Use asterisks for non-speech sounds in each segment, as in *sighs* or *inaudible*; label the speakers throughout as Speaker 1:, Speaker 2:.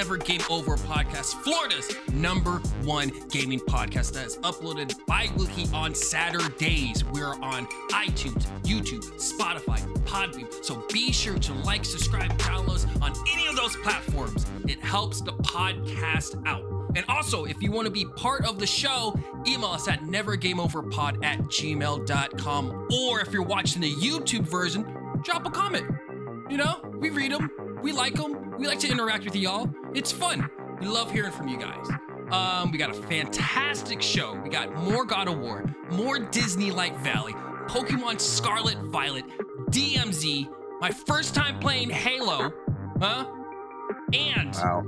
Speaker 1: Never Game Over podcast, Florida's number one gaming podcast that is uploaded bi-weekly on Saturdays. We're on iTunes, YouTube, Spotify, Podbean. So be sure to like, subscribe, download us on any of those platforms. It helps the podcast out. And also, if you want to be part of the show, email us at nevergameoverpod at gmail.com. Or if you're watching the YouTube version, drop a comment. You know, we read them, we like them, we like to interact with y'all. It's fun. We love hearing from you guys. Um, we got a fantastic show. We got more God of War, more Disney Light Valley, Pokemon Scarlet Violet, DMZ, my first time playing Halo, huh? And
Speaker 2: Wow.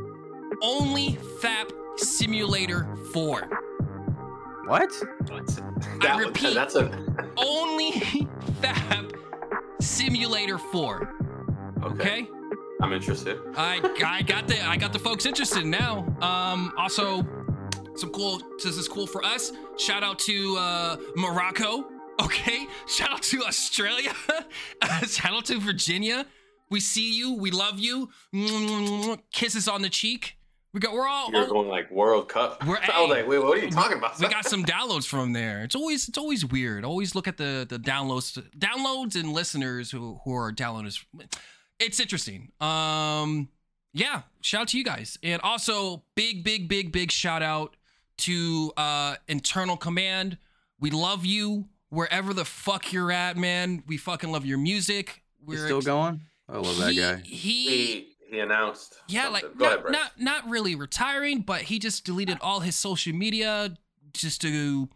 Speaker 1: only FAP Simulator 4.
Speaker 2: What?
Speaker 3: That,
Speaker 1: repeat.
Speaker 3: That's a
Speaker 1: Only *laughs* FAP Simulator 4.
Speaker 3: okay.
Speaker 1: Okay?
Speaker 3: I'm interested.
Speaker 1: I I got the I got the folks interested now. Um also some cool this is cool for us. Shout out to uh Morocco. *laughs* Okay? Shout out to Australia. *laughs* Shout out to Virginia. We see you. We love you. *laughs* Kisses on the cheek. We got we're all,
Speaker 3: You're
Speaker 1: all-
Speaker 3: going like World Cup.
Speaker 1: We're-
Speaker 3: I was like, wait, what are you talking about?
Speaker 1: we got some downloads from there. It's always it's always weird. Always look at the the downloads downloads and listeners who who are downloaders. It's interesting. Um yeah, shout out to you guys. And also big big big big shout out to uh internal command. We love you wherever the fuck you're at, man. We fucking love your music.
Speaker 2: He's
Speaker 1: We're
Speaker 2: still
Speaker 1: ex-
Speaker 2: going? I love that guy.
Speaker 1: He
Speaker 3: he he announced.
Speaker 1: yeah,
Speaker 3: something.
Speaker 1: like
Speaker 3: go
Speaker 1: not,
Speaker 3: ahead,
Speaker 1: not not really retiring, but he just deleted all his social media just to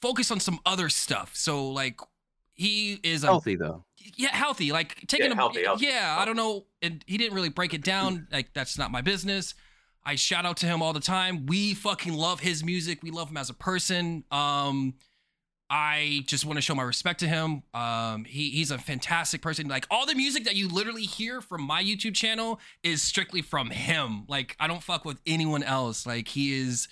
Speaker 1: focus on some other stuff. So like he is a
Speaker 2: Healthy though.
Speaker 1: Yeah healthy, like taking
Speaker 3: Yeah,
Speaker 1: a
Speaker 3: healthy, healthy,
Speaker 1: yeah. I don't know, and he didn't really break it down. Like that's not my business. I shout out to him all the time. We fucking love his music. We love him as a person. Um, I just want to show my respect to him. Um, he he's a fantastic person. Like all the music that you literally hear from my YouTube channel is strictly from him. Like I don't fuck with anyone else. Like he is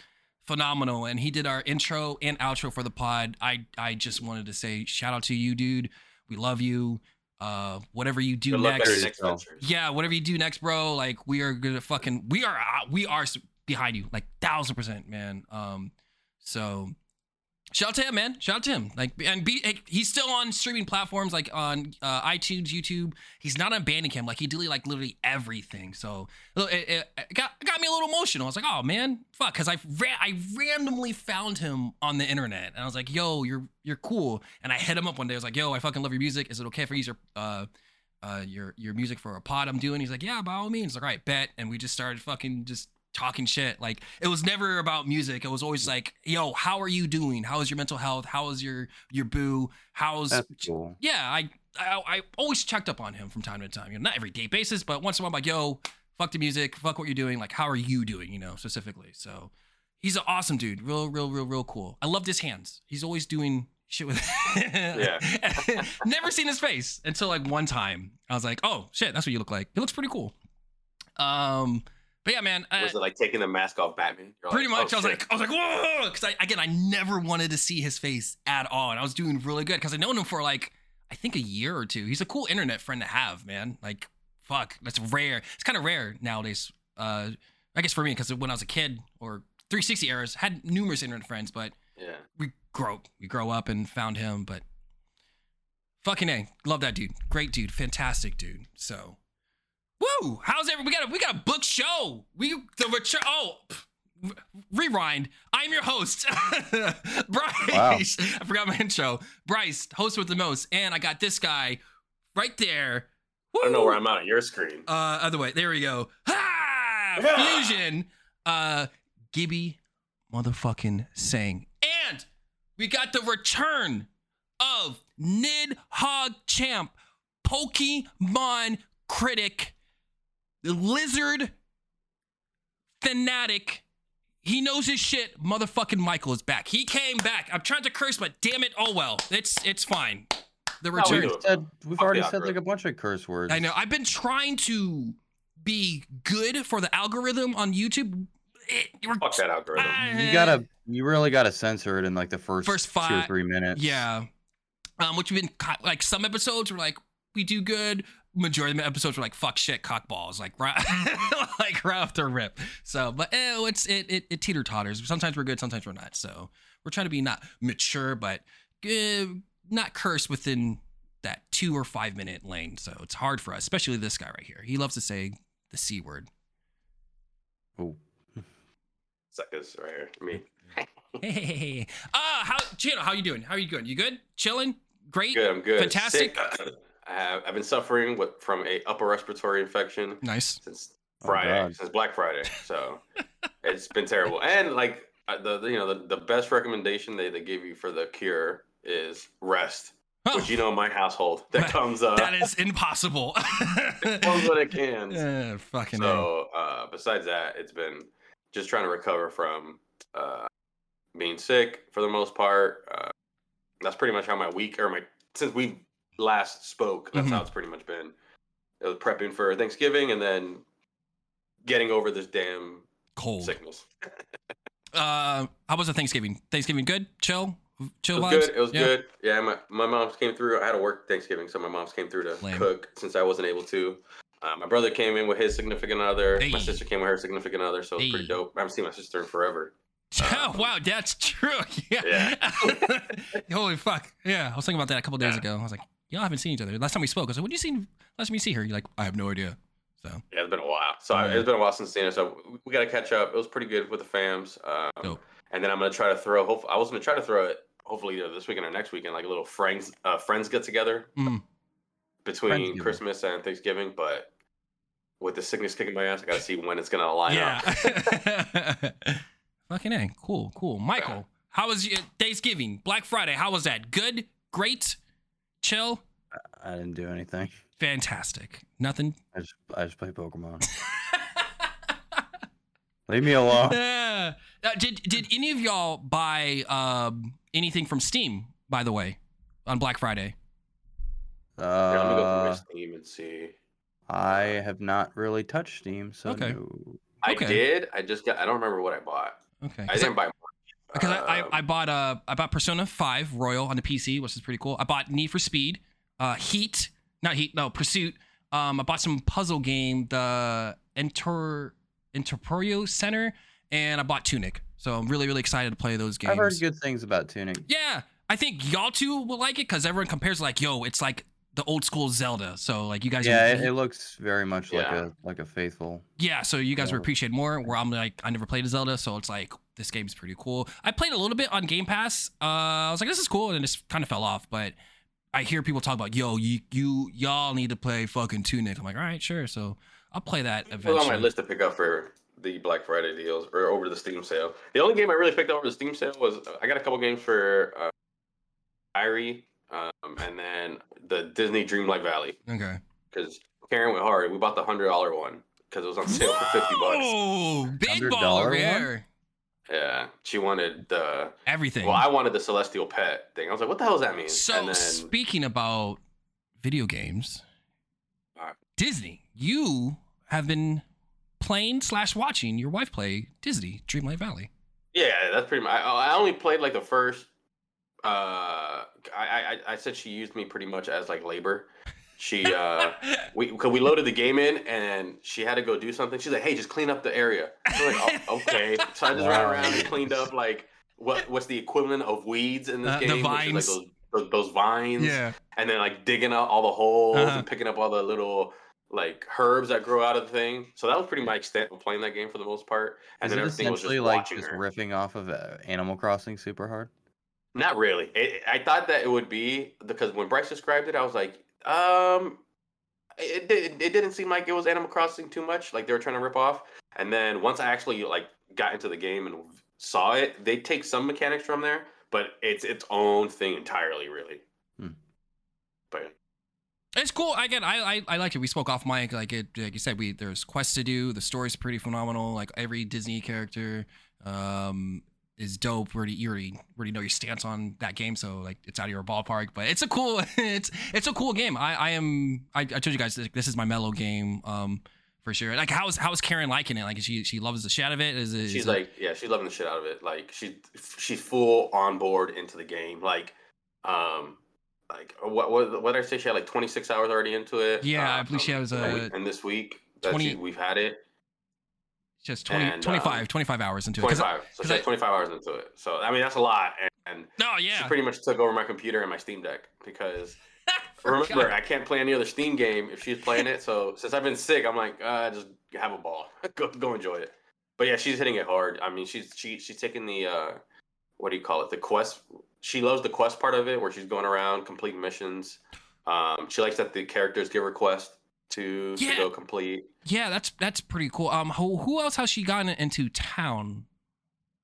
Speaker 1: phenomenal, and he did our intro and outro for the pod. I I just wanted to say shout out to you, dude. We love you. Uh, whatever you do next,
Speaker 3: next
Speaker 1: yeah, whatever you do next, bro. Like we are gonna fucking we are uh, we are behind you, like thousand percent, man. Um, so shout out to him, man. Shout out to him. Like and be he's still on streaming platforms like on uh, iTunes, YouTube. He's not on Bandcamp. Like he deleted like literally everything. So it, it, got it got me a little emotional. I was like, oh man, fuck, because I I randomly found him on the internet, and I was like, yo, you're you're cool. And I hit him up one day. I was like, yo, I fucking love your music. Is it okay if I use your uh uh, your your music for a pod I'm doing. He's like, yeah, by all means. Like, all right, bet. And we just started fucking just talking shit. Like, it was never about music. It was always like, yo, how are you doing? How is your mental health? How is your your boo? How's
Speaker 2: cool.
Speaker 1: yeah? I, I I always checked up on him from time to time. You know, not every day basis, but once in a while, I'm like, yo, fuck the music, fuck what you're doing. Like, how are you doing? You know, specifically. So. He's an awesome dude. Real, real, real, real cool. I loved his hands. He's always doing shit with *laughs*
Speaker 3: Yeah. *laughs*
Speaker 1: Never seen his face until like one time. I was like, oh shit, that's what you look like. It looks pretty cool. Um, but yeah, man. uh,
Speaker 3: Was it like taking the mask off Batman? You're
Speaker 1: pretty
Speaker 3: like,
Speaker 1: much.
Speaker 3: oh,
Speaker 1: I was
Speaker 3: shit.
Speaker 1: like, I was like, whoa, because I again, I never wanted to see his face at all, and I was doing really good because I known him for like I think a year or two. He's a cool internet friend to have, man. Like, fuck, that's rare. It's kind of rare nowadays. Uh, I guess for me, because when I was a kid or 360 eras, had numerous internet friends, but
Speaker 3: yeah.
Speaker 1: we grow we grow up and found him, but fucking a, love that dude. Great dude, fantastic dude. So, woo! How's every we got a we got a book show. We the return. Oh, pff, rewind. I'm your host, *laughs* Bryce. I forgot my intro. Bryce, host with the most, and I got this guy right there.
Speaker 3: I don't know where I'm at on your screen.
Speaker 1: Uh, other way. There we go. Ha!
Speaker 3: Yeah.
Speaker 1: Fusion. Uh, Gibby motherfucking sang. And we got the return of Nidhogg Champ, Pokemon critic, the lizard fanatic. He knows his shit. Motherfucking Michael is back. He came back. I'm trying to curse, but damn it, oh well. It's it's fine. The
Speaker 3: How we
Speaker 1: return.
Speaker 2: Said, we've already said like a bunch of curse words.
Speaker 1: I know. I've been trying to be good for the algorithm on YouTube. It,
Speaker 3: Fuck that algorithm.
Speaker 2: You gotta, you really gotta censor it in like the first,
Speaker 1: First
Speaker 2: two or three minutes.
Speaker 1: Yeah. Um, which have been like some episodes were like we do good. Majority of the episodes were like fuck shit cockballs like right *laughs* like right off the rip. So but eh, it's it it, it teeter totters sometimes we're good sometimes we're not. So we're trying to be not mature but uh, not cursed within that two or five minute lane. So it's hard for us especially this guy right here. He loves to say the c word.
Speaker 2: Oh,
Speaker 3: Suckers right here. Me.
Speaker 1: hey hey. Hey hey uh how Chino, how you doing? How are you doing you good? Chilling? Great?
Speaker 3: Good. I'm good.
Speaker 1: Fantastic.
Speaker 3: Sick. I have, I've been suffering with, from a upper respiratory infection
Speaker 1: nice
Speaker 3: since
Speaker 2: Oh,
Speaker 3: Friday,
Speaker 2: God.
Speaker 3: since Black Friday. So *laughs* it's been terrible. And like uh, the, the you know the, the best recommendation they, they give you for the cure is rest,
Speaker 1: oh,
Speaker 3: which you know in my household *laughs* that comes uh
Speaker 1: that is impossible *laughs*
Speaker 3: comes when it can.
Speaker 1: Yeah, fucking A.
Speaker 3: So uh, besides that, it's been just trying to recover from uh, being sick for the most part. Uh, that's pretty much how my week or my since we last spoke. That's how
Speaker 1: Mhm.
Speaker 3: it's pretty much been. It was prepping for Thanksgiving and then getting over this damn
Speaker 1: cold
Speaker 3: sickness. *laughs*
Speaker 1: Uh, how was the Thanksgiving? Thanksgiving good? Chill? Chill
Speaker 3: It was
Speaker 1: vibes?
Speaker 3: good. It was
Speaker 1: Yeah?
Speaker 3: good. Yeah, my my mom's came through. I had to work Thanksgiving, so my mom's came through to
Speaker 1: Lame.
Speaker 3: cook since I wasn't able to. Uh, my brother came in with his significant other.
Speaker 1: Hey.
Speaker 3: My sister came with her significant other, so it was pretty dope. I haven't seen my sister in forever. *laughs*
Speaker 1: Oh, wow, that's true. *laughs* Yeah. Holy fuck. Yeah, I was thinking about that a couple days
Speaker 3: Yeah.
Speaker 1: ago. I was like, y'all haven't seen each other. Last time we spoke, I was like, when did you see last time you see her? You're like, I have no idea. So
Speaker 3: Yeah, it's been a while. So I- it's been a while since seeing her. So we- got to catch up. It was pretty good with the fams. Um,
Speaker 1: Dope.
Speaker 3: and then I'm gonna try to throw. Hope I was gonna try to throw it. Hopefully either this weekend or next weekend, like a little friends uh, friends get together
Speaker 1: mm,
Speaker 3: between Christmas and Thanksgiving. But with the sickness kicking my ass, I gotta see when it's gonna line
Speaker 1: yeah.
Speaker 3: up. *laughs*
Speaker 1: Fucking A. Cool, cool. Michael, how was your Thanksgiving? Black Friday, how was that? Good? Great? Chill?
Speaker 2: I didn't do anything.
Speaker 1: Fantastic. Nothing?
Speaker 2: I just I just play Pokemon. *laughs* *laughs* Leave me alone.
Speaker 1: Yeah. Uh, did did any of y'all buy um, anything from Steam? By the way, on Black Friday.
Speaker 3: Here, let me go through my
Speaker 2: Uh,
Speaker 3: Steam and see.
Speaker 2: I have not really touched Steam, so
Speaker 1: Okay.
Speaker 2: no.
Speaker 3: I
Speaker 1: okay.
Speaker 3: did. I just got. I don't remember what I bought.
Speaker 1: Okay.
Speaker 3: I
Speaker 1: 'Cause
Speaker 3: didn't buy. Much.
Speaker 1: Because I, I,
Speaker 3: Um,
Speaker 1: I bought uh I bought Persona 5 Royal on the PC, which is pretty cool. I bought Need for Speed, uh Heat, not Heat, no Pursuit. Um, I bought some puzzle game, the Enter Interporio Center, and I bought Tunic. So I'm really really excited to play those games.
Speaker 2: I've heard good things about Tunic.
Speaker 1: Yeah, I think y'all two will like it because everyone compares like, yo, it's like the old school Zelda. So like you guys,
Speaker 2: Yeah,
Speaker 1: are,
Speaker 2: it, it looks very much like a like a faithful.
Speaker 1: yeah. So you guys will
Speaker 2: Yeah.
Speaker 1: appreciate more. Where I'm like, I never played a Zelda, so it's like this game's pretty cool. I played a little bit on Game Pass. Uh, I was like, this is cool, and it just kind of fell off. But I hear people talk about, yo, you you y'all need to play fucking Tunic. I'm like, all right, sure. So I'll play that
Speaker 3: It was
Speaker 1: eventually.
Speaker 3: on my list to pick up for the Black Friday deals or over the Steam sale. The only game I really picked up over the Steam sale was uh, I got a couple games for uh, Irie, um, and then the Disney Dreamlight Valley
Speaker 1: Okay.
Speaker 3: because Karen went hard. We bought the hundred dollar one because it was on sale for fifty bucks.
Speaker 1: Whoa, big baller
Speaker 2: one?
Speaker 1: here.
Speaker 3: Yeah, she wanted the.
Speaker 1: Everything.
Speaker 3: Well, I wanted the Celestial Pet thing. I was like, "What the hell does that mean?"
Speaker 1: So
Speaker 3: and then
Speaker 1: speaking about video games. Disney, you have been playing slash watching your wife play Disney Dreamlight Valley.
Speaker 3: Yeah, that's pretty much. I, I only played like the first. Uh, I, I I said she used me pretty much as like labor. She uh, we cause we loaded the game in and she had to go do something. She's like, "Hey, just clean up the area." I'm like, oh, *laughs* "Okay." So I just ran around and cleaned up like what what's the equivalent of weeds in this
Speaker 1: Uh, the
Speaker 3: game? which is,
Speaker 1: vines.
Speaker 3: like those, those those vines.
Speaker 1: yeah.
Speaker 3: And then like digging out all the holes
Speaker 1: Uh-huh.
Speaker 3: and picking up all the little like herbs that grow out of the thing. So that was pretty my extent of playing that game for the most part. And
Speaker 2: Is
Speaker 3: then
Speaker 2: it
Speaker 3: everything was just
Speaker 2: essentially like just
Speaker 3: her.
Speaker 2: riffing off of uh, Animal Crossing super hard?
Speaker 3: Not really. It, I thought that it would be because when Bryce described it, I was like, um, it, it, it didn't seem like it was Animal Crossing too much. Like they were trying to rip off. And then once I actually like got into the game and saw it, they take some mechanics from there, but it's its own thing entirely, really.
Speaker 2: Hmm.
Speaker 3: But
Speaker 1: It's cool. Again, I, I I like it. We spoke off mic, like it, like you said. We there's quests to do. The story's pretty phenomenal. Like every Disney character, um, is dope. We already you already already know your stance on that game, so like it's out of your ballpark. But it's a cool, *laughs* it's it's a cool game. I I am I, I told you guys this, this is my mellow game, um, for sure. Like how's how's Karen liking it? Like she she loves the shit out of it. Is it? is
Speaker 3: she's
Speaker 1: it-
Speaker 3: like, yeah, she's loving the shit out of it. Like she she's full on board into the game. Like, um, like what what what did I say? She had like 26 hours already into it.
Speaker 1: Yeah, I believe she has, uh,
Speaker 3: and this week that
Speaker 1: 20
Speaker 3: she, we've had it
Speaker 1: Just 20,
Speaker 3: And,
Speaker 1: 25,
Speaker 3: um,
Speaker 1: 25 hours into it. 'Cause I-
Speaker 3: 25. So she
Speaker 1: I-
Speaker 3: 25 hours into it. So I mean that's a lot, and, and
Speaker 1: No,
Speaker 3: she pretty much took over my computer and my Steam Deck because *laughs* remember I can't play any other Steam game if she's playing it. So since I've been sick, I'm like, uh, just have a ball, *laughs* go go enjoy it. But yeah, she's hitting it hard. I mean, she's she she's taking the uh, what do you call it? The quest. She loves the quest part of it, where she's going around completing missions. Um, she likes that the characters give her quests to,
Speaker 1: Yeah.
Speaker 3: to go complete.
Speaker 1: Yeah, that's that's pretty cool. Um, who, who else has she gotten into town?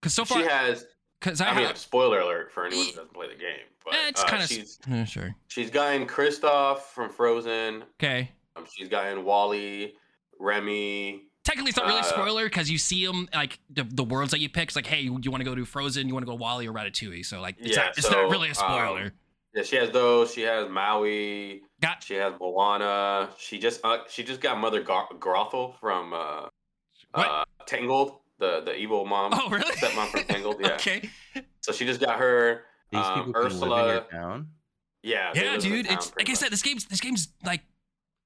Speaker 1: Because so far,
Speaker 3: she has.
Speaker 1: because I,
Speaker 3: I mean,
Speaker 1: have,
Speaker 3: spoiler alert for anyone who doesn't play the game. But
Speaker 1: eh, it's
Speaker 3: uh,
Speaker 1: kind of
Speaker 3: she's
Speaker 1: sure.
Speaker 3: she's gotten Kristoff from Frozen.
Speaker 1: Okay,
Speaker 3: Um, she's gotten WALL-E, Remy.
Speaker 1: technically it's not really
Speaker 3: Uh,
Speaker 1: spoiler because you see them like the, the worlds that you pick. It's like, hey, you want to go to Frozen? You want to go WALL-E or Ratatouille? So like, it's
Speaker 3: Yeah,
Speaker 1: not it's
Speaker 3: so,
Speaker 1: not really a spoiler.
Speaker 3: um, Yeah, she has those. She has Maui.
Speaker 1: Got
Speaker 3: She has Moana. She just uh, she just got Mother Gar- Gothel from uh, uh, Tangled, the the evil mom,
Speaker 1: oh really?
Speaker 3: stepmom from Tangled. *laughs* Yeah.
Speaker 1: okay.
Speaker 3: So she just got her.
Speaker 2: These
Speaker 3: Um,
Speaker 2: people can live in your
Speaker 3: Ursula.
Speaker 2: town.
Speaker 3: Yeah.
Speaker 1: Yeah,
Speaker 3: live in the
Speaker 1: dude. It's
Speaker 3: pretty
Speaker 1: like I said, this game's this game's like.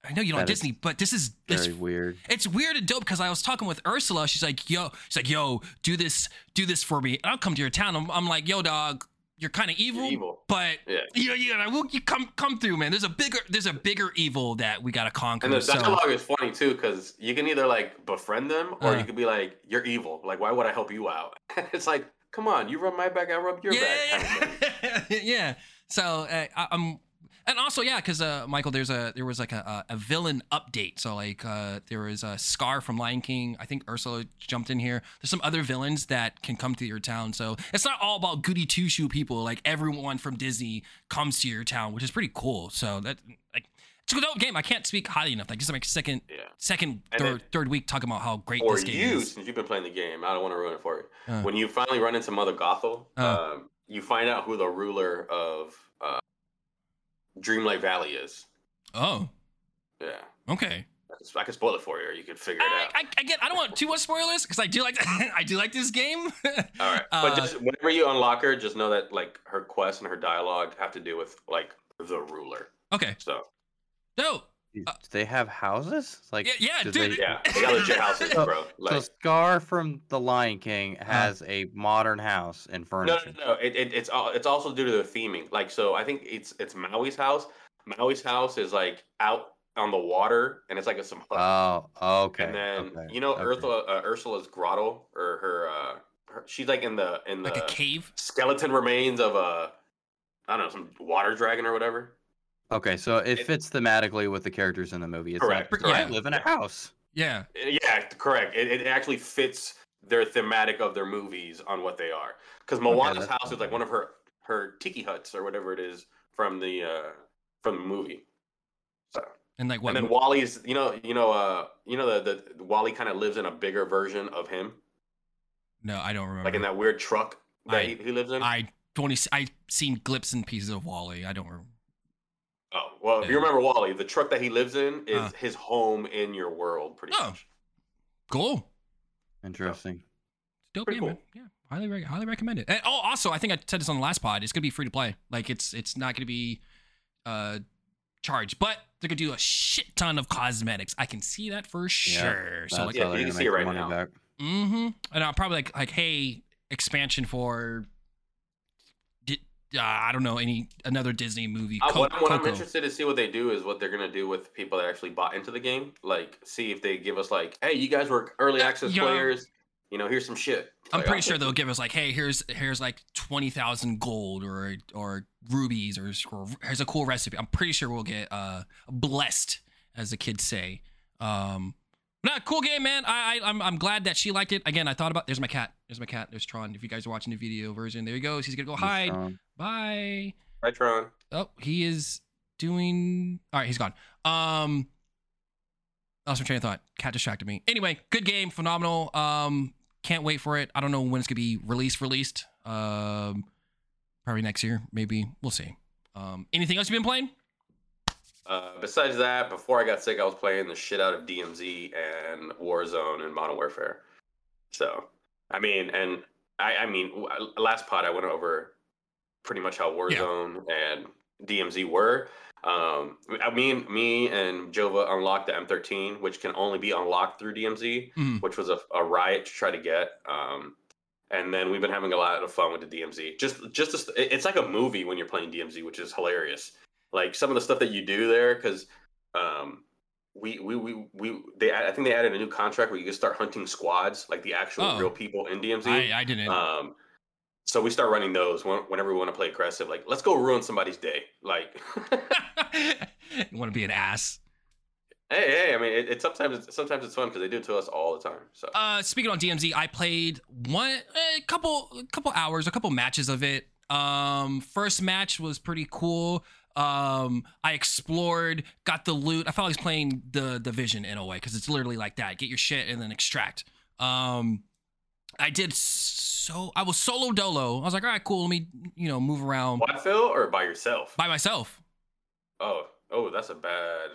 Speaker 1: I know you don't have
Speaker 2: That is
Speaker 1: Disney, but this is it's
Speaker 2: Very weird.
Speaker 1: it's weird and dope because I was talking with Ursula. She's like, "Yo," she's like, "Yo, do this, do this for me." And I'll come to your town. I'm, I'm like, "Yo, dog, you're kind of evil,
Speaker 3: evil.
Speaker 1: but
Speaker 3: Yeah.
Speaker 1: you know, you, know, you come come through, man. There's a bigger, there's a bigger evil that we gotta conquer."
Speaker 3: And the
Speaker 1: so,
Speaker 3: dialogue is funny too, because you can either like befriend them or
Speaker 1: Uh.
Speaker 3: you could be like, "You're evil. Like, why would I help you out?" *laughs* it's like, come on, you rub my back, I rub your
Speaker 1: yeah,
Speaker 3: back. Kind of
Speaker 1: yeah, *laughs* yeah. So uh, I, I'm, and also yeah, because uh, Michael, there's a there was like a, a villain update. So like uh, there was a Scar from Lion King. I think Ursula jumped in here. There's some other villains that can come to your town. So it's not all about goody two shoe people. Like everyone from Disney comes to your town, which is pretty cool. So that like. It's a dope game. I can't speak highly enough. Like this is my second,
Speaker 3: Yeah.
Speaker 1: second,
Speaker 3: And
Speaker 1: third,
Speaker 3: then-
Speaker 1: third week talking about how great this game
Speaker 3: you,
Speaker 1: is.
Speaker 3: since you've been playing the game, I don't want to ruin it for you.
Speaker 1: Uh.
Speaker 3: when you finally run into Mother Gothel,
Speaker 1: Uh.
Speaker 3: um, you find out who the ruler of uh, Dreamlight Valley is.
Speaker 1: Oh,
Speaker 3: Yeah,
Speaker 1: okay.
Speaker 3: I can, spoil it for you, or you can figure it
Speaker 1: I,
Speaker 3: out.
Speaker 1: I, I get. I don't want too much spoilers because I do like. *laughs* I do like this game. *laughs*
Speaker 3: All right,
Speaker 1: Uh,
Speaker 3: but just whenever you unlock her, just know that like her quest and her dialogue have to do with like the ruler.
Speaker 1: okay.
Speaker 3: So
Speaker 1: No.
Speaker 2: Do
Speaker 1: Uh,
Speaker 2: they have houses? Like,
Speaker 1: Yeah, yeah,
Speaker 2: do
Speaker 1: dude.
Speaker 2: they-
Speaker 3: yeah, they got legit houses, *laughs*
Speaker 2: So-
Speaker 3: bro.
Speaker 2: so Scar from The Lion King has a modern house and
Speaker 3: no,
Speaker 2: furniture.
Speaker 3: no, no. It, it, it's al- it's also due to the theming. Like so, I think it's it's Maui's house. Maui's house is like out on the water, and it's like a, some huts.
Speaker 2: Oh, okay.
Speaker 3: and then
Speaker 2: okay,
Speaker 3: you know
Speaker 2: okay.
Speaker 3: Ursula, uh, Ursula's grotto or her, uh, her, she's like in the in the
Speaker 1: Like a cave.
Speaker 3: skeleton remains of a I don't know some water dragon or whatever.
Speaker 2: Okay, so it
Speaker 3: it-
Speaker 2: fits thematically with the characters in the movie. It's
Speaker 3: Correct,
Speaker 2: Not,
Speaker 1: correct.
Speaker 2: I live in a house.
Speaker 1: Yeah.
Speaker 3: Uh, Yeah, correct. It, it actually fits their thematic of their movies on what they are. Because Moana's
Speaker 2: that's
Speaker 3: house is like one of her her tiki huts or whatever it is from the uh from the movie. So
Speaker 1: And like what?
Speaker 3: and then WALL-E's, you know, you know, uh, you know, the the WALL-E kind of lives in a bigger version of him,
Speaker 1: no, I don't remember.
Speaker 3: like in that weird truck that
Speaker 1: I-
Speaker 3: he, he lives in.
Speaker 1: I only I seen glips and pieces of WALL-E. I don't remember.
Speaker 3: Well, if you remember WALL-E, the truck that he lives in is
Speaker 1: Uh.
Speaker 3: his home in your world, pretty
Speaker 1: Oh.
Speaker 3: much.
Speaker 1: Cool.
Speaker 2: Interesting.
Speaker 1: Dope
Speaker 3: Pretty
Speaker 1: game, man.
Speaker 3: cool.
Speaker 1: Yeah, highly re- highly recommend it. And, oh, also, I think I said this on the last pod. It's gonna be free to play. Like it's it's not gonna be uh charged, but they're gonna do a shit ton of cosmetics. I can see that for sure. so like,
Speaker 3: Yeah, you can see it
Speaker 2: their
Speaker 3: right now.
Speaker 2: back.
Speaker 1: mm-hmm. And I'll probably like like hey expansion for. Di- Uh, I don't know any another Disney movie.
Speaker 3: Uh, what, what I'm interested to see what they do is what they're gonna do with people that actually bought into the game. Like, see if they give us like, hey, you guys were early access
Speaker 1: yeah.
Speaker 3: players. You know, here's some shit.
Speaker 1: I'm
Speaker 3: Like,
Speaker 1: pretty
Speaker 3: I'll
Speaker 1: sure they'll give us like, hey, here's here's like twenty thousand gold or or rubies or, or here's a cool recipe. I'm pretty sure we'll get uh blessed, as the kids say. Um, nah, cool game, man. I, I I'm I'm glad that she liked it. Again, I thought about there's my cat. There's my cat. There's Tron. If you guys are watching the video version, there he goes. He's gonna go hide. Bye.
Speaker 3: Hi, Tron.
Speaker 1: Oh, he is doing. All right, he's gone. Um, my train of thought. Cat distracted me. Anyway, good game, phenomenal. Um, can't wait for it. I don't know when it's gonna be released. Released. Um, probably next year, maybe. We'll see. Um, anything else you've been playing?
Speaker 3: Uh, besides that, before I got sick, I was playing the shit out of DMZ and Warzone and Modern Warfare. So, I mean, and I, I mean, last pod I went over pretty much how Warzone and DMZ were. Um, I mean, me and Jova unlocked the M13, which can only be unlocked through DMZ,
Speaker 1: Mhm.
Speaker 3: which was a, a riot to try to get. Um, and then we've been having a lot of fun with the DMZ. Just, just it- it's like a movie when you're playing DMZ, which is hilarious. Like some of the stuff that you do there, because um, we, we, we, we, they, I think they added a new contract where you can start hunting squads, like the actual
Speaker 1: Oh.
Speaker 3: real people in DMZ.
Speaker 1: I, I didn't.
Speaker 3: Um, so we start running those whenever we want to play aggressive. Like, let's go ruin somebody's day. Like, *laughs*
Speaker 1: you want to be an ass.
Speaker 3: hey, hey. I mean, it, it sometimes it's, sometimes it's fun because they do it to us all the time. So
Speaker 1: Uh, speaking on DMZ, I played one a couple a couple hours, a couple matches of it. Um, first match was pretty cool. Um, I explored, got the loot. I felt like I was playing the division in a way because it's literally like that: get your shit and then extract. Um, I did so. I was solo dolo. I was like, all right, cool. Let me you know move around
Speaker 3: quad fill or by yourself?
Speaker 1: by myself.
Speaker 3: Oh, oh, that's a bad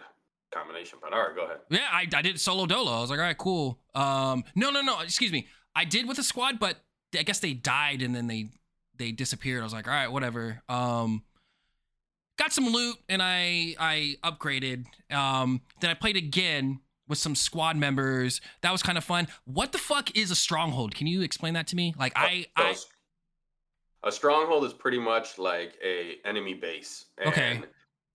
Speaker 3: combination. But all right, go ahead.
Speaker 1: Yeah, I, I did solo dolo. I was like, all right, cool. Um, no, no, no. Excuse me. I did with a squad, but I guess they died and then they they disappeared. I was like, all right, whatever. Um, got some loot and I I upgraded. Um, then I played again with some squad members. That was kind of fun. What the fuck is a stronghold? Can you explain that to me? Like I
Speaker 3: So
Speaker 1: I
Speaker 3: a stronghold is pretty much like a enemy base. And
Speaker 1: Okay.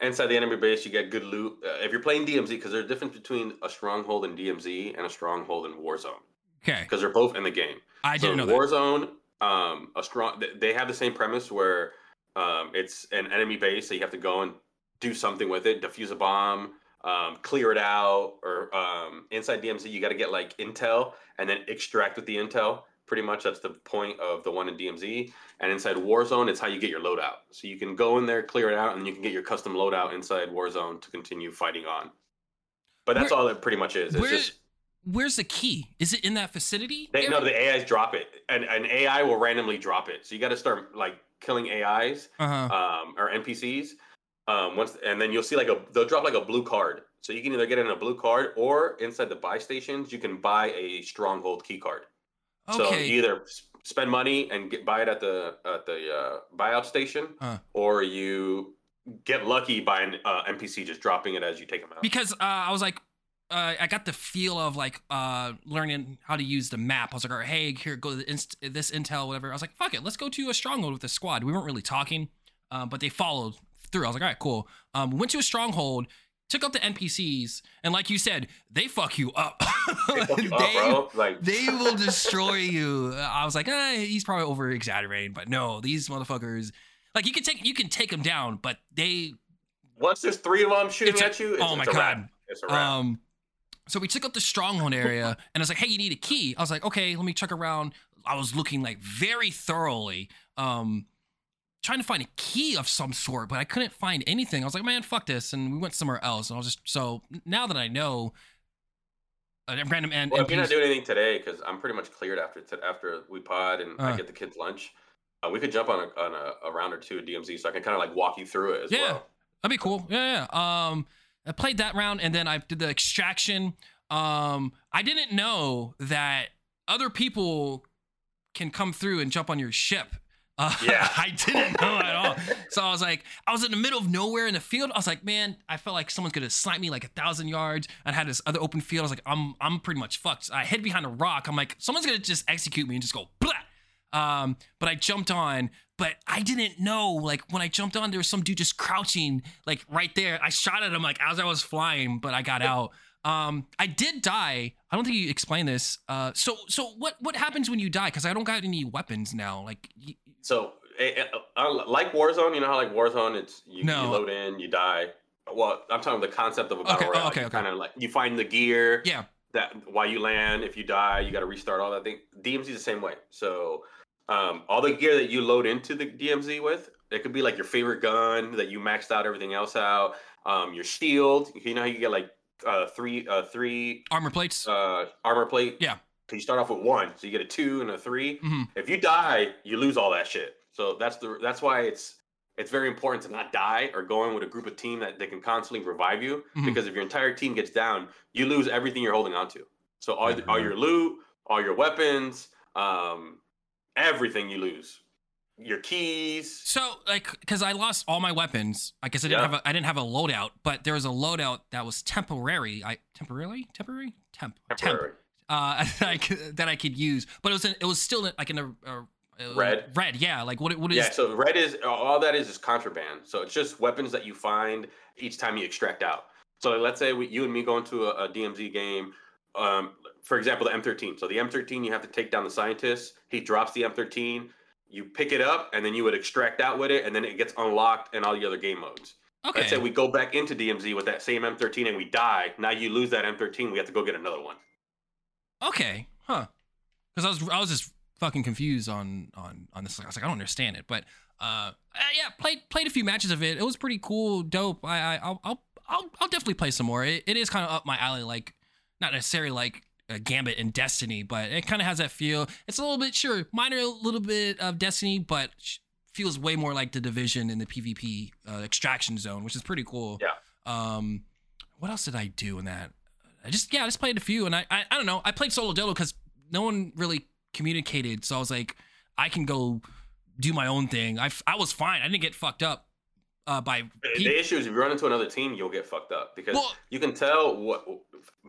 Speaker 3: Inside the enemy base, you get good loot. Uh, if you're playing DMZ, because there's a difference between a stronghold in DMZ and a stronghold in Warzone,
Speaker 1: okay.
Speaker 3: because they're both in the game.
Speaker 1: I
Speaker 3: so
Speaker 1: didn't know
Speaker 3: in
Speaker 1: that.
Speaker 3: Warzone, um, a strong they have the same premise where um, it's an enemy base that you have to go and do something with it, defuse a bomb, um, clear it out, or um, inside DMZ you got to get like intel and then extract with the intel. Pretty much that's the point of the one in DMZ. And inside Warzone, it's how you get your loadout. So you can go in there, clear it out, and you can get your custom loadout inside Warzone to continue fighting on. But that's
Speaker 1: Where-
Speaker 3: all it pretty much is. It's
Speaker 1: Where,
Speaker 3: just
Speaker 1: where's the key? Is it in that vicinity?
Speaker 3: They, no, the AIs drop it, and an AI will randomly drop it. So you got to start like killing AIs
Speaker 1: uh-huh.
Speaker 3: um, or NPCs. Um, once, and then you'll see like a they'll drop like a blue card. So you can either get in a blue card or inside the buy stations you can buy a stronghold key card. So
Speaker 1: okay.
Speaker 3: you either spend money and get buy it at the at the uh, buyout station,
Speaker 1: Uh.
Speaker 3: or you get lucky by an uh, NPC just dropping it as you take them out.
Speaker 1: because uh, I was like, uh, I got the feel of like uh, learning how to use the map. I was like, all right, hey, here, go to the inst- this intel, whatever. I was like, fuck it, let's go to a stronghold with the squad. We weren't really talking, um, but they followed through. I was like, all right, cool. Um, went to a stronghold, took out the NPCs, and like you said, they fuck you up.
Speaker 3: They fuck *laughs* you
Speaker 1: They-.
Speaker 3: Like
Speaker 1: they will destroy you. I was like, eh, he's probably over exaggerating, but no, these motherfuckers. Like you can take you can take them down, but they
Speaker 3: once there's three of them shooting
Speaker 1: a-
Speaker 3: at you, it's,
Speaker 1: oh my. God.
Speaker 3: It's a wrap.
Speaker 1: Um, so we took up the stronghold area, *laughs* and I was like, "Hey, you need a key." I was like, "Okay, let me check around." I was looking like very thoroughly, um, trying to find a key of some sort, but I couldn't find anything. I was like, "Man, fuck this," and we went somewhere else. And I was just so now that I know, a random and
Speaker 3: Well, if you're not doing anything today, because I'm pretty much cleared after t- after we pod and
Speaker 1: Uh.
Speaker 3: I get the kids lunch, uh, we could jump on a on a, a round or two of DMZ, so I can kind of like walk you through it as
Speaker 1: Yeah.
Speaker 3: well.
Speaker 1: That'd be cool. Yeah, yeah. Um, I played that round, and then I did the extraction. Um, I didn't know that other people can come through and jump on your ship. Uh,
Speaker 3: Yeah. *laughs*
Speaker 1: I didn't know at all. So I was like, I was in the middle of nowhere in the field. I was like, man, I felt like someone's gonna snipe me like a thousand yards. I had this other open field. I was like, I'm, I'm pretty much fucked. I hid behind a rock. I'm like, someone's gonna just execute me and just go blah. Um, but I jumped on, but I didn't know, like when I jumped on, there was some dude just crouching, like right there. I shot at him like as I was flying, but I got out. Um, I did die. I don't think you explained this. Uh, so so what what happens when you die? Because I don't got any weapons now. Like
Speaker 3: So, eh, eh, uh, like Warzone, you know how like Warzone, it's you,
Speaker 1: No.
Speaker 3: you load in, you die. Well, I'm talking the concept of a battle
Speaker 1: Okay, oh,
Speaker 3: royale.
Speaker 1: okay, okay.
Speaker 3: Kind of like you find the gear.
Speaker 1: yeah,
Speaker 3: that while you land, if you die, you got to restart all that thing. DMZ is the same way. So um, all the gear that you load into the DMZ with, it could be like your favorite gun that you maxed out everything else out. Um, your shield, you know how you get like uh, three uh, three
Speaker 1: armor plates.
Speaker 3: uh, armor plate.
Speaker 1: Yeah.
Speaker 3: So you start off with one, so you get a two and a 3
Speaker 1: Mhm.
Speaker 3: If you die, you lose all that shit. So that's the that's why it's it's very important to not die or go in with a group of team that they can constantly revive you.
Speaker 1: Mhm.
Speaker 3: Because if your entire team gets down, you lose everything you're holding on to. So all, all your loot, all your weapons, um, everything you lose. your keys.
Speaker 1: So like, because I lost all my weapons. I guess I didn't
Speaker 3: Yeah.
Speaker 1: have a, I didn't have a loadout, but there was a loadout that was temporary. I temporarily temporary temp temp
Speaker 3: Temporary.
Speaker 1: Uh *laughs* that I could, that I could use, but it was in, it was still like in a, a,
Speaker 3: Red?
Speaker 1: red yeah like what it- what is
Speaker 3: Yeah, so red is all that is is contraband. So it's just weapons that you find each time you extract out. So let's say we, you and me go into a, a DMZ game. Um, for example, the M13. So the M13, you have to take down the scientist. He drops the M13. You pick it up, and then you would extract out with it, and then it gets unlocked in all the other game modes.
Speaker 1: okay
Speaker 3: Let's say we go back into DMZ with that same M13 and we die. Now you lose that M13. We have to go get another one.
Speaker 1: Okay, huh? Because I was I was just fucking confused on on on this. I was like, I don't understand it, but uh, uh, yeah, played played a few matches of it. It was pretty cool, dope. I, I I'll I'll I'll, I'll definitely play some more. It, it is kind of up my alley, like not necessarily like a Gambit and Destiny, but it kind of has that feel. It's a little bit sure minor, a little bit of Destiny, but feels way more like the Division in the PvP uh, extraction zone, which is pretty cool.
Speaker 3: Yeah.
Speaker 1: Um, what else did I do in that? I just yeah, I just played a few, and I I, I don't know. I played solo dolo because no one really communicated, so I was like, I can go do my own thing. I, I was fine. I didn't get fucked up uh, by
Speaker 3: The- The issue is if you run into another team, you'll get fucked up because
Speaker 1: Well-
Speaker 3: you can tell what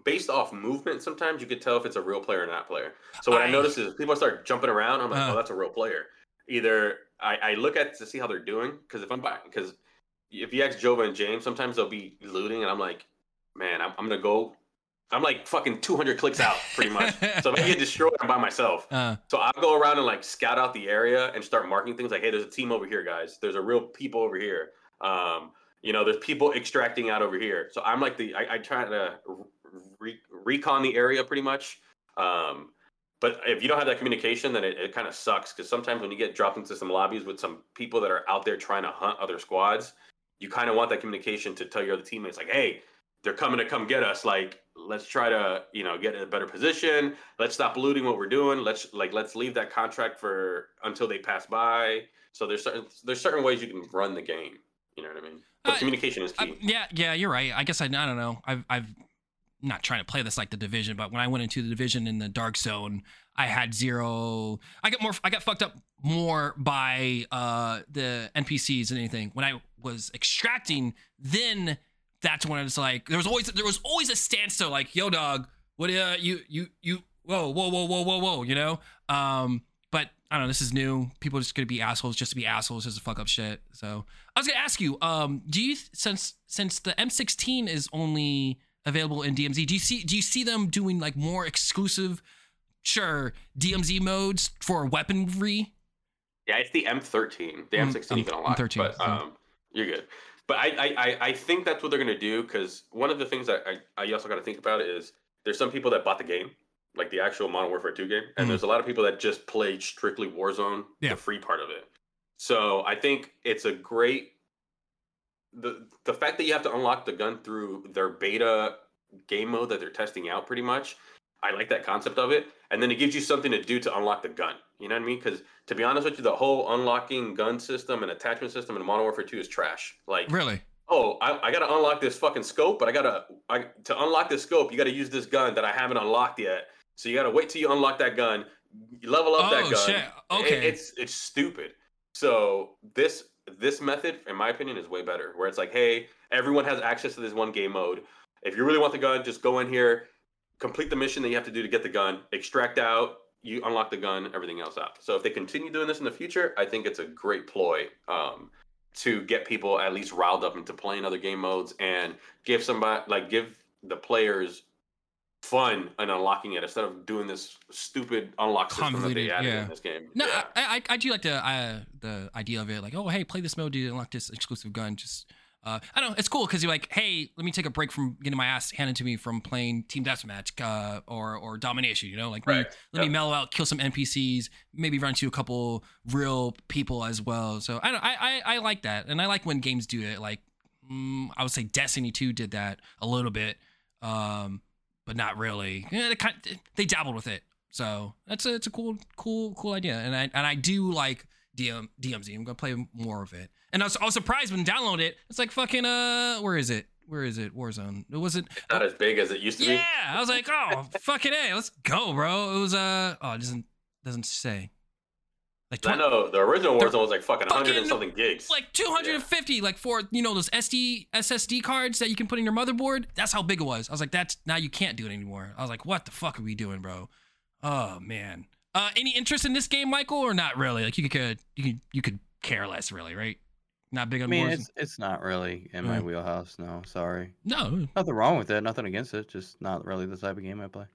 Speaker 3: based off movement. Sometimes you can tell if it's a real player or not player. So what I,
Speaker 1: I-
Speaker 3: notice is people start jumping around. I'm like,
Speaker 1: Uh.
Speaker 3: oh, that's a real player. Either I, I look at to see how they're doing because if I'm because if you ask Jova and James, sometimes they'll be looting, and I'm like, man, I'm, I'm gonna go. I'm like fucking 200 clicks out, pretty much. *laughs* so if I get destroyed, I'm by myself.
Speaker 1: uh,
Speaker 3: So I'll go around and like scout out the area and start marking things like, hey, there's a team over here, guys. There's a real people over here. Um, you know, there's people extracting out over here. So I'm like the I, I try to re- recon the area pretty much. Um, but if you don't have that communication, then it, it kind of sucks because sometimes when you get dropped into some lobbies with some people that are out there trying to hunt other squads, you kind of want that communication to tell your other teammates like, hey, they're coming to come get us. Like, let's try to you know get in a better position. Let's stop looting what we're doing. Let's like let's leave that contract for until they pass by. So there's certain there's certain ways you can run the game. You know what I mean? But
Speaker 1: Uh,
Speaker 3: communication is key.
Speaker 1: yeah, yeah, you're right. I guess I, I don't know. I've, I've not trying to play this like the division, but when I went into the division in the dark zone, I had zero. I got more. I got fucked up more by uh the NPCs than anything. When I was extracting, then that's when it's like, there was always there was always a standstill. Like, yo, dog, what? Uh, you you you. Whoa, whoa, whoa, whoa, whoa, whoa. You know. Um, but I don't know. This is new. People are just gonna be assholes, just to be assholes, just to fuck up shit. So I was gonna ask you, um, do you since since the M16 is only available in DMZ, do you see do you see them doing like more exclusive, sure, DMZ modes for weaponry?
Speaker 3: Yeah, it's the M13. The
Speaker 1: Mm,
Speaker 3: M16 you can unlock.
Speaker 1: M13,
Speaker 3: But um, you're good. But I, I, I, think that's what they're gonna do because one of the things that I, I also got to think about is there's some people that bought the game, like the actual Modern Warfare 2 game, and
Speaker 1: Mhm.
Speaker 3: there's a lot of people that just played strictly Warzone,
Speaker 1: Yeah.
Speaker 3: the free part of it. So I think it's a great the the fact that you have to unlock the gun through their beta game mode that they're testing out pretty much. I like that concept of it, and then it gives you something to do to unlock the gun. You know what I mean? Because to be honest with you, the whole unlocking gun system and attachment system in Modern Warfare 2 is trash. Like,
Speaker 1: Really?
Speaker 3: oh, I, I gotta unlock this fucking scope, but I gotta I, to unlock this scope, you gotta use this gun that I haven't unlocked yet. So you gotta wait till you unlock that gun, you level up
Speaker 1: Oh,
Speaker 3: that gun.
Speaker 1: shit.
Speaker 3: It-
Speaker 1: Okay.
Speaker 3: it's it's stupid. So this this method, in my opinion, is way better. Where it's like, hey, everyone has access to this one game mode. If you really want the gun, just go in here, complete the mission that you have to do to get the gun, extract out, you unlock the gun, everything else out. So if they continue doing this in the future, I think it's a great ploy um, to get people at least riled up into playing other game modes and give somebody like give the players fun in unlocking it instead of doing this stupid unlock system that they added
Speaker 1: yeah.
Speaker 3: in this game.
Speaker 1: No,
Speaker 3: yeah.
Speaker 1: I, I I do like the uh, the idea of it. Like, oh, hey, play this mode to unlock this exclusive gun. Just uh, I don't know, it's cool because you're like, hey, let me take a break from getting my ass handed to me from playing team deathmatch uh, or or domination. You know, like me,
Speaker 3: Right.
Speaker 1: let me
Speaker 3: Yep.
Speaker 1: mellow out, kill some NPCs, maybe run into a couple real people as well. So I don't, I, I I like that, and I like when games do it. Like, mm, I would say Destiny Two did that a little bit, um, but not really. Yeah, they, kind they dabbled with it. So that's a it's a cool cool cool idea, and I and I do like DM DMZ. I'm gonna play more of it. And I was, I was surprised when I downloaded it. It's like fucking uh, where is it? Where is it? Warzone. It wasn't.
Speaker 3: not as big as it used to
Speaker 1: Yeah,
Speaker 3: be.
Speaker 1: Yeah, I was like, oh fucking a, let's go, bro. It was uh, oh, it doesn't doesn't say. Like
Speaker 3: I know the original Warzone was like fucking 100 and something gigs.
Speaker 1: like 250 like for you know those SD SSD cards that you can put in your motherboard that's how big it was I was like that's now you can't do it anymore I was like what the fuck are we doing bro oh man uh any interest in this game Michael or not really like you could you could you could care less really right not big
Speaker 2: I
Speaker 1: on
Speaker 2: mean,
Speaker 1: Warzone?
Speaker 2: it's it's not really in my
Speaker 1: Right.
Speaker 2: wheelhouse. No, sorry.
Speaker 1: no
Speaker 2: Nothing wrong with it. Nothing against it. Just not really the type of game I play.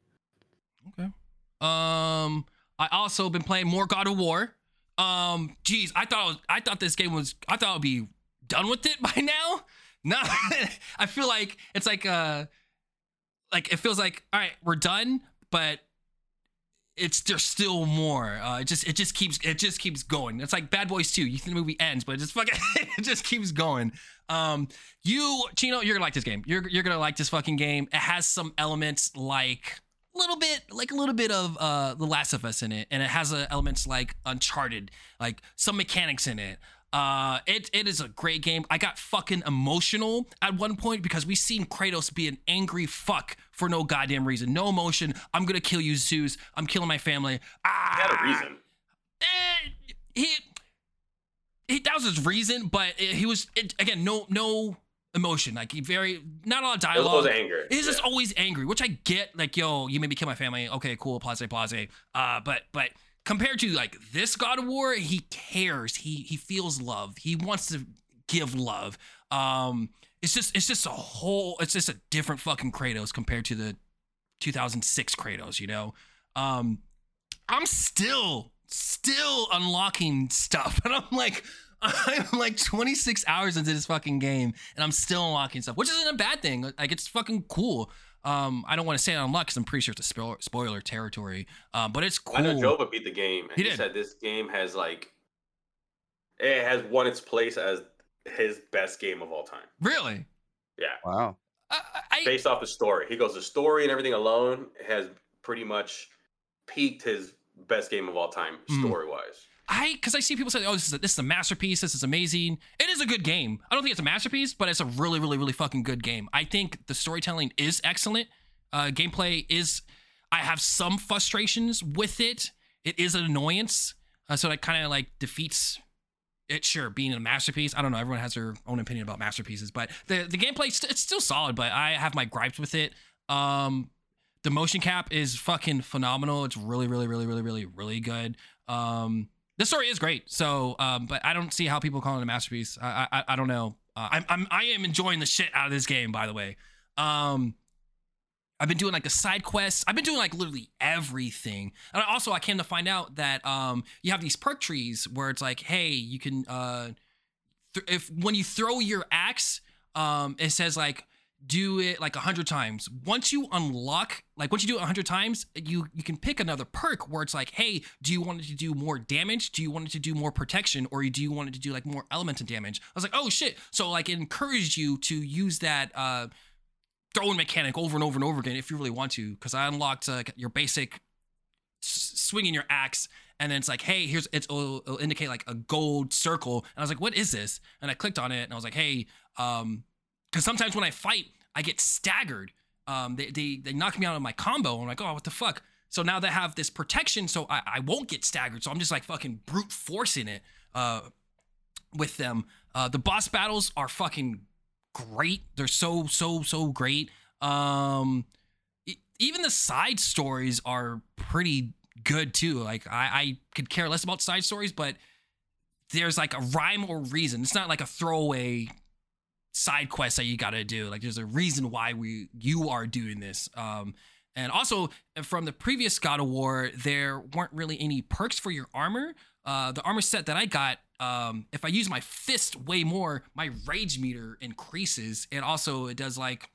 Speaker 1: okay um I also been playing more God of War um geez I thought it was, I thought this game was I thought I'd be done with it *laughs* by now no *laughs* I feel like it's like uh like it feels like all right we're done but it's there's still more. Uh it just it just keeps it just keeps going. It's like bad boys 2 you think the movie ends but it just fucking *laughs* it just keeps going. Um you chino you're gonna like this game. You're you're gonna like this fucking game. It has some elements like a little bit like a little bit of uh the last of us in it and it has uh, elements like uncharted like some mechanics in it uh, it it is a great game. I got fucking emotional at one point because we seen Kratos be an angry fuck for no goddamn reason, no emotion. I'm gonna kill you, Zeus. I'm killing my family. Ah,
Speaker 3: He had a reason.
Speaker 1: eh, he, he that was his reason, but it, he was it, again no no emotion. Like he very not a lot of
Speaker 3: It was
Speaker 1: dialogue.
Speaker 3: always anger.
Speaker 1: He's just always angry, which I get. Like, yo, you made me kill my family. Okay, cool, blase, blase. Uh, but but compared to like this God of War, he cares. He he feels love. He wants to give love. Um, it's just it's just a whole. It's just a different fucking Kratos compared to the 2006 Kratos. You know. Um, I'm still still unlocking stuff, *laughs* and I'm like. I'm like 26 hours into this fucking game, and I'm still unlocking stuff, which isn't a bad thing. Like it's fucking cool. Um, I don't want to say it on luck because I'm pretty sure it's a spoiler, spoiler territory. Um, but it's cool.
Speaker 3: I know Jova beat the game. And
Speaker 1: He
Speaker 3: he,
Speaker 1: did.
Speaker 3: said this game has like it has won its place as his best game of all time.
Speaker 1: Really?
Speaker 3: Yeah.
Speaker 2: Wow.
Speaker 1: I, I,
Speaker 3: Based off the story. He goes, the story and everything alone has pretty much peaked his best game of all time,
Speaker 1: Mm.
Speaker 3: story wise.
Speaker 1: I, because I see people say, "Oh, this is a, this is a masterpiece. This is amazing." It is a good game. I don't think it's a masterpiece, but it's a really, really, really fucking good game. I think the storytelling is excellent. Uh, gameplay is. I have some frustrations with it. It is an annoyance, uh, so that kind of like defeats it. Sure, being a masterpiece. I don't know. Everyone has their own opinion about masterpieces, but the the gameplay st- it's still solid. But I have my gripes with it. Um, the motion cap is fucking phenomenal. It's really, really, really, really, really, really good. Um, the story is great. So, um, but I don't see how people call it a masterpiece. I, I, I don't know. Uh, I'm, I'm, I am enjoying the shit out of this game. By the way, um, I've been doing like the side quests. I've been doing like literally everything. And also, I came to find out that um, you have these perk trees where it's like, hey, you can uh, th- if when you throw your axe, um, it says like do it like a hundred times. Once you unlock, like once you do it a hundred times, you you can pick another perk where it's like, hey, do you want it to do more damage? Do you want it to do more protection, or do you want it to do like more elemental damage? I was like, oh shit! So like it encouraged you to use that uh throwing mechanic over and over and over again if you really want to. Because I unlocked uh, your basic swinging your axe. And then it's like, hey, here's it's, it'll, it'll indicate like a gold circle. And I was like, what is this? And I clicked on it and I was like, hey, um, because sometimes when I fight, I get staggered. Um, they, they they knock me out of my combo. I'm like, oh, what the fuck? So now they have this protection, so I, I won't get staggered. So I'm just like fucking brute forcing it uh, with them. Uh, the boss battles are fucking great. They're so so so great. Um, e- even the side stories are pretty good too. Like I, I could care less about side stories, but there's like a rhyme or reason. It's not like a throwaway side quests that you got to do. Like there's a reason why we you are doing this. Um, and also from the previous God of War, there weren't really any perks for your armor. Uh, the armor set that I got, um, if I use my fist way more, my rage meter increases. And also it does like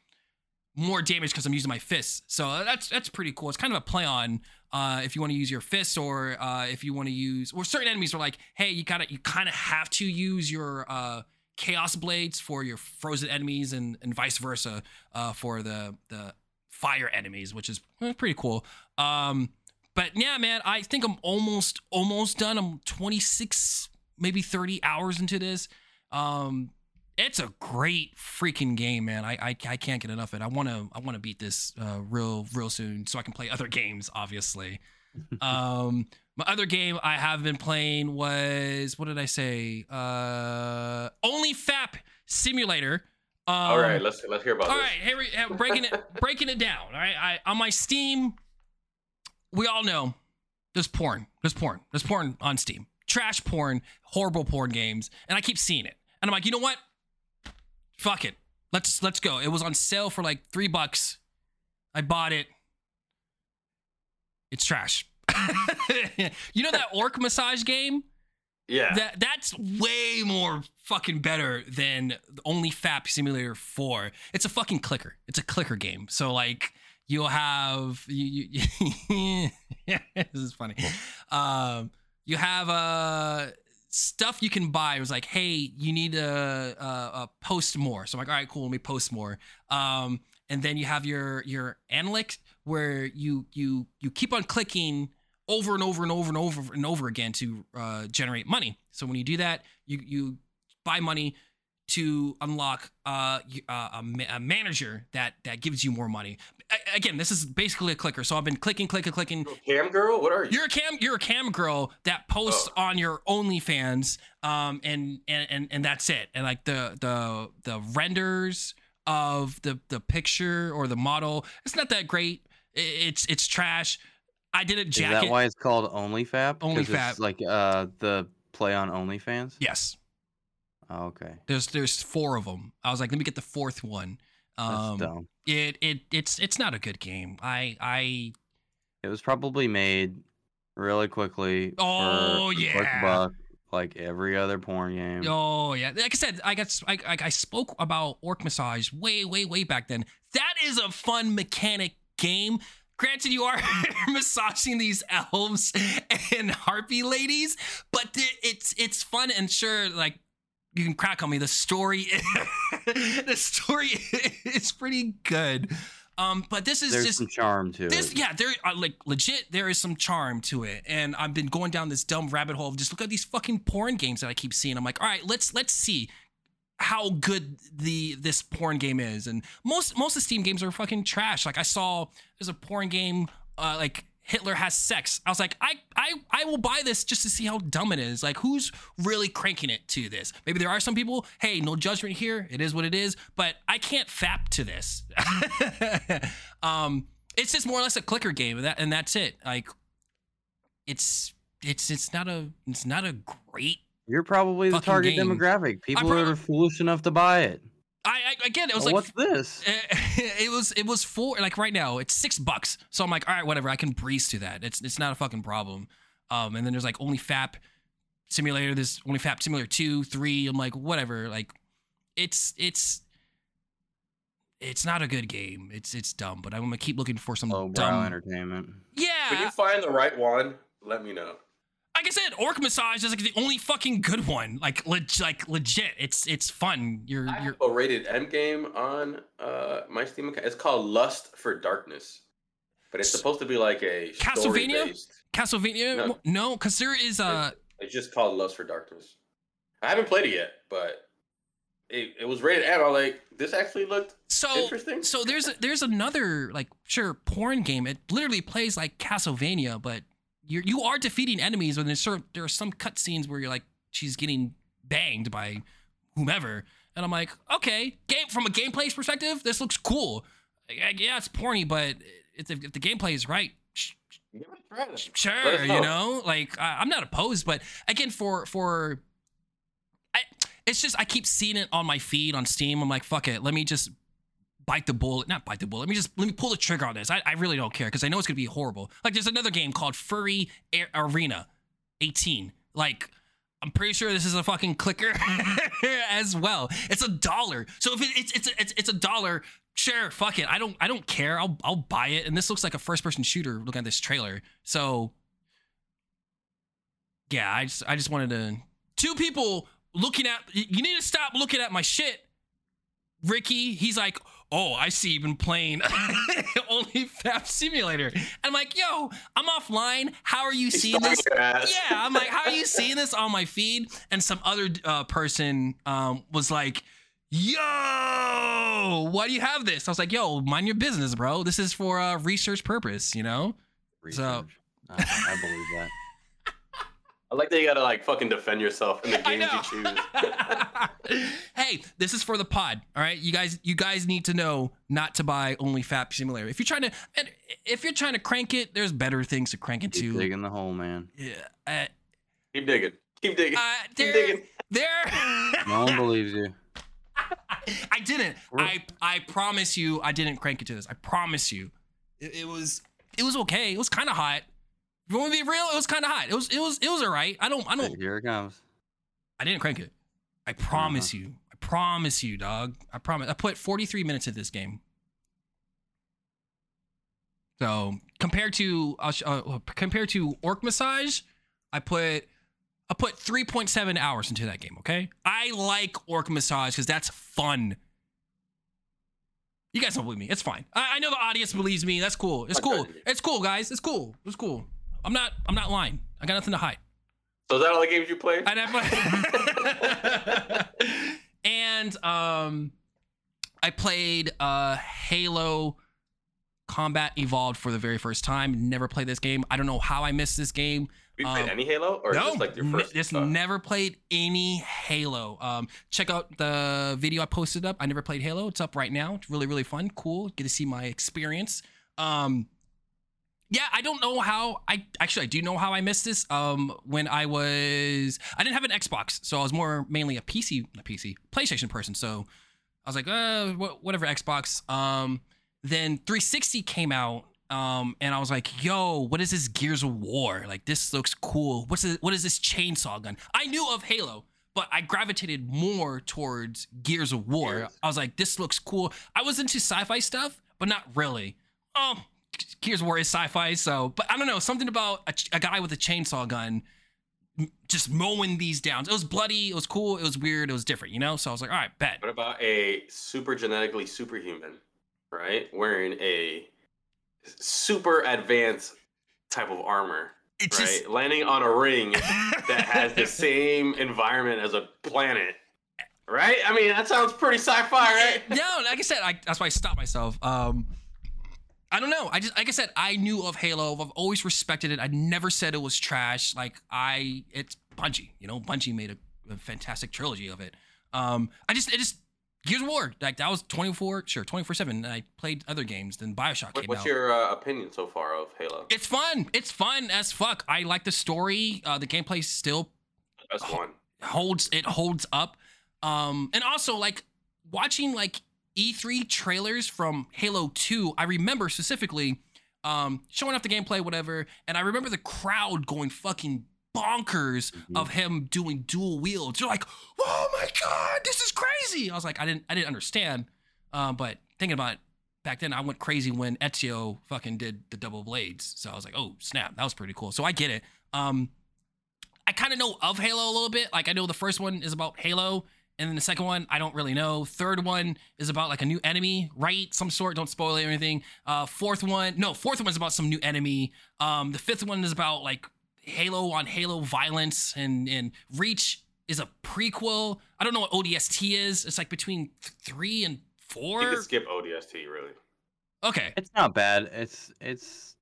Speaker 1: more damage because I'm using my fists. So uh, that's that's pretty cool. It's kind of a play on uh, if you want to use your fists or uh, if you want to use or certain enemies are like, hey, you gotta you kind of have to use your uh, chaos blades for your frozen enemies and and vice versa uh, for the the fire enemies, which is eh, pretty cool. Um, but yeah, man, I think I'm almost almost done. I'm 26, maybe 30 hours into this. Um, it's a great freaking game, man. I I, I can't get enough of it. I want to I want to beat this uh, real real soon so I can play other *laughs* games, obviously. *laughs* um, My other game I have been playing was what did I say? Uh, Only Fap Simulator. Um,
Speaker 3: All right, let's let's hear about
Speaker 1: all
Speaker 3: this.
Speaker 1: right, here we uh, breaking it *laughs* breaking it down. All right, I on my Steam, we all know there's porn. There's porn. There's porn on Steam. Trash porn, horrible porn games, and I keep seeing it. And I'm like, you know what? Fuck it. Let's let's go. It was on sale for like three bucks. I bought it. It's trash. *laughs* you know that orc massage game?
Speaker 3: Yeah.
Speaker 1: That that's way more fucking better than only Fap Simulator 4. It's a fucking clicker. It's a clicker game. So like you'll have you, you *laughs* this is funny. Um you have uh stuff you can buy. It was like, hey, you need to uh, uh, post more. So I'm like, all right, cool. Let me post more. Um, and then you have your your analytics where you you you keep on clicking over and over and over and over and over again to uh, generate money. So when you do that, you you buy money to unlock uh, uh, a, a manager that that gives you more money. A- again, this is basically a clicker. So I've been clicking, clicking, clicking.
Speaker 3: Cam girl, what are you?
Speaker 1: You're a cam. You're a cam girl that posts
Speaker 3: Oh.
Speaker 1: on your OnlyFans, um, and and and and that's it. And like the the the renders of the the picture or the model, it's not that great. It's it's trash. I did a
Speaker 2: Is
Speaker 1: jacket.
Speaker 2: that why it's called OnlyFap? 'Cause
Speaker 1: OnlyFap.
Speaker 2: It's like uh the play on OnlyFans.
Speaker 1: yes,
Speaker 2: Oh, okay.
Speaker 1: there's there's four of them. I was like, let me get the fourth one.
Speaker 2: That's
Speaker 1: Um,
Speaker 2: dumb.
Speaker 1: it it it's it's not a good game. I I
Speaker 2: It was probably made really quickly.
Speaker 1: Oh,
Speaker 2: for a quick
Speaker 1: yeah.
Speaker 2: Like every other porn game.
Speaker 1: Oh yeah, like I said, I got I, I I spoke about orc massage way way way back then. That is a fun mechanic game. Granted, you are *laughs* massaging these elves and harpy ladies, but it's it's fun and sure like you can crack on me. The story, *laughs* the story *laughs* is pretty good. Um, but this is
Speaker 2: There's
Speaker 1: just
Speaker 2: some charm to
Speaker 1: this
Speaker 2: it.
Speaker 1: yeah there uh, like legit there is some charm to it. And i've been going down this dumb rabbit hole of just look at these fucking porn games that i keep seeing. I'm like all right let's let's see how good the this porn game is. And most most of the steam games are fucking trash. Like i saw there's a porn game uh like hitler has sex i was like i i i will buy this just to see how dumb it is like who's really cranking it to this maybe there are some people hey no judgment here it is what it is but i can't fap to this *laughs* um it's just more or less a clicker game and that and that's it like it's it's it's not a it's not a great
Speaker 2: You're probably the target
Speaker 1: game.
Speaker 2: demographic. People
Speaker 1: probably-
Speaker 2: are foolish enough to buy it.
Speaker 1: I, I again it was
Speaker 2: Oh,
Speaker 1: like
Speaker 2: what's this? *laughs*
Speaker 1: it was it was four like right now it's six bucks so i'm like all right whatever i can breeze through that it's it's not a fucking problem um and then there's like only fap simulator there's only fap simulator two three i'm like whatever like it's it's it's not a good game it's it's dumb but i'm gonna keep looking for some
Speaker 2: Low brow
Speaker 1: dumb
Speaker 2: entertainment. Yeah.
Speaker 3: When
Speaker 1: yeah
Speaker 3: you find the right one, let me know.
Speaker 1: Like I said, Orc Massage is like the only fucking good one. Like, leg- like legit. It's it's fun. You're
Speaker 3: I
Speaker 1: you're
Speaker 3: have a rated M game on uh my Steam account. It's called Lust for Darkness, but it's supposed to be like a
Speaker 1: Castlevania? Castlevania.
Speaker 3: No.
Speaker 1: No, because there is uh
Speaker 3: It's just called Lust for Darkness. I haven't played it yet, but it, it was rated M. I like, this actually looked
Speaker 1: so
Speaker 3: interesting.
Speaker 1: so there's there's another like sure porn game. It literally plays like Castlevania, but you you are defeating enemies. And there's sort of, there are some cutscenes where you're like she's getting banged by whomever, and I'm like, okay, game from a gameplay perspective, this looks cool. Like, Yeah, it's porny, but if, if the gameplay is right, sh-
Speaker 3: Give it a try then.
Speaker 1: sure you
Speaker 3: know.
Speaker 1: know like I, i'm not opposed but again for for i it's just i keep seeing it on my feed on steam i'm like fuck it let me just bite the bullet not bite the bullet let me just let me pull the trigger on this i, I really don't care because i know it's gonna be horrible like there's another game called furry arena 18 like I'm pretty sure this is a fucking clicker *laughs* as well. It's a dollar. So if it, it's it's it's it's a dollar, sure, fuck it. I don't I don't care. I'll I'll buy it. And this looks like a first person shooter. Looking at this trailer, so yeah, I just I just wanted to two people looking at. You need to stop looking at my shit, Ricky. He's like, oh, I see you've been playing *laughs* only Fap Simulator. And I'm like, yo, I'm offline. How are you seeing this? yeah, I'm like, how are you seeing this on my feed? And some other uh, person um, was like, yo, why do you have this? I was like, yo, mind your business, bro. This is for uh, research purpose, you know? So-
Speaker 2: Research. I, I believe that.
Speaker 3: I like that you gotta like fucking defend yourself in the *laughs* games you choose. *laughs*
Speaker 1: hey, this is for the pod. All right, you guys, you guys need to know not to buy only Fap Simulator. If you're trying to, and if you're trying to crank it, there's better things to crank it
Speaker 2: Keep
Speaker 1: to.
Speaker 2: digging the hole, man.
Speaker 1: Yeah, uh,
Speaker 3: Keep digging. Keep digging.
Speaker 1: uh,
Speaker 3: Keep
Speaker 1: there,
Speaker 3: digging.
Speaker 1: there. *laughs*
Speaker 2: No one believes you.
Speaker 1: I didn't. I I promise you, I didn't crank it to this. I promise you, it, it was it was okay. It was kind of hot. If you want to be real, it was kind of hot. It was it was it was alright. I don't I don't
Speaker 2: Here it comes.
Speaker 1: I didn't crank it. I promise you. I promise you, dog. I promise. I put 43 minutes into this game. So compared to uh, uh, compared to Orc Massage, I put I put 3.7 hours into that game. Okay, I like Orc Massage because that's fun. You guys don't believe me. It's fine. I, I know the audience believes me. That's cool. It's
Speaker 3: I'm
Speaker 1: cool.
Speaker 3: judging.
Speaker 1: It's cool, guys. It's cool. It's cool. I'm not. I'm not lying. I got nothing to hide.
Speaker 3: So is that all the games you played? *laughs*
Speaker 1: And um, I played uh Halo Combat Evolved for the very first time. Never played this game. I don't know how I missed this game.
Speaker 3: you played
Speaker 1: um,
Speaker 3: any Halo or
Speaker 1: no,
Speaker 3: just like your first?
Speaker 1: just never played any Halo. Um, check out the video I posted up. I never played Halo. It's up right now. It's really really fun. Cool. Get to see my experience. Um, yeah, I don't know how. I actually I do know how I missed this. Um, when I was I didn't have an Xbox, so I was more mainly a PC, a PC, PlayStation person. So I was like, uh, wh- whatever Xbox. Um, then 360 came out. Um, and I was like, yo, what is this Gears of War? Like, this looks cool. What's this, what is this chainsaw gun? I knew of Halo, but I gravitated more towards Gears of War.
Speaker 3: Gears.
Speaker 1: I was like, this looks cool. I was into sci-fi stuff, but not really. Oh, Gears of War is sci-fi, so but I don't know something about a, a guy with a chainsaw gun just mowing these down. It was bloody. It was cool. It was weird. It was different, you know. So I was like, all right, bet.
Speaker 3: What about a super genetically superhuman, right? Wearing a super advanced type of armor, right?
Speaker 1: just
Speaker 3: Landing on a ring *laughs* that has the same environment as a planet, right? I mean, that sounds pretty sci-fi, right? *laughs*
Speaker 1: no, like I said, I, that's why I stopped myself. Um, I don't know. I just like I said, I knew of Halo. I've always respected it. I never said it was trash. Like I, it's Bungie. You know, Bungie made a, a fantastic trilogy of it. Um, I just, it just Gears of War. Like that was twenty four, sure, twenty four seven. And I played other games. Then Bioshock
Speaker 3: What,
Speaker 1: came
Speaker 3: what's
Speaker 1: out.
Speaker 3: your uh, opinion so far of Halo?
Speaker 1: It's fun. It's fun as fuck. I like the story. Uh, the gameplay still
Speaker 3: Best one.
Speaker 1: holds it holds up. Um, and also like watching like E3 trailers from Halo 2, I remember specifically um showing off the gameplay, whatever, and I remember the crowd going fucking bonkers
Speaker 2: Mhm.
Speaker 1: of him doing dual wields. You're like, oh my god, this is crazy. I was like, I didn't I didn't understand. Um, but thinking about it back then, I went crazy when Ezio fucking did the double blades. So I was like, oh snap, that was pretty cool. So I get it. Um, I kind of know of Halo a little bit. Like I know the first one is about Halo, and then the second one I don't really know. Third one is about like a new enemy, right? Some sort. Don't spoil it or anything. Uh, fourth one, no, fourth one is about some new enemy. Um, the fifth one is about like Halo on Halo violence, and and Reach is a prequel. I don't know what ODST is. It's like between th- three and four.
Speaker 3: You
Speaker 1: four.
Speaker 3: could skip ODST, really.
Speaker 1: Okay.
Speaker 2: It's not bad. It's it's.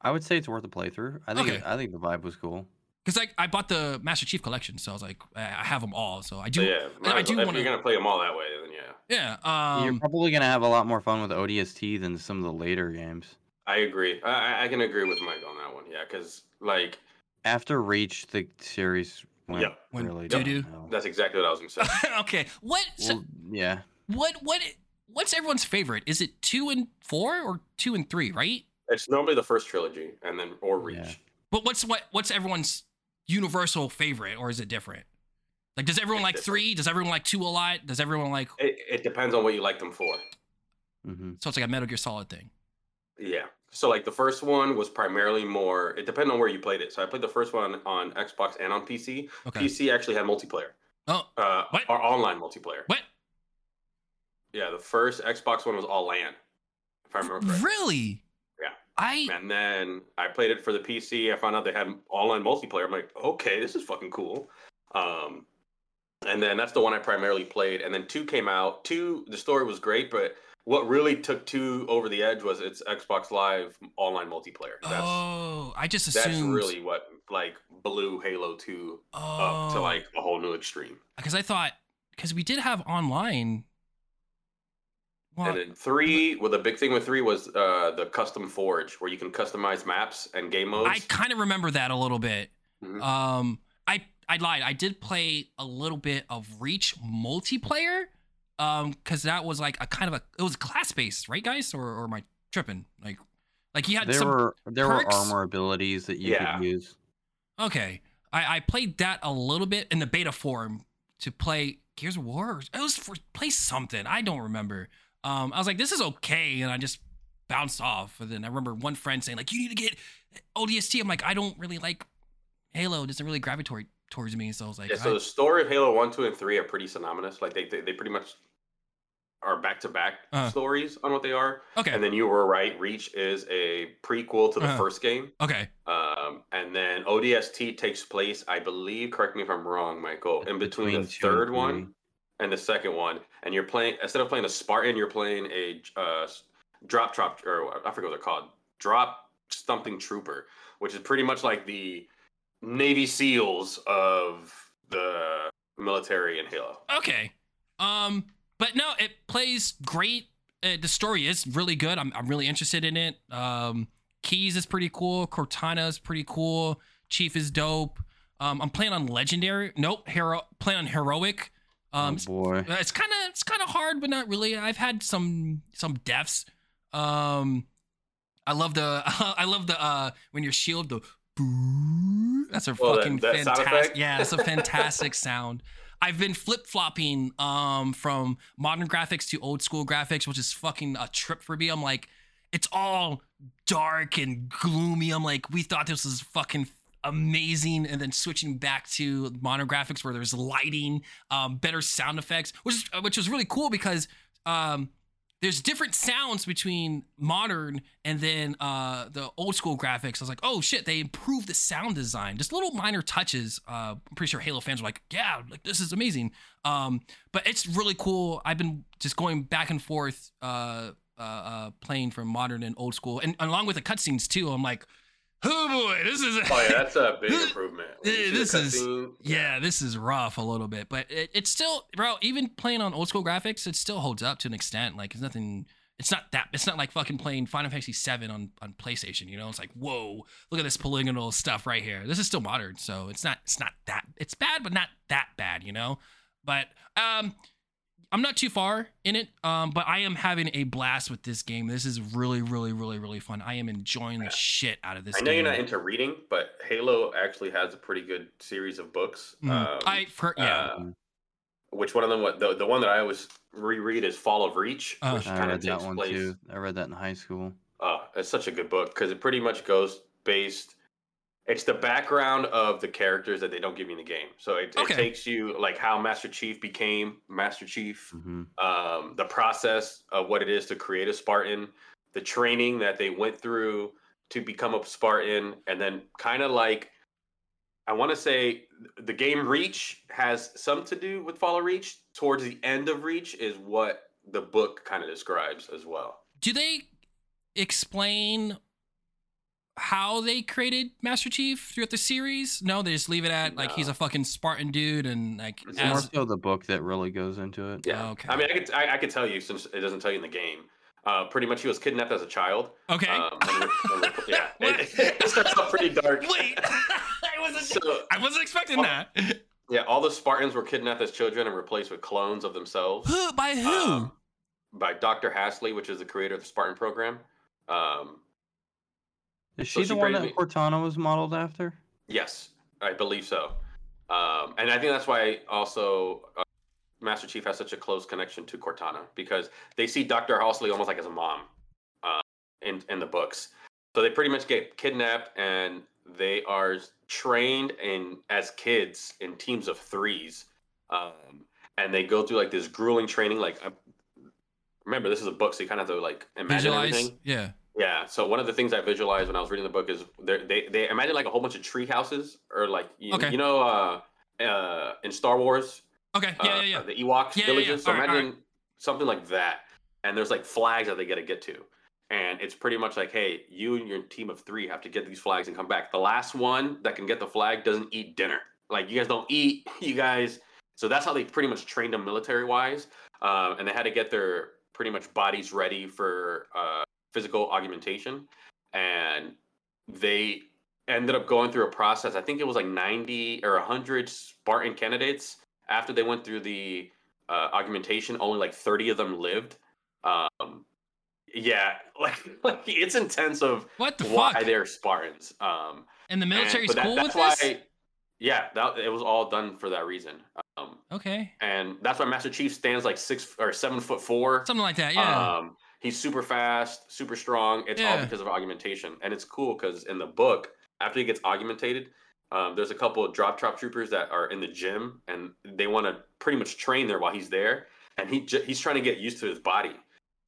Speaker 2: I would say it's worth a playthrough. I think
Speaker 1: Okay.
Speaker 2: it- I think the vibe was cool.
Speaker 1: Because like I bought the Master Chief collection, so I was like, I I have them all, so I do.
Speaker 3: So yeah, might
Speaker 1: I do
Speaker 3: well- if
Speaker 1: wanna-
Speaker 3: you're gonna play them all that way, then yeah,
Speaker 1: Yeah.
Speaker 2: You're
Speaker 1: Um,
Speaker 2: probably gonna have a lot more fun with ODST than some of the later games.
Speaker 3: I agree. I, I- I can agree with Mike on that one. Yeah, because like
Speaker 2: After Reach, the series went
Speaker 3: Yeah.
Speaker 1: Went
Speaker 2: really
Speaker 1: doo-doo.
Speaker 3: that's exactly what I was gonna say. *laughs*
Speaker 1: okay. What? So,
Speaker 2: Well, yeah,
Speaker 1: what? What? What's everyone's favorite? Is it two and four or two and three? Right?
Speaker 3: it's normally the first trilogy, and then or Reach.
Speaker 2: Yeah.
Speaker 1: But what's what? What's everyone's universal favorite, or is it different? Like, does everyone
Speaker 3: It's
Speaker 1: like
Speaker 3: different.
Speaker 1: three? Does everyone like two a lot? Does everyone like?
Speaker 3: It, it depends on what you like them for.
Speaker 2: Mm-hmm.
Speaker 1: So it's like a Metal Gear Solid thing.
Speaker 3: Yeah. So like the first one was primarily more. It depended on where you played it. So I played the first one on Xbox and on PC.
Speaker 1: Okay.
Speaker 3: PC actually had multiplayer.
Speaker 1: Oh,
Speaker 3: Uh,
Speaker 1: What?
Speaker 3: Or online multiplayer.
Speaker 1: what?
Speaker 3: Yeah, the first Xbox one was all LAN, if I remember correctly.
Speaker 1: Really? I
Speaker 3: And then I played it for the PC. I found out they had online multiplayer. I'm like, okay, this is fucking cool. Um, and then that's the one I primarily played. And then two came out. Two, the story was great, but what really took two over the edge was its Xbox Live online multiplayer. That's
Speaker 1: oh, I just assumed that's
Speaker 3: really what like blew Halo 2
Speaker 1: oh,
Speaker 3: up to like a whole new extreme.
Speaker 1: because I thought because we did have online. Well,
Speaker 3: And then three, well, the big thing with three was uh, the custom forge, where you can customize maps and game modes.
Speaker 1: I kind of remember that a little bit.
Speaker 3: Mhm.
Speaker 1: Um, I I lied. I did play a little bit of Reach multiplayer. Um, because that was like a kind of a it was class based, right, guys? Or or am I tripping? Like, like you had
Speaker 2: There
Speaker 1: some.
Speaker 2: were there
Speaker 1: perks?
Speaker 2: were armor abilities that you
Speaker 3: Yeah.
Speaker 2: could use.
Speaker 1: Okay, I I played that a little bit in the beta form to play Gears of War. or- It was for play something. I don't remember. Um, I was like, this is okay, and I just bounced off. And then I remember one friend saying like, you need to get ODST. I'm like, I don't really like Halo. It doesn't really gravitate towards me. So I was like,
Speaker 3: yeah, so
Speaker 1: I-
Speaker 3: the story of Halo 1, 2, and 3 are pretty synonymous. Like, they, they, they pretty much are back to back stories on what they are.
Speaker 1: okay,
Speaker 3: And then you were right. Reach is a prequel to the
Speaker 1: Uh-huh.
Speaker 3: first game.
Speaker 1: okay,
Speaker 3: Um, and then ODST takes place, I believe, correct me if I'm wrong, Michael, in between,
Speaker 2: Between
Speaker 3: the
Speaker 2: two and
Speaker 3: third
Speaker 2: three.
Speaker 3: one and the second one. And you're playing, instead of playing a Spartan, you're playing a uh, drop drop, or I forget what they're called, drop stumping trooper, which is pretty much like the Navy SEALs of the military in Halo.
Speaker 1: okay. Um, but no, it plays great. Uh, the story is really good. I'm I'm really interested in it. Um, Keyes is pretty cool. Cortana is pretty cool. Chief is dope. Um, I'm playing on legendary. Nope, hero. Playing on heroic. Um,
Speaker 2: oh boy.
Speaker 1: It's kind of it's kind of hard, but not really. I've had some some deaths. Um, I love the *laughs* I love the uh when your shield the boo. *laughs* That's a
Speaker 3: Oh, that-
Speaker 1: fucking
Speaker 3: that sound
Speaker 1: fantastic. Yeah, it's a fantastic *laughs* sound. I've been flip flopping um from modern graphics to old school graphics, which is fucking a trip for me. I'm like, it's all dark and gloomy. I'm like, we thought this was fucking amazing, and then switching back to modern graphics where there's lighting, um, better sound effects, which which was really cool because um, there's different sounds between modern and then uh, the old school graphics. I was like, oh shit, they improved the sound design. Just little minor touches. Uh, I'm pretty sure Halo fans were like, yeah, like this is amazing. Um, but it's really cool. I've been just going back and forth, uh, uh, uh, playing from modern and old school, and along with the cutscenes too. I'm like, oh boy, this is.
Speaker 3: Oh, yeah, that's a *laughs* big improvement.
Speaker 1: Yeah, this is-
Speaker 3: cutscene,
Speaker 1: Yeah, this is rough a little bit, but it, it's still, bro. Even playing on old school graphics, it still holds up to an extent. Like it's nothing. It's not that. It's not like fucking playing Final Fantasy VII on on PlayStation. You know, it's like whoa, look at this polygonal stuff right here. This is still modern, so it's not. It's not that. It's bad, but not that bad. You know, but um. I'm not too far in it, um, but I am having a blast with this game. This is really, really, really, really fun. I am enjoying the shit out of this.
Speaker 3: I know
Speaker 1: game.
Speaker 3: you're not into reading, but Halo actually has a pretty good series of books.
Speaker 1: Mhm.
Speaker 3: Um,
Speaker 1: I for, yeah.
Speaker 3: uh, which one of them? What the the one that I always reread is Fall of Reach,
Speaker 1: Uh,
Speaker 3: which
Speaker 2: I
Speaker 3: kind of
Speaker 2: read that
Speaker 3: takes
Speaker 2: one
Speaker 3: place.
Speaker 2: too. I read that in high school.
Speaker 3: Oh, it's such a good book because it pretty much goes based. It's the background of the characters that they don't give you in the game. So it,
Speaker 1: Okay.
Speaker 3: it takes you like how Master Chief became Master Chief,
Speaker 2: hmm
Speaker 3: um, the process of what it is to create a Spartan, the training that they went through to become a Spartan, and then kind of like I want to say the game Reach has some to do with Fall of Reach. Towards the end of Reach is what the book kind of describes as well.
Speaker 1: do they explain how they created Master Chief throughout the series? No, they just leave it at like he's a fucking Spartan dude and like
Speaker 3: It's
Speaker 2: It's more so the book that really goes into it.
Speaker 3: Yeah.
Speaker 1: Okay.
Speaker 3: I mean, I could I, I could tell you since it doesn't tell you in the game. Uh, pretty much, he was kidnapped as a child.
Speaker 1: okay.
Speaker 3: Um, and re- and re- yeah,
Speaker 1: What?
Speaker 3: it, *laughs* it starts off pretty dark.
Speaker 1: Wait, *laughs* I wasn't.
Speaker 3: So
Speaker 1: I wasn't expecting
Speaker 3: Oh.
Speaker 1: that.
Speaker 3: yeah, all the Spartans were kidnapped as children and replaced with clones of themselves
Speaker 1: Who by who?
Speaker 3: um, by Dr. Halsey, which is the creator of the Spartan program. Um,
Speaker 2: Is
Speaker 3: So
Speaker 2: she
Speaker 3: she
Speaker 2: the one that
Speaker 3: me-
Speaker 2: Cortana was modeled after?
Speaker 3: yes, I believe so. Um, and I think that's why also uh, Master Chief has such a close connection to Cortana because they see Dr. Halsey almost like as a mom uh, in in the books. So they pretty much get kidnapped and they are trained in as kids in teams of threes, um, and they go through like this grueling training. Like, uh, remember this is a book, so you kind of have to like imagine
Speaker 1: Visualize.
Speaker 3: everything.
Speaker 1: Yeah.
Speaker 3: Yeah. So one of the things I visualized when I was reading the book is they they imagine like a whole bunch of tree houses or like you,
Speaker 1: Okay.
Speaker 3: you know uh, uh, in Star Wars
Speaker 1: Okay. Yeah.
Speaker 3: uh,
Speaker 1: Yeah. Yeah.
Speaker 3: the Ewoks
Speaker 1: Yeah,
Speaker 3: villages.
Speaker 1: yeah.
Speaker 3: So imagine something like that, and there's like flags that they got to get to, and it's pretty much like, hey, you and your team of three have to get these flags and come back. The last one that can get the flag doesn't eat dinner. Like you guys don't eat. *laughs* You guys. So that's how they pretty much trained them military wise, um, and they had to get their pretty much bodies ready for uh, physical augmentation, and they ended up going through a process. I think it was like 90 or 100 Spartan candidates. After they went through the uh, augmentation, only like 30 of them lived. Um, yeah, *laughs* like like it's intense of
Speaker 1: What the
Speaker 3: why
Speaker 1: fuck?
Speaker 3: they're Spartans. Um,
Speaker 1: And the
Speaker 3: and-
Speaker 1: military's
Speaker 3: but that-
Speaker 1: cool with
Speaker 3: that's
Speaker 1: this?
Speaker 3: why- Yeah, that it was all done for that reason. Um,
Speaker 1: Okay.
Speaker 3: and that's why Master Chief stands like six or seven foot four.
Speaker 1: Something like that, yeah.
Speaker 3: Um, he's super fast, super strong. It's all because of augmentation, and it's cool because in the book, after he gets augmentated, um, there's a couple of drop troopers that are in the gym, and they want to pretty much train there while he's there, and he j- he's trying to get used to his body.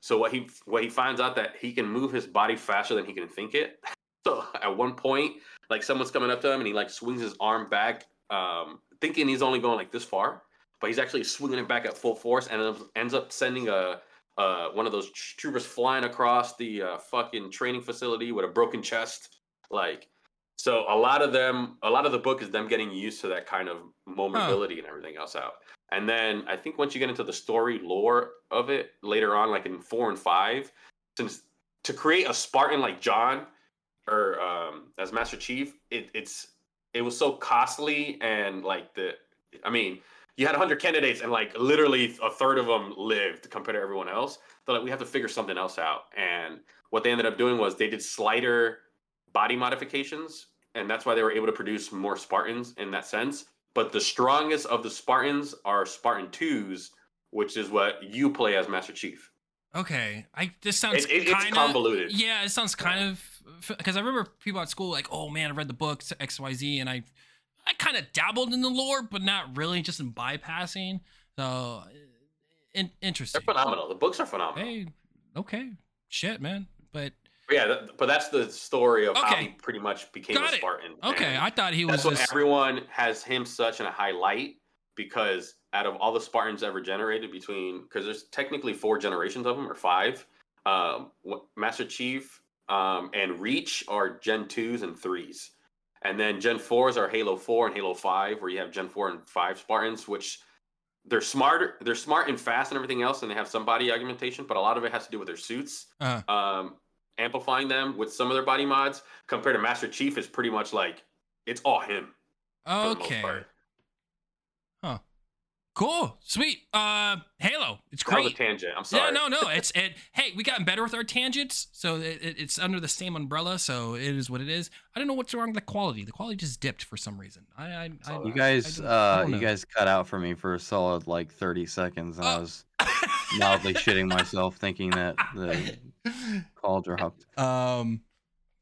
Speaker 3: So what he what he finds out that he can move his body faster than he can think it. *laughs* So at one point, like someone's coming up to him, and he like swings his arm back, um, thinking he's only going like this far, but he's actually swinging it back at full force, and ends up sending a uh, one of those troopers flying across the uh, fucking training facility with a broken chest. Like, so a lot of them, a lot of the book is them getting used to that kind of mobility and everything else out. And then I think once you get into the story lore of it later on, like in four and five, since to create a Spartan like John or um, as Master Chief, it, it's it was so costly and like the, I mean, you had 100 candidates and like literally a third of them lived compared to everyone else. So like we have to figure something else out. And what they ended up doing was they did slighter body modifications, and that's why they were able to produce more Spartans in that sense. But the strongest of the Spartans are Spartan twos, which is what you play as Master Chief.
Speaker 1: Okay. I this sounds
Speaker 3: It, it, it's
Speaker 1: kind of
Speaker 3: convoluted.
Speaker 1: Yeah, it sounds kind of because I remember people at school like, "Oh man, I read the book X Y Z, and I, I kind of dabbled in the lore, but not really, just in bypassing." So, in,
Speaker 3: They're
Speaker 1: interesting.
Speaker 3: phenomenal. The books are phenomenal.
Speaker 1: Hey, okay, shit, man. But
Speaker 3: yeah, that, but that's the story of how he pretty much became
Speaker 1: Got
Speaker 3: a
Speaker 1: it.
Speaker 3: Spartan.
Speaker 1: okay, I thought he was
Speaker 3: that's
Speaker 1: just
Speaker 3: everyone has him such in a high light because out of all the Spartans ever generated between because there's technically four generations of them or five. Um, Master Chief um, and Reach are Gen twos and threes, and then Gen fours are Halo four and Halo five, where you have Gen four and five Spartans, which they're smarter, they're smart and fast and everything else, and they have some body augmentation, but a lot of it has to do with their suits
Speaker 1: uh,
Speaker 3: um, amplifying them with some of their body mods compared to Master Chief is pretty much like it's all him. for the most
Speaker 1: okay,
Speaker 3: part.
Speaker 1: Cool, sweet. Uh, Halo, it's
Speaker 3: That was a tangent. I'm sorry.
Speaker 1: Yeah, no, no. *laughs* It's it. Hey, we gotten better with our tangents, so it, it- it's under the same umbrella. So it is what it is. I don't know what's wrong with the quality. The quality just dipped for some reason. I, I, I
Speaker 3: You
Speaker 2: You
Speaker 1: I
Speaker 2: guys,
Speaker 1: I
Speaker 2: uh, you guys cut out for me for a solid like 30 seconds, and I
Speaker 1: Oh.
Speaker 2: was *laughs* mildly shitting myself, thinking that the *laughs* call dropped.
Speaker 1: um,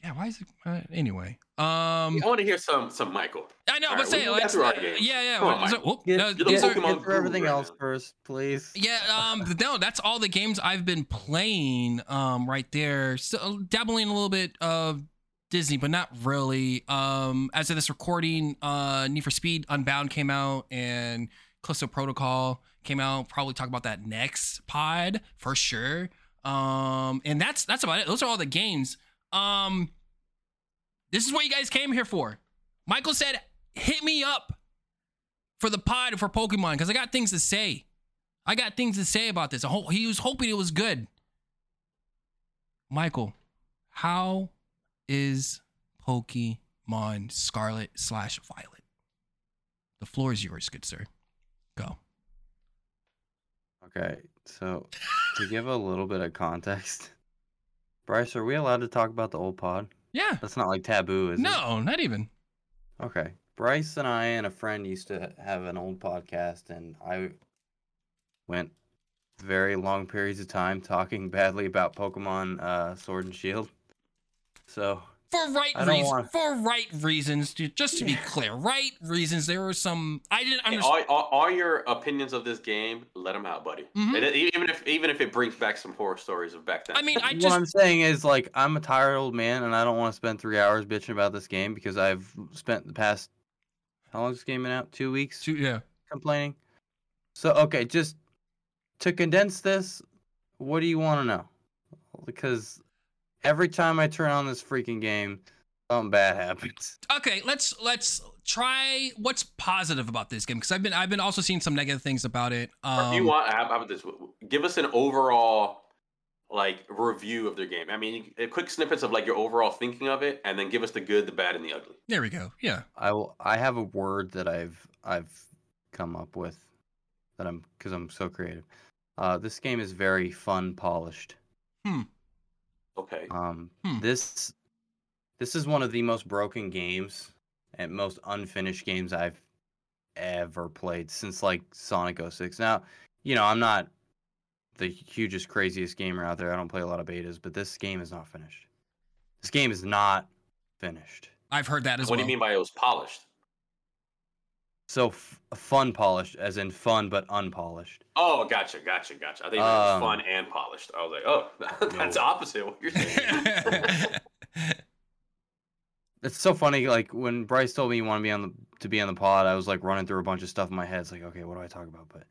Speaker 1: yeah. Why is it? Uh, anyway, um,
Speaker 3: I want to hear some some Michael.
Speaker 1: I know,
Speaker 3: All
Speaker 1: but
Speaker 3: right,
Speaker 1: say
Speaker 3: we can
Speaker 1: let's,
Speaker 3: get through our
Speaker 1: uh, yeah, yeah.
Speaker 3: Come on,
Speaker 1: what- so- whoop,
Speaker 2: Get,
Speaker 1: no,
Speaker 3: You're the
Speaker 1: these are-
Speaker 2: get through everything
Speaker 3: right
Speaker 2: else
Speaker 3: now.
Speaker 2: first, please.
Speaker 1: Yeah, um, no, that's all the games I've been playing, um, right there. So dabbling a little bit of Disney, but not really. Um, as of this recording, uh, Need for Speed Unbound came out and Callisto Protocol came out. Probably talk about that next pod for sure. Um, and that's that's about it. Those are all the games. Um, this is what you guys came here for. Michael said, "Hit me up for the pod for Pokemon because I got things to say." I got things to say about this. He was hoping it was good. Michael, how is Pokemon Scarlet slash Violet? The floor is yours, good sir. Go.
Speaker 2: Okay, so to give a little bit of context, Bryce, are we allowed to talk about the old pod?
Speaker 1: Yeah.
Speaker 2: That's not like taboo, is it?
Speaker 1: No, not even.
Speaker 2: Okay. Bryce and I and a friend used to have an old podcast, and I went very long periods of time talking badly about Pokemon uh, Sword and Shield. So,
Speaker 1: For right reasons.
Speaker 2: wanna-
Speaker 1: For right reasons. dude, Just to be clear, right reasons. There were some. I didn't
Speaker 3: Hey,
Speaker 1: understand.
Speaker 3: all, all, all your opinions of this game, let them out, buddy.
Speaker 1: Mhm.
Speaker 3: And it- even if even if it brings back some horror stories of back then.
Speaker 1: I mean, I *laughs* just what.
Speaker 2: I'm saying is, like, I'm a tired old man, and I don't want to spend three hours bitching about this game because I've spent the past how long is this game been out? Two weeks
Speaker 1: yeah.
Speaker 2: complaining. So, okay, just to condense this, what do you want to know? Because every time I turn on this freaking game, something bad happens. *laughs*
Speaker 1: Okay, let's let's try what's positive about this game because I've been I've been also seeing some negative things about it.
Speaker 3: Or if you
Speaker 1: Um,
Speaker 3: want, how about this? Give us an overall like review of their game. I mean, quick snippets of like your overall thinking of it, and then give us the good, the bad, and the ugly.
Speaker 1: there we go. Yeah.
Speaker 2: I will. I have a word that I've I've come up with that I'm because I'm so creative. Uh, this game is very fun, polished.
Speaker 3: Okay.
Speaker 2: Um,
Speaker 1: Hmm.
Speaker 2: this this is one of the most broken games and most unfinished games I've ever played since like Sonic 06. Now, you know, I'm not the hugest, craziest gamer out there. I don't play a lot of betas, but this game is not finished. This game is not finished.
Speaker 1: I've heard that as
Speaker 3: what
Speaker 1: well.
Speaker 3: What do you mean by it was polished?
Speaker 2: So f- fun polished, as in fun but unpolished.
Speaker 3: Oh, gotcha, gotcha, gotcha. I think
Speaker 2: Um,
Speaker 3: fun and polished. I was like, oh, *laughs* that's
Speaker 2: No.
Speaker 3: opposite what you're saying. *laughs*
Speaker 2: It's so funny. Like when Bryce told me he wanted me on the to be on the pod, I was like running through a bunch of stuff in my head. It's like, okay, what do I talk about? But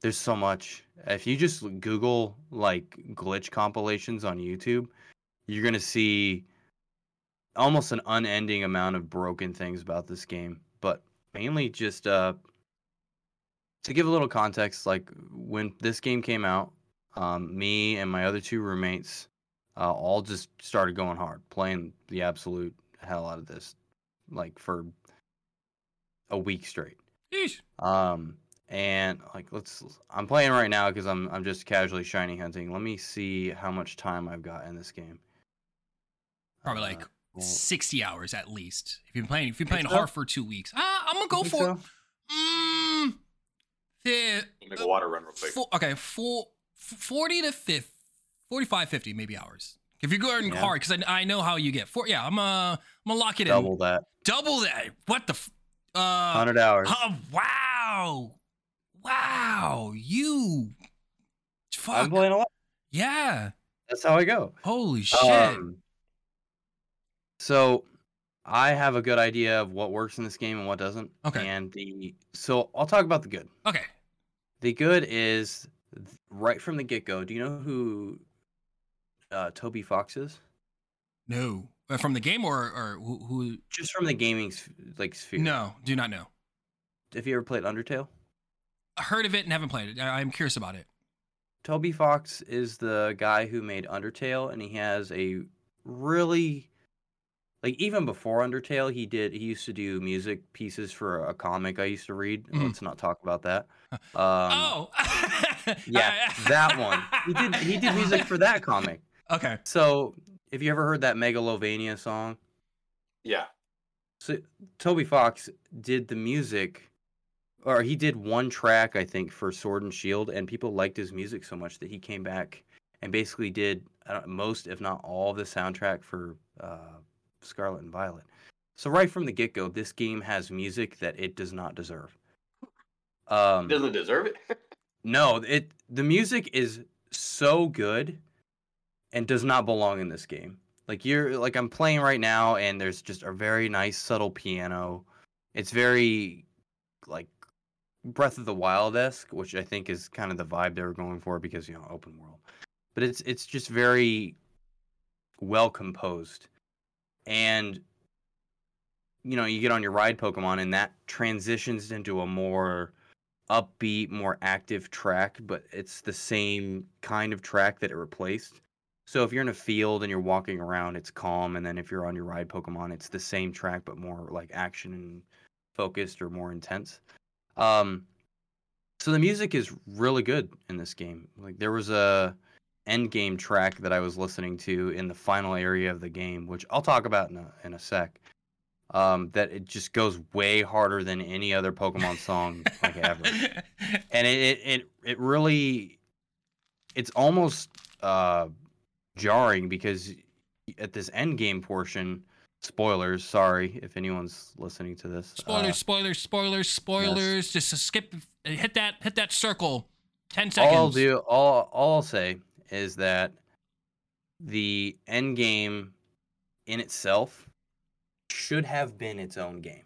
Speaker 2: there's so much. If you just Google like glitch compilations on YouTube, you're gonna see almost an unending amount of broken things about this game. Mainly just uh to give a little context, like when this game came out, um, me and my other two roommates uh, all just started going hard, playing the absolute hell out of this, like for a week straight.
Speaker 1: Yeesh.
Speaker 2: Um, and like let's, I'm playing right now because I'm I'm just casually shiny hunting. Let me see how much time I've got in this game.
Speaker 1: Probably
Speaker 2: Uh,
Speaker 1: like
Speaker 2: well,
Speaker 1: 60 hours at least. If you've been playing, if you've been
Speaker 2: Think
Speaker 1: playing
Speaker 2: so?
Speaker 1: hard for two weeks, ah, I'm gonna go for
Speaker 2: so?
Speaker 1: mm, the,
Speaker 3: Make a water run real quick.
Speaker 1: Four, okay, four, 40 to 50, 45, 50 maybe hours. If you're going
Speaker 2: Yeah.
Speaker 1: hard, because I, I know how you get. Four, yeah, I'm uh, I'm gonna lock it
Speaker 2: double
Speaker 1: in.
Speaker 2: that,
Speaker 1: Double that. What the? F- uh,
Speaker 2: hundred hours.
Speaker 1: oh, wow, wow, you. Fuck.
Speaker 2: I'm playing a lot.
Speaker 1: yeah.
Speaker 2: That's how I go.
Speaker 1: Holy shit.
Speaker 2: Um, so I have a good idea of what works in this game and what doesn't.
Speaker 1: Okay.
Speaker 2: And the so I'll talk about the good.
Speaker 1: okay.
Speaker 2: The good is right from the get go. Do you know who uh, Toby Fox is?
Speaker 1: No. Uh, From the game or or who? who
Speaker 2: Just from the gaming like sphere.
Speaker 1: no, do not know.
Speaker 2: Have you ever played Undertale?
Speaker 1: I heard of it and haven't played it. I, I'm curious about it.
Speaker 2: Toby Fox is the guy who made Undertale, and he has a really like even before Undertale, he did he used to do music pieces for a comic I used to read.
Speaker 1: Mhm.
Speaker 2: Let's not talk about that. Um,
Speaker 1: oh. *laughs*
Speaker 2: yeah, that one. He did he did music for that comic. *laughs*
Speaker 1: Okay.
Speaker 2: So if you ever heard that Megalovania song,
Speaker 3: Yeah.
Speaker 2: so Toby Fox did the music, or he did one track I think for Sword and Shield, and people liked his music so much that he came back and basically did I don't, most, if not all, of the soundtrack for uh, Scarlet and Violet. So right from the get go, this game has music that it does not deserve. Um,
Speaker 3: Doesn't deserve it. *laughs*
Speaker 2: no, it the music is so good and does not belong in this game. Like you're like I'm playing right now and there's just a very nice subtle piano. It's very like Breath of the Wild esque, which I think is kind of the vibe they were going for because you know open world. But it's it's just very well composed. And you know, you get on your ride Pokemon and that transitions into a more upbeat, more active track, but it's the same kind of track that it replaced. So if you're in a field and you're walking around, it's calm, and then if you're on your ride Pokemon, it's the same track but more like action and focused or more intense. Um, so the music is really good in this game. Like there was a end game track that I was listening to in the final area of the game, which I'll talk about in a in a sec. Um, that it just goes way harder than any other Pokemon song like ever *laughs* and it, it it really it's almost uh jarring because at this end game portion spoilers sorry if anyone's listening to this
Speaker 1: Spoilers,
Speaker 2: uh,
Speaker 1: spoilers, spoilers, spoilers. Just skip, hit that, hit that circle. Ten
Speaker 2: all
Speaker 1: seconds.
Speaker 2: I'll do all all I'll say is that the end game in itself should have been its own game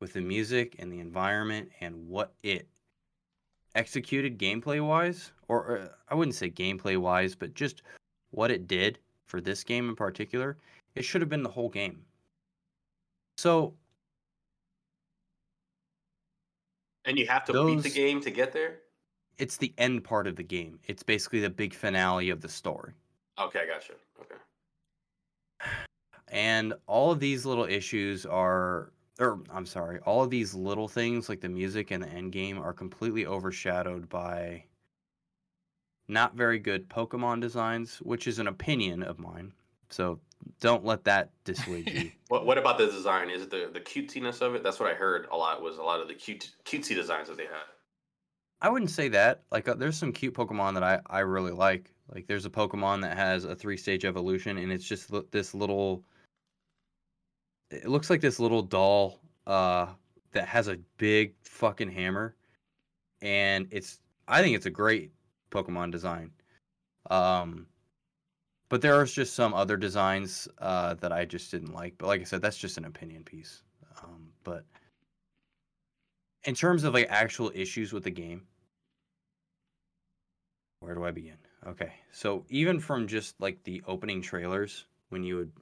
Speaker 2: with the music and the environment and what it executed gameplay wise or, or I wouldn't say gameplay wise but just what it did for this game in particular, it should have been the whole game. So
Speaker 3: And you have to beat the game to get there.
Speaker 2: It's the end part of the game. It's basically the big finale of the story.
Speaker 3: Okay, I gotcha. Okay.
Speaker 2: And all of these little issues are or I'm sorry, all of these little things like the music and the end game are completely overshadowed by not very good Pokemon designs, which is an opinion of mine. So don't let that dissuade you. *laughs*
Speaker 3: What What about the design? Is it the the cutesiness of it? That's what I heard a lot. Was a lot of the cute cutesy designs that they had.
Speaker 2: I wouldn't say that. Like, uh, there's some cute Pokemon that I, I really like. Like, there's a Pokemon that has a three stage evolution, and it's just li- this little. It looks like this little doll uh, that has a big fucking hammer, and it's. I think it's a great Pokemon design. Um, but there are just some other designs uh, that I just didn't like. But like I said, that's just an opinion piece. Um, but in terms of like actual issues with the game, where do I begin? Okay, so even from just like the opening trailers, when you would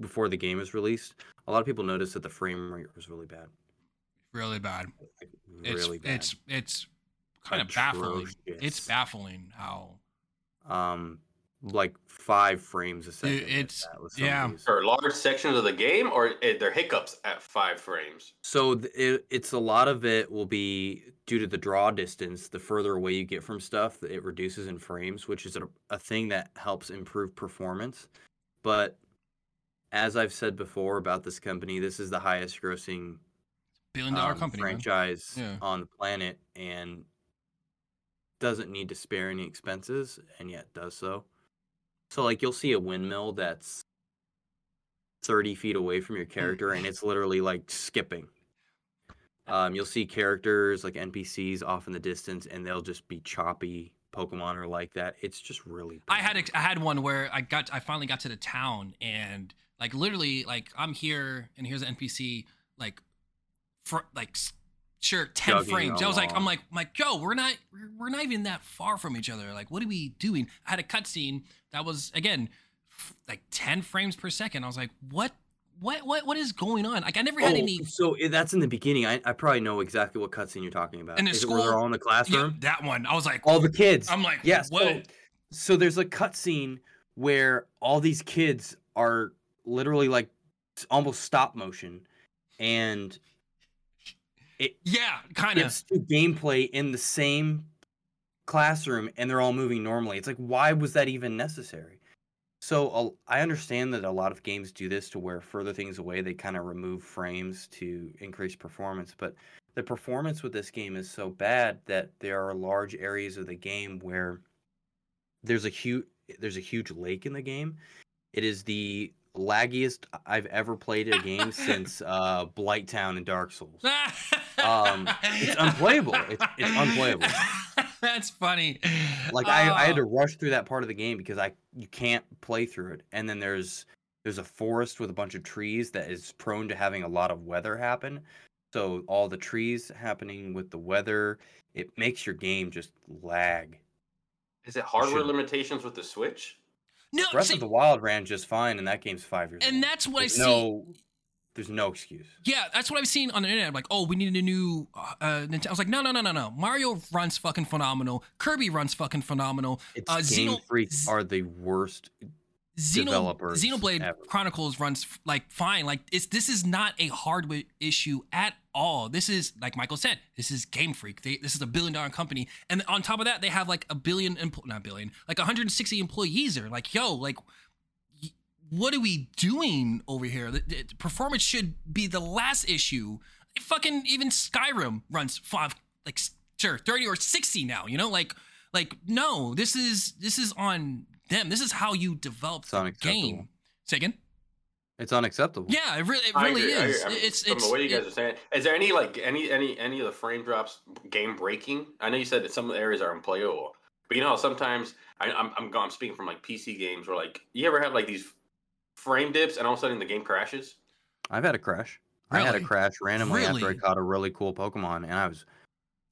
Speaker 2: before the game was released, a lot of people noticed that the frame rate was really bad.
Speaker 1: Really bad.
Speaker 2: Like,
Speaker 1: It's
Speaker 2: really bad.
Speaker 1: it's it's kind of baffling. It's baffling how
Speaker 2: um like five frames a second.
Speaker 1: it's-
Speaker 2: that with some of
Speaker 1: yeah.
Speaker 2: these.
Speaker 3: For large sections of the game, or eh, there hiccups at five frames.
Speaker 2: So it, it's a lot of it will be due to the draw distance. The further away you get from stuff, it reduces in frames, which is a, a thing that helps improve performance. But as I've said before about this company, this is the highest grossing
Speaker 1: billion dollar
Speaker 2: um,
Speaker 1: company.
Speaker 2: franchise
Speaker 1: Yeah.
Speaker 2: on the planet and doesn't need to spare any expenses and yet does so. So like you'll see a windmill that's 30 feet away from your character and it's literally like skipping. Um, you'll see characters like NPCs off in the distance and they'll just be choppy. Pokemon or like that. It's just really
Speaker 1: I had
Speaker 2: bad.
Speaker 1: ex- I had one where I got I finally got to the town and like literally like I'm here and here's an NPC like for like sure 10
Speaker 2: Jogging
Speaker 1: frames. I was like I'm like I'm like yo we're not we're- not even that far from each other. Like what are we doing? I had a cutscene that was again like 10 frames per second. I was like what what what what is going on? Like I never had
Speaker 2: Oh,
Speaker 1: any
Speaker 2: so eh, that's in the beginning. I, I probably know exactly what cutscene you're talking about.
Speaker 1: In the
Speaker 2: Is where they're all in the
Speaker 1: yeah,
Speaker 2: classroom?
Speaker 1: that one. I was like
Speaker 2: all the kids.
Speaker 1: I'm like
Speaker 2: Yes.
Speaker 1: what?
Speaker 2: So, so there's a cutscene where all these kids are literally like almost stop motion, and
Speaker 1: yeah, kind of.
Speaker 2: it's gameplay in the same classroom, and they're all moving normally. It's like, why was that even necessary? So uh, I understand that a lot of games do this to where further things away, they kind of remove frames to increase performance, but the performance with this game is so bad that there are large areas of the game where there's a huge there's a huge lake in the game. It is the laggiest I've ever played a game since *laughs* uh, Blighttown and Dark Souls. Um, it's *laughs* unplayable. It's, it's unplayable.
Speaker 1: That's funny.
Speaker 2: Like I, I had to
Speaker 1: Oh.
Speaker 2: rush through that part of the game because I you can't play through it. And then there's there's a forest with a bunch of trees that is prone to having a lot of weather happen. So all the trees happening with the weather, it makes your game just lag.
Speaker 3: Is it hardware
Speaker 2: should-
Speaker 3: limitations with the Switch?
Speaker 1: No,
Speaker 2: Breath
Speaker 1: see,
Speaker 2: of the Wild ran just fine, and that game's five years old.
Speaker 1: and
Speaker 2: old.
Speaker 1: that's what I
Speaker 2: There's
Speaker 1: see.
Speaker 2: no, there's no excuse.
Speaker 1: Yeah, that's what I've seen on the internet. Like, oh, we needed a new uh, uh, Nintendo. I was like, no, no, no, no, no. Mario runs fucking phenomenal. Kirby runs fucking phenomenal.
Speaker 2: It's
Speaker 1: Uh,
Speaker 2: Game
Speaker 1: Xeno-
Speaker 2: Freak
Speaker 1: Z-
Speaker 2: are the worst.
Speaker 1: Xeno, Xenoblade
Speaker 2: ever.
Speaker 1: Chronicles runs like fine. Like it's this is not a hardware issue at all. This is like Michael said. This is Game Freak. They, this is a billion dollar company, and on top of that, they have like a billion, empl- not billion, like 160 employees. Are like, yo, like, what are we doing over here? The, the performance should be the last issue. Fucking even Skyrim runs five, like sure 30 or 60 now. You know, like, like no, this is this is on them. This is how you develop
Speaker 2: It's
Speaker 1: the
Speaker 2: unacceptable.
Speaker 1: game. Say again.
Speaker 2: It's unacceptable.
Speaker 1: Yeah, it really, it really
Speaker 3: agree,
Speaker 1: is.
Speaker 3: agree. I mean,
Speaker 1: It's
Speaker 3: from
Speaker 1: it's
Speaker 3: the way you guys
Speaker 1: it-
Speaker 3: are saying. Is there any like any any any of the frame drops game breaking? I know you said that some of the areas are unplayable, but you know sometimes I, I'm I'm I'm speaking from like PC games where like you ever have like these frame dips and all of a sudden the game crashes.
Speaker 2: I've had a crash. I had a crash randomly after I caught a really cool Pokemon, and I was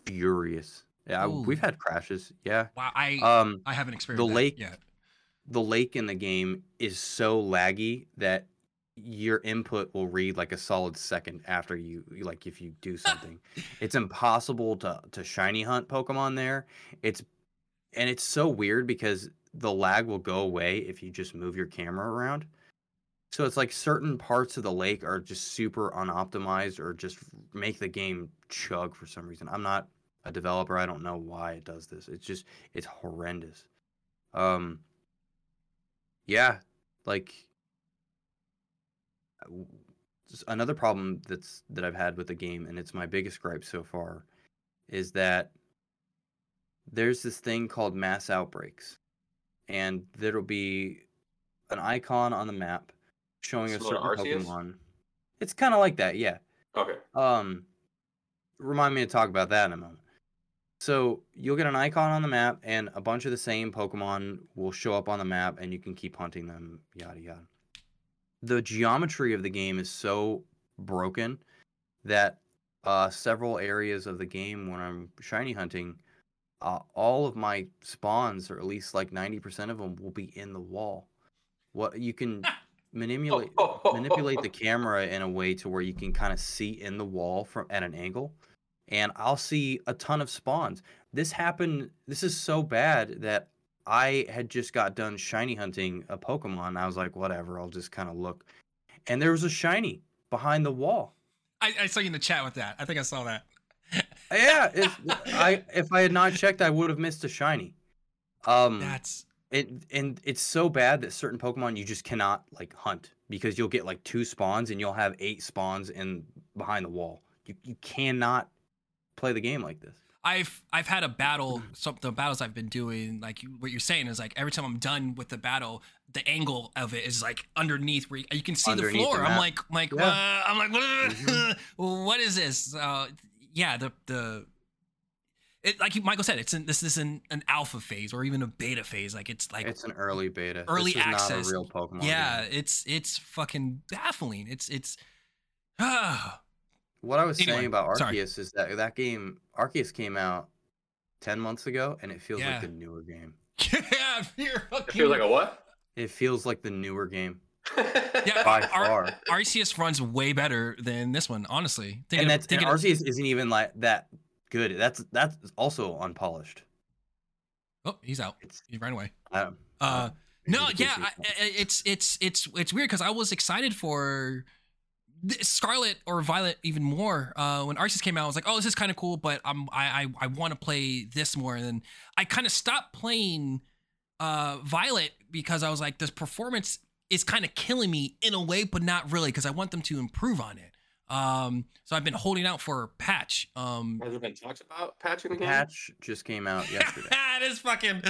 Speaker 2: furious. Yeah, I-
Speaker 1: Ooh.
Speaker 2: we've had crashes. Yeah.
Speaker 1: wow, I
Speaker 2: Um,
Speaker 1: I haven't experienced that
Speaker 2: lake-
Speaker 1: yet.
Speaker 2: The lake in the game is so laggy that your input will read like a solid second after you like if you do something. *laughs* it's impossible to to shiny hunt Pokemon there. It's and it's so weird because the lag will go away if you just move your camera around. So it's like certain parts of the lake are just super unoptimized or just make the game chug for some reason. I'm not a developer. I don't know why it does this. It's just it's horrendous. Um yeah, like s- another problem that's that I've had with the game and it's my biggest gripe so far is that there's this thing called mass outbreaks and there'll be an icon on the map showing a certain? Pokemon. It's kind of like that, yeah.
Speaker 3: Okay.
Speaker 2: Um, remind me to talk about that in a moment. So you'll get an icon on the map, and a bunch of the same Pokemon will show up on the map, and you can keep hunting them. Yada yada. The geometry of the game is so broken that uh, several areas of the game, when I'm shiny hunting, uh, all of my spawns, or at least like ninety percent of them, will be in the wall. What you can *laughs* manipulate manipulate the camera in a way to where you can kind of see in the wall from at an angle and I'll see a ton of spawns. This happened this is so bad that I had just got done shiny hunting a Pokemon. I was like, whatever, I'll just kind of look. And there was a shiny behind the wall.
Speaker 1: I, I saw you in the chat with that. I think I saw that. *laughs*
Speaker 2: Yeah, if I if I had not checked, I would have missed a shiny. Um
Speaker 1: That's
Speaker 2: it and it's so bad that certain Pokemon you just cannot like hunt because you'll get like two spawns and you'll have eight spawns in behind the wall. You you cannot play the game like this.
Speaker 1: I've I've had a battle. Some the battles I've been doing, like you, what you're saying is like every time I'm done with the battle, the angle of it is like underneath where you, you can see
Speaker 2: Underneath
Speaker 1: the
Speaker 2: the
Speaker 1: floor. I'm like like
Speaker 2: Yeah.
Speaker 1: uh, I'm like
Speaker 2: Mhm. *laughs*
Speaker 1: what is this? Uh, yeah, the the it, like Michael said, it's in, this is an, an alpha phase or even a beta phase. Like it's like
Speaker 2: It's an early beta.
Speaker 1: early
Speaker 2: this is
Speaker 1: access.
Speaker 2: Not a real Pokemon.
Speaker 1: yeah,
Speaker 2: game.
Speaker 1: it's it's fucking baffling. It's it's *sighs* ah
Speaker 2: What I was
Speaker 1: Anyway,
Speaker 2: saying about
Speaker 1: sorry.
Speaker 2: Arceus is that that game Arceus came out ten months ago and it feels
Speaker 1: Yeah.
Speaker 2: like the newer game. *laughs*
Speaker 1: yeah. You're fucking.
Speaker 3: It feels like a what?
Speaker 2: It feels like the newer game
Speaker 1: Yeah, *laughs*
Speaker 2: by
Speaker 1: Ar-
Speaker 2: far.
Speaker 1: Arceus runs way better than this one, honestly. Thinking
Speaker 2: and
Speaker 1: of-
Speaker 2: that's and
Speaker 1: thinking of-
Speaker 2: Arceus isn't even like that good. That's that's also unpolished.
Speaker 1: oh, he's out.
Speaker 2: It's
Speaker 1: He ran away.
Speaker 2: I don't,
Speaker 1: Uh,
Speaker 2: maybe
Speaker 1: no, yeah, I, it's it's it's it's weird because I was excited for th- Scarlet or Violet even more. Uh, when Arceus came out, I was like, oh, this is kind of cool, but I'm I I, I want to play this more. And then I kind of stopped playing uh Violet because I was like, this performance is kind of killing me in a way, but not really because I want them to improve on it. Um, so I've been holding out for a patch. Um,
Speaker 3: Has there been talks about patching the
Speaker 2: The patch just came out *laughs* yesterday.
Speaker 1: it is fucking.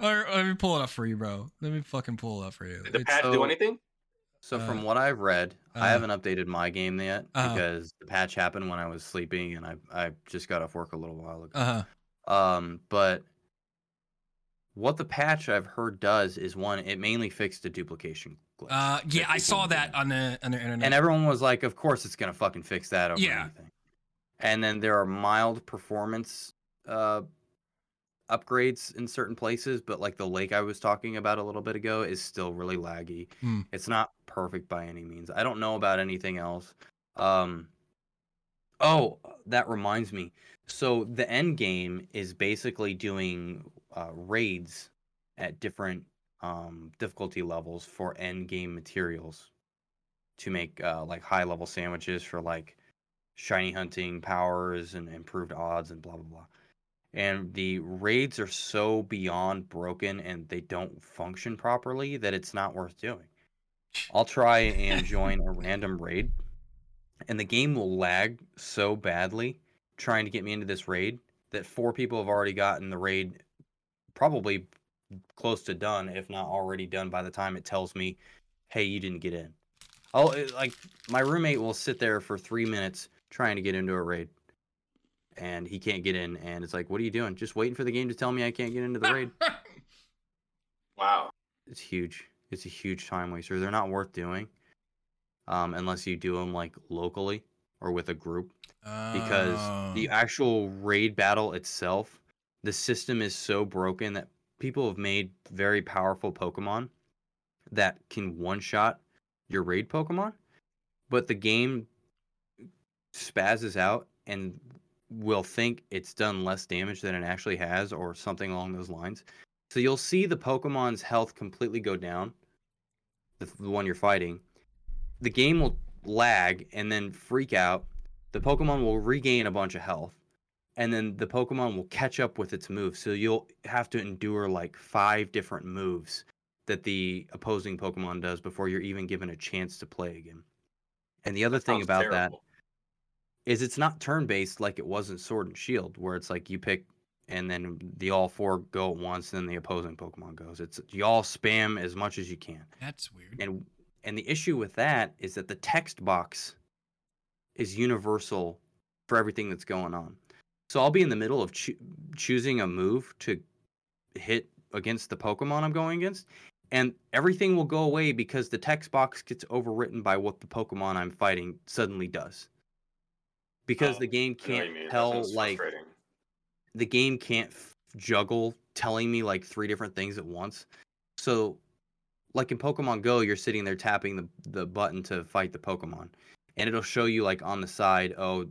Speaker 1: Or, let me pull it up for you, bro. Let me fucking pull it up for you.
Speaker 3: Did the
Speaker 1: It's-
Speaker 3: patch do anything?
Speaker 2: So
Speaker 1: Uh,
Speaker 2: from what I've read,
Speaker 1: uh,
Speaker 2: I haven't updated my game yet
Speaker 1: uh-huh.
Speaker 2: because the patch happened when I was sleeping and I I just got off work a little while ago.
Speaker 1: Uh-huh.
Speaker 2: Um, but what the patch I've heard does is one, it mainly fixed the duplication glitch.
Speaker 1: Uh, yeah, I saw that on the on the internet.
Speaker 2: and everyone was like, "Of course, it's gonna fucking fix that over
Speaker 1: Yeah.
Speaker 2: anything." And then there are mild performance uh, upgrades in certain places, but like the lake I was talking about a little bit ago is still really laggy.
Speaker 1: Hmm.
Speaker 2: It's not perfect by any means. I don't know about anything else. Um, oh, that reminds me. So the end game is basically doing uh, raids at different um, difficulty levels for end game materials to make uh, like high level sandwiches for like shiny hunting powers and improved odds and blah blah blah. And the raids are so beyond broken and they don't function properly that it's not worth doing. I'll try and join a random raid, and the game will lag so badly trying to get me into this raid that four people have already gotten the raid probably close to done, if not already done by the time it tells me, hey, you didn't get in. Oh, like my roommate will sit there for three minutes trying to get into a raid, and he can't get in. And it's like, what are you doing? Just waiting for the game to tell me I can't get into the *laughs* raid.
Speaker 3: Wow.
Speaker 2: It's huge. It's a huge time waster. They're not worth doing, um, unless you do them like locally or with a group. Because
Speaker 1: Oh.
Speaker 2: the actual raid battle itself, the system is so broken that people have made very powerful Pokemon that can one shot your raid Pokemon, but the game spazzes out and will think it's done less damage than it actually has, or something along those lines. So you'll see the Pokemon's health completely go down, the, the one you're fighting. The game will lag and then freak out. The Pokemon will regain a bunch of health, and then the Pokemon will catch up with its moves. So you'll have to endure like five different moves that the opposing Pokemon does before you're even given a chance to play again. And the other thing
Speaker 3: Sounds
Speaker 2: about that
Speaker 3: terrible.
Speaker 2: Is it's not turn based like it was in Sword and Shield, where it's like you pick and then the all four go at once, and then the opposing Pokemon goes. It's you all spam as much as you can.
Speaker 1: That's weird.
Speaker 2: And and the issue with that is that the text box is universal for everything that's going on. So I'll be in the middle of choo- choosing a move to hit against the Pokemon I'm going against, and everything will go away because the text box gets overwritten by what the Pokemon I'm fighting suddenly does. Because
Speaker 3: Oh,
Speaker 2: the game
Speaker 3: I know what you
Speaker 2: can't tell like the game can't f- juggle telling me like three different things at once. So, like in Pokemon Go, you're sitting there tapping the the button to fight the Pokemon, and it'll show you like on the side, oh,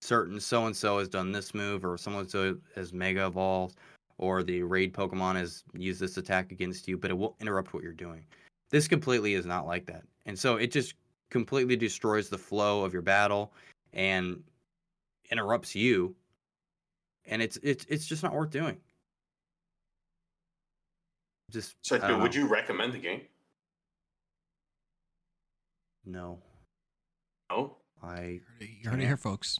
Speaker 2: certain so and so has done this move, or someone so has Mega Evolved, or the raid Pokemon has used this attack against you, but it will interrupt what you're doing. This completely is not like that, and so it just completely destroys the flow of your battle and interrupts you and it's it's it's just not worth doing. Just
Speaker 3: So,
Speaker 2: I
Speaker 3: would
Speaker 2: know.
Speaker 3: you recommend the game?
Speaker 2: No,
Speaker 3: No.
Speaker 2: I
Speaker 1: You heard it, you heard here, folks.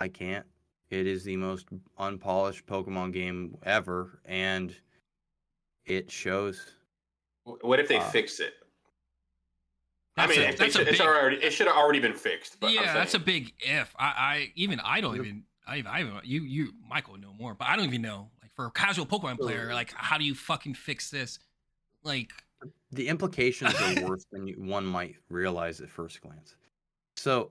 Speaker 2: I can't. It is the most unpolished Pokemon game ever, and it shows.
Speaker 3: What if they
Speaker 2: Uh,
Speaker 3: fix it? I mean,
Speaker 1: a-
Speaker 3: it,
Speaker 1: a
Speaker 3: it's
Speaker 1: big-
Speaker 3: already it should have already been fixed. But
Speaker 1: yeah, that's a big if. I, I even I don't even I even, I even you you Michael know more, but I don't even know. Like for a casual Pokemon player, like how do you fucking fix this? Like
Speaker 2: The implications are *laughs* worse than you, one might realize at first glance. So,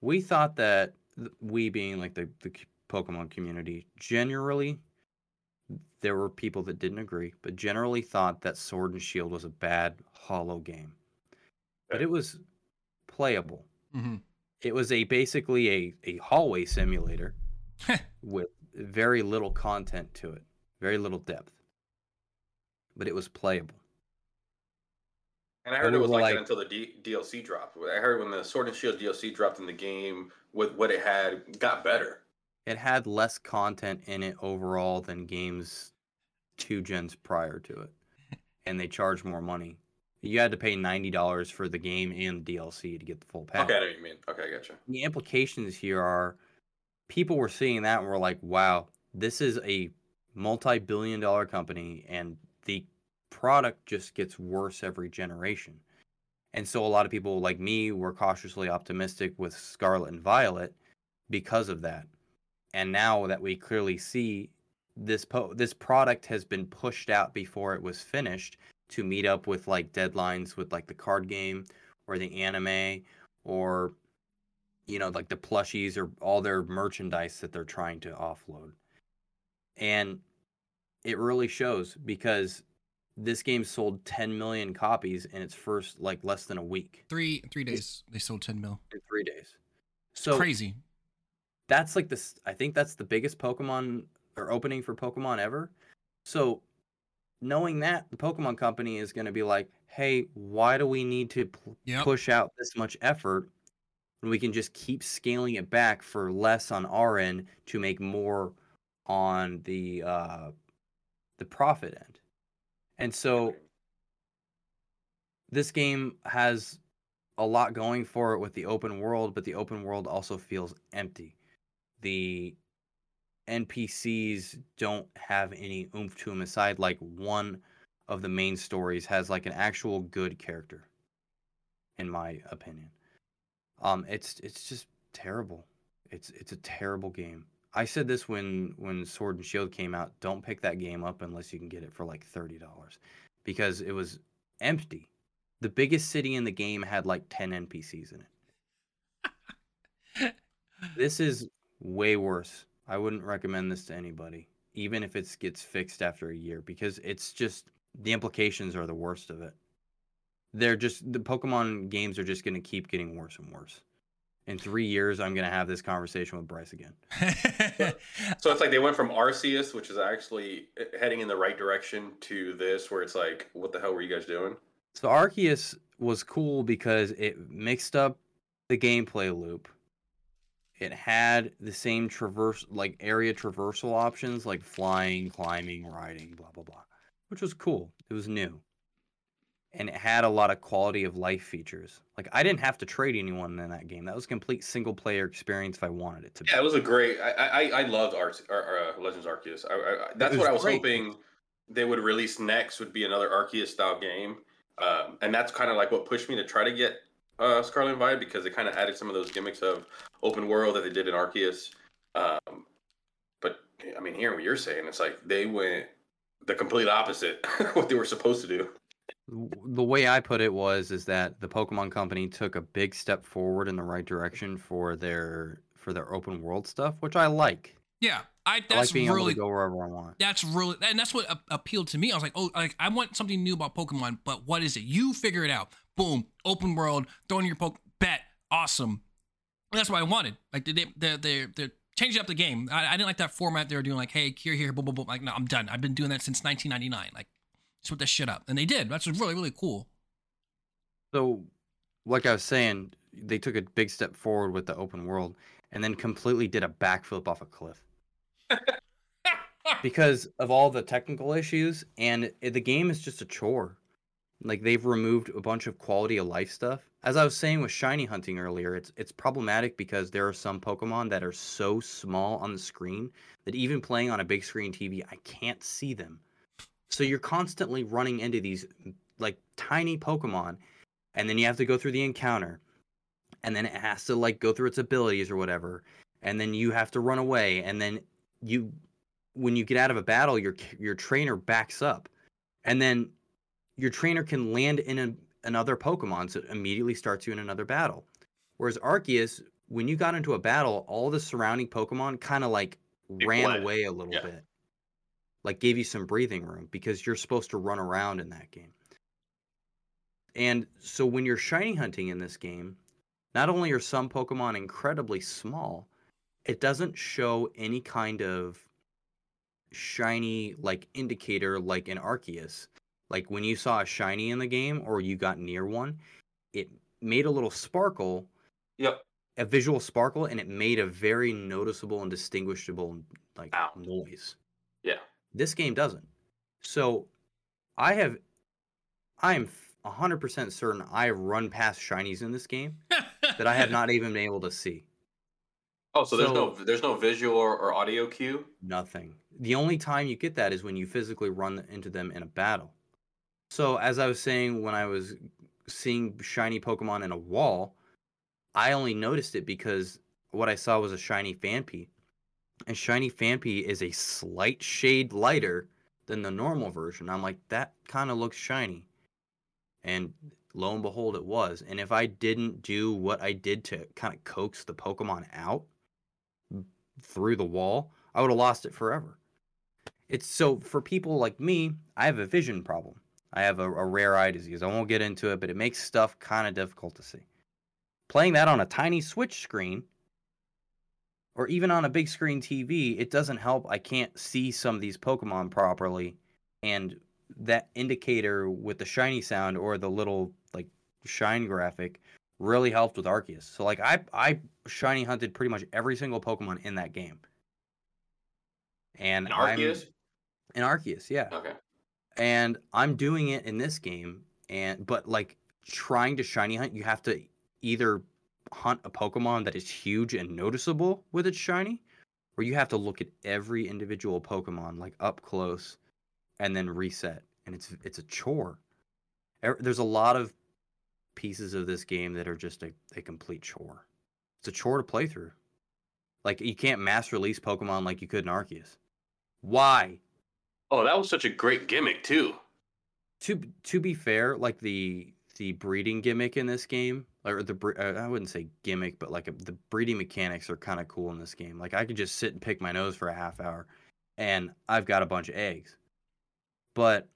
Speaker 2: we thought that we being like the the Pokemon community generally there were people that didn't agree, but generally thought that Sword and Shield was a bad hollow game. But it was playable.
Speaker 1: mhm.
Speaker 2: It was a basically a, a hallway simulator *laughs* with very little content to it, very little depth. But it was playable.
Speaker 3: And I heard
Speaker 2: we
Speaker 3: it was
Speaker 2: were
Speaker 3: like, that until the D- DLC dropped. I heard when the Sword and Shield DLC dropped in the game, with what it had, got better.
Speaker 2: It had less content in it overall than games two gens prior to it. *laughs* And they charged more money. You had to pay ninety dollars for the game and the DLC to get the full pack.
Speaker 3: Okay, I know what you mean. Okay, I gotcha.
Speaker 2: the implications here are people were seeing that and were like, wow, this is a multi billion dollar company and the product just gets worse every generation. And so a lot of people like me were cautiously optimistic with Scarlet and Violet because of that. And now that we clearly see this po- this product has been pushed out before it was finished to meet up with like deadlines with like the card game or the anime or you know like the plushies or all their merchandise that they're trying to offload. And it really shows because this game sold 10 million copies in its first like less than a week.
Speaker 1: Three three days. They sold ten mil.
Speaker 2: in three days. So
Speaker 1: Crazy.
Speaker 2: that's like this i think that's the biggest pokemon or opening for pokemon ever. So knowing that the pokemon company is going to be like hey why do we need to p-
Speaker 1: Yep.
Speaker 2: push out this much effort when we can just keep scaling it back for less on our end to make more on the uh the profit end and so this game has a lot going for it with the open world, but the open world also feels empty. The NPCs don't have any oomph to them aside like one of the main stories has like an actual good character in my opinion. Um it's it's just terrible. It's it's a terrible game. I said this when when Sword and Shield came out, don't pick that game up unless you can get it for like $30 because it was empty. The biggest city in the game had like 10 NPCs in it. *laughs* This is way worse. I wouldn't recommend this to anybody. even if it gets fixed after a year, because it's just the implications are the worst of it. They're just the Pokemon games are just going to keep getting worse and worse. In three years, I'm going to have this conversation with Bryce again. *laughs*
Speaker 3: So it's like they went from Arceus, which is actually eh, heading in the right direction, to this, where it's like, what the hell were you guys doing?
Speaker 2: So Arceus was cool because it mixed up the gameplay loop. It had the same traverse like area traversal options like flying, climbing, riding, blah blah blah, which was cool. It was new. And it had a lot of quality of life features. Like I didn't have to trade anyone in that game. That was a complete single player experience if I wanted it to be.
Speaker 3: Yeah, it was a great. I I, I loved Arce, or, or, uh, Legends Arceus. I, I, that's what I was
Speaker 2: great.
Speaker 3: hoping they would release next. Would be another Arceus style game, um, and that's kind of like what pushed me to try to get uh, Scarlet and Violet because they kind of added some of those gimmicks of open world that they did in Arceus. Um, but I mean, hearing what you're saying, it's like they went the complete opposite *laughs* what they were supposed to do.
Speaker 2: The way I put it was is that the Pokemon Company took a big step forward in the right direction for their for their open world stuff, which I like.
Speaker 1: yeah, I
Speaker 2: I
Speaker 1: that's
Speaker 2: like being
Speaker 1: really
Speaker 2: able to go wherever I want.
Speaker 1: that's really and that's what appealed to me. I was like, oh, like I want something new about Pokemon, but what is it? You figure it out. Boom, open world, throwing your poke bet, awesome. And that's what I wanted. Like they they they they're changing up the game. I, I didn't like that format they were doing. Like, hey, here, here, boom, boom, boom. Like, no, I'm done. I've been doing that since 1999. Like, switch that shit up, and they did. That's really really cool.
Speaker 2: So, like I was saying, they took a big step forward with the open world, and then completely did a backflip off a cliff *laughs* because of all the technical issues. And it, the game is just a chore. Like they've removed a bunch of quality of life stuff. As I was saying with shiny hunting earlier, it's it's problematic because there are some Pokemon that are so small on the screen that even playing on a big screen TV, I can't see them. So you're constantly running into these like tiny Pokemon, and then you have to go through the encounter, and then it has to like go through its abilities or whatever, and then you have to run away, and then you when you get out of a battle, your your trainer backs up, and then your trainer can land in a, another Pokemon, so it immediately starts you in another battle. Whereas Arceus, when you got into a battle, all the surrounding Pokemon kind of like
Speaker 3: They
Speaker 2: ran away a little
Speaker 3: Yeah.
Speaker 2: bit, like gave you some breathing room because you're supposed to run around in that game. And so when you're shiny hunting in this game, not only are some Pokemon incredibly small, it doesn't show any kind of shiny like indicator like in Arceus. Like when you saw a shiny in the game or you got near one, it made a little sparkle,
Speaker 3: Yep.
Speaker 2: a visual sparkle, and it made a very noticeable and distinguishable like
Speaker 3: Sound.
Speaker 2: noise.
Speaker 3: Yeah.
Speaker 2: This game doesn't. So I have I am 100% certain I have run past shinies in this game *laughs* that I have not even been able to see.
Speaker 3: Oh, so there's no there's no visual or, or audio cue.
Speaker 2: Nothing. The only time you get that is when you physically run into them in a battle. So, as I was saying, when I was seeing shiny Pokemon in a wall, I only noticed it because what I saw was a shiny Phanpy. And shiny Phanpy is a slight shade lighter than the normal version. I'm like, that kind of looks shiny. And lo and behold, it was. And if I didn't do what I did to kind of coax the Pokemon out through the wall, I would have lost it forever. It's so for people like me, I have a vision problem. I have a, a rare eye disease. I won't get into it, but it makes stuff kind of difficult to see. Playing that on a tiny Switch screen or even on a big screen TV, it doesn't help. I can't see some of these Pokemon properly. And that indicator with the shiny sound or the little like shine graphic really helped with Arceus. So like I I shiny hunted pretty much every single Pokemon in that game. And
Speaker 3: In
Speaker 2: I'm-
Speaker 3: Arceus.
Speaker 2: in Arceus, yeah.
Speaker 3: Okay.
Speaker 2: And I'm doing it in this game and but like trying to shiny hunt, you have to either hunt a Pokemon that is huge and noticeable with its shiny, or you have to look at every individual Pokemon like up close and then reset. And it's it's a chore. Er- There's a lot of pieces of this game that are just a, a complete chore. It's a chore to play through. Like you can't mass release Pokemon like you could in Arceus. Why?
Speaker 3: Oh, that was such a great gimmick too.
Speaker 2: to to be fair, like the the breeding gimmick in this game, or the uh, I wouldn't say gimmick, but like the breeding mechanics are kind of cool in this game. Like I could just sit and pick my nose for a half hour, and I've got a bunch of eggs. But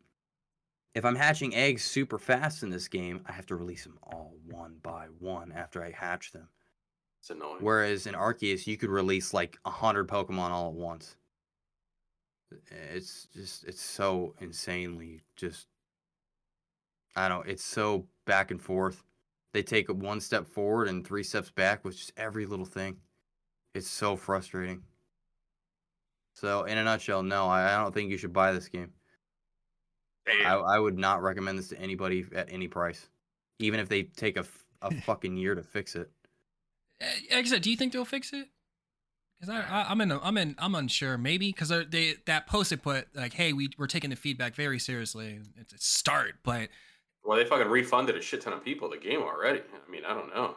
Speaker 2: if I'm hatching eggs super fast in this game, I have to release them all one by one after I hatch them.
Speaker 3: It's annoying.
Speaker 2: Whereas in Arceus, you could release like a hundred Pokemon all at once. It's just it's so insanely just I don't know, it's so back and forth. They take one step forward and three steps back with just every little thing. It's so frustrating. So in a nutshell, no, I, I don't think you should buy this game. I, I would not recommend this to anybody at any price, even if they take a, a *laughs* fucking year to fix it.
Speaker 1: Eh, I said, do you think they'll fix it? Because I, I, I'm in, a, I'm in, I'm unsure. Maybe because they that post they put like, "Hey, we we're taking the feedback very seriously." It's a start, but
Speaker 3: Well, they fucking refunded a shit ton of people the game already. I mean, I don't know.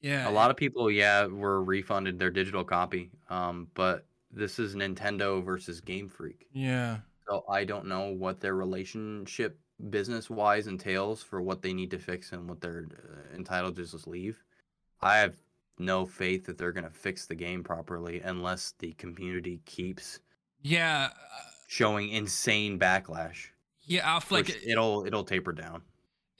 Speaker 1: yeah,
Speaker 2: A lot of people, yeah, were refunded their digital copy. Um, but this is Nintendo versus Game Freak.
Speaker 1: Yeah,
Speaker 2: So I don't know what their relationship business wise entails for what they need to fix and what they're uh, entitled to just leave. I have no faith that they're going to fix the game properly unless the community keeps
Speaker 1: yeah, uh,
Speaker 2: showing insane backlash.
Speaker 1: yeah. I feel like it-
Speaker 2: it'll it'll taper down.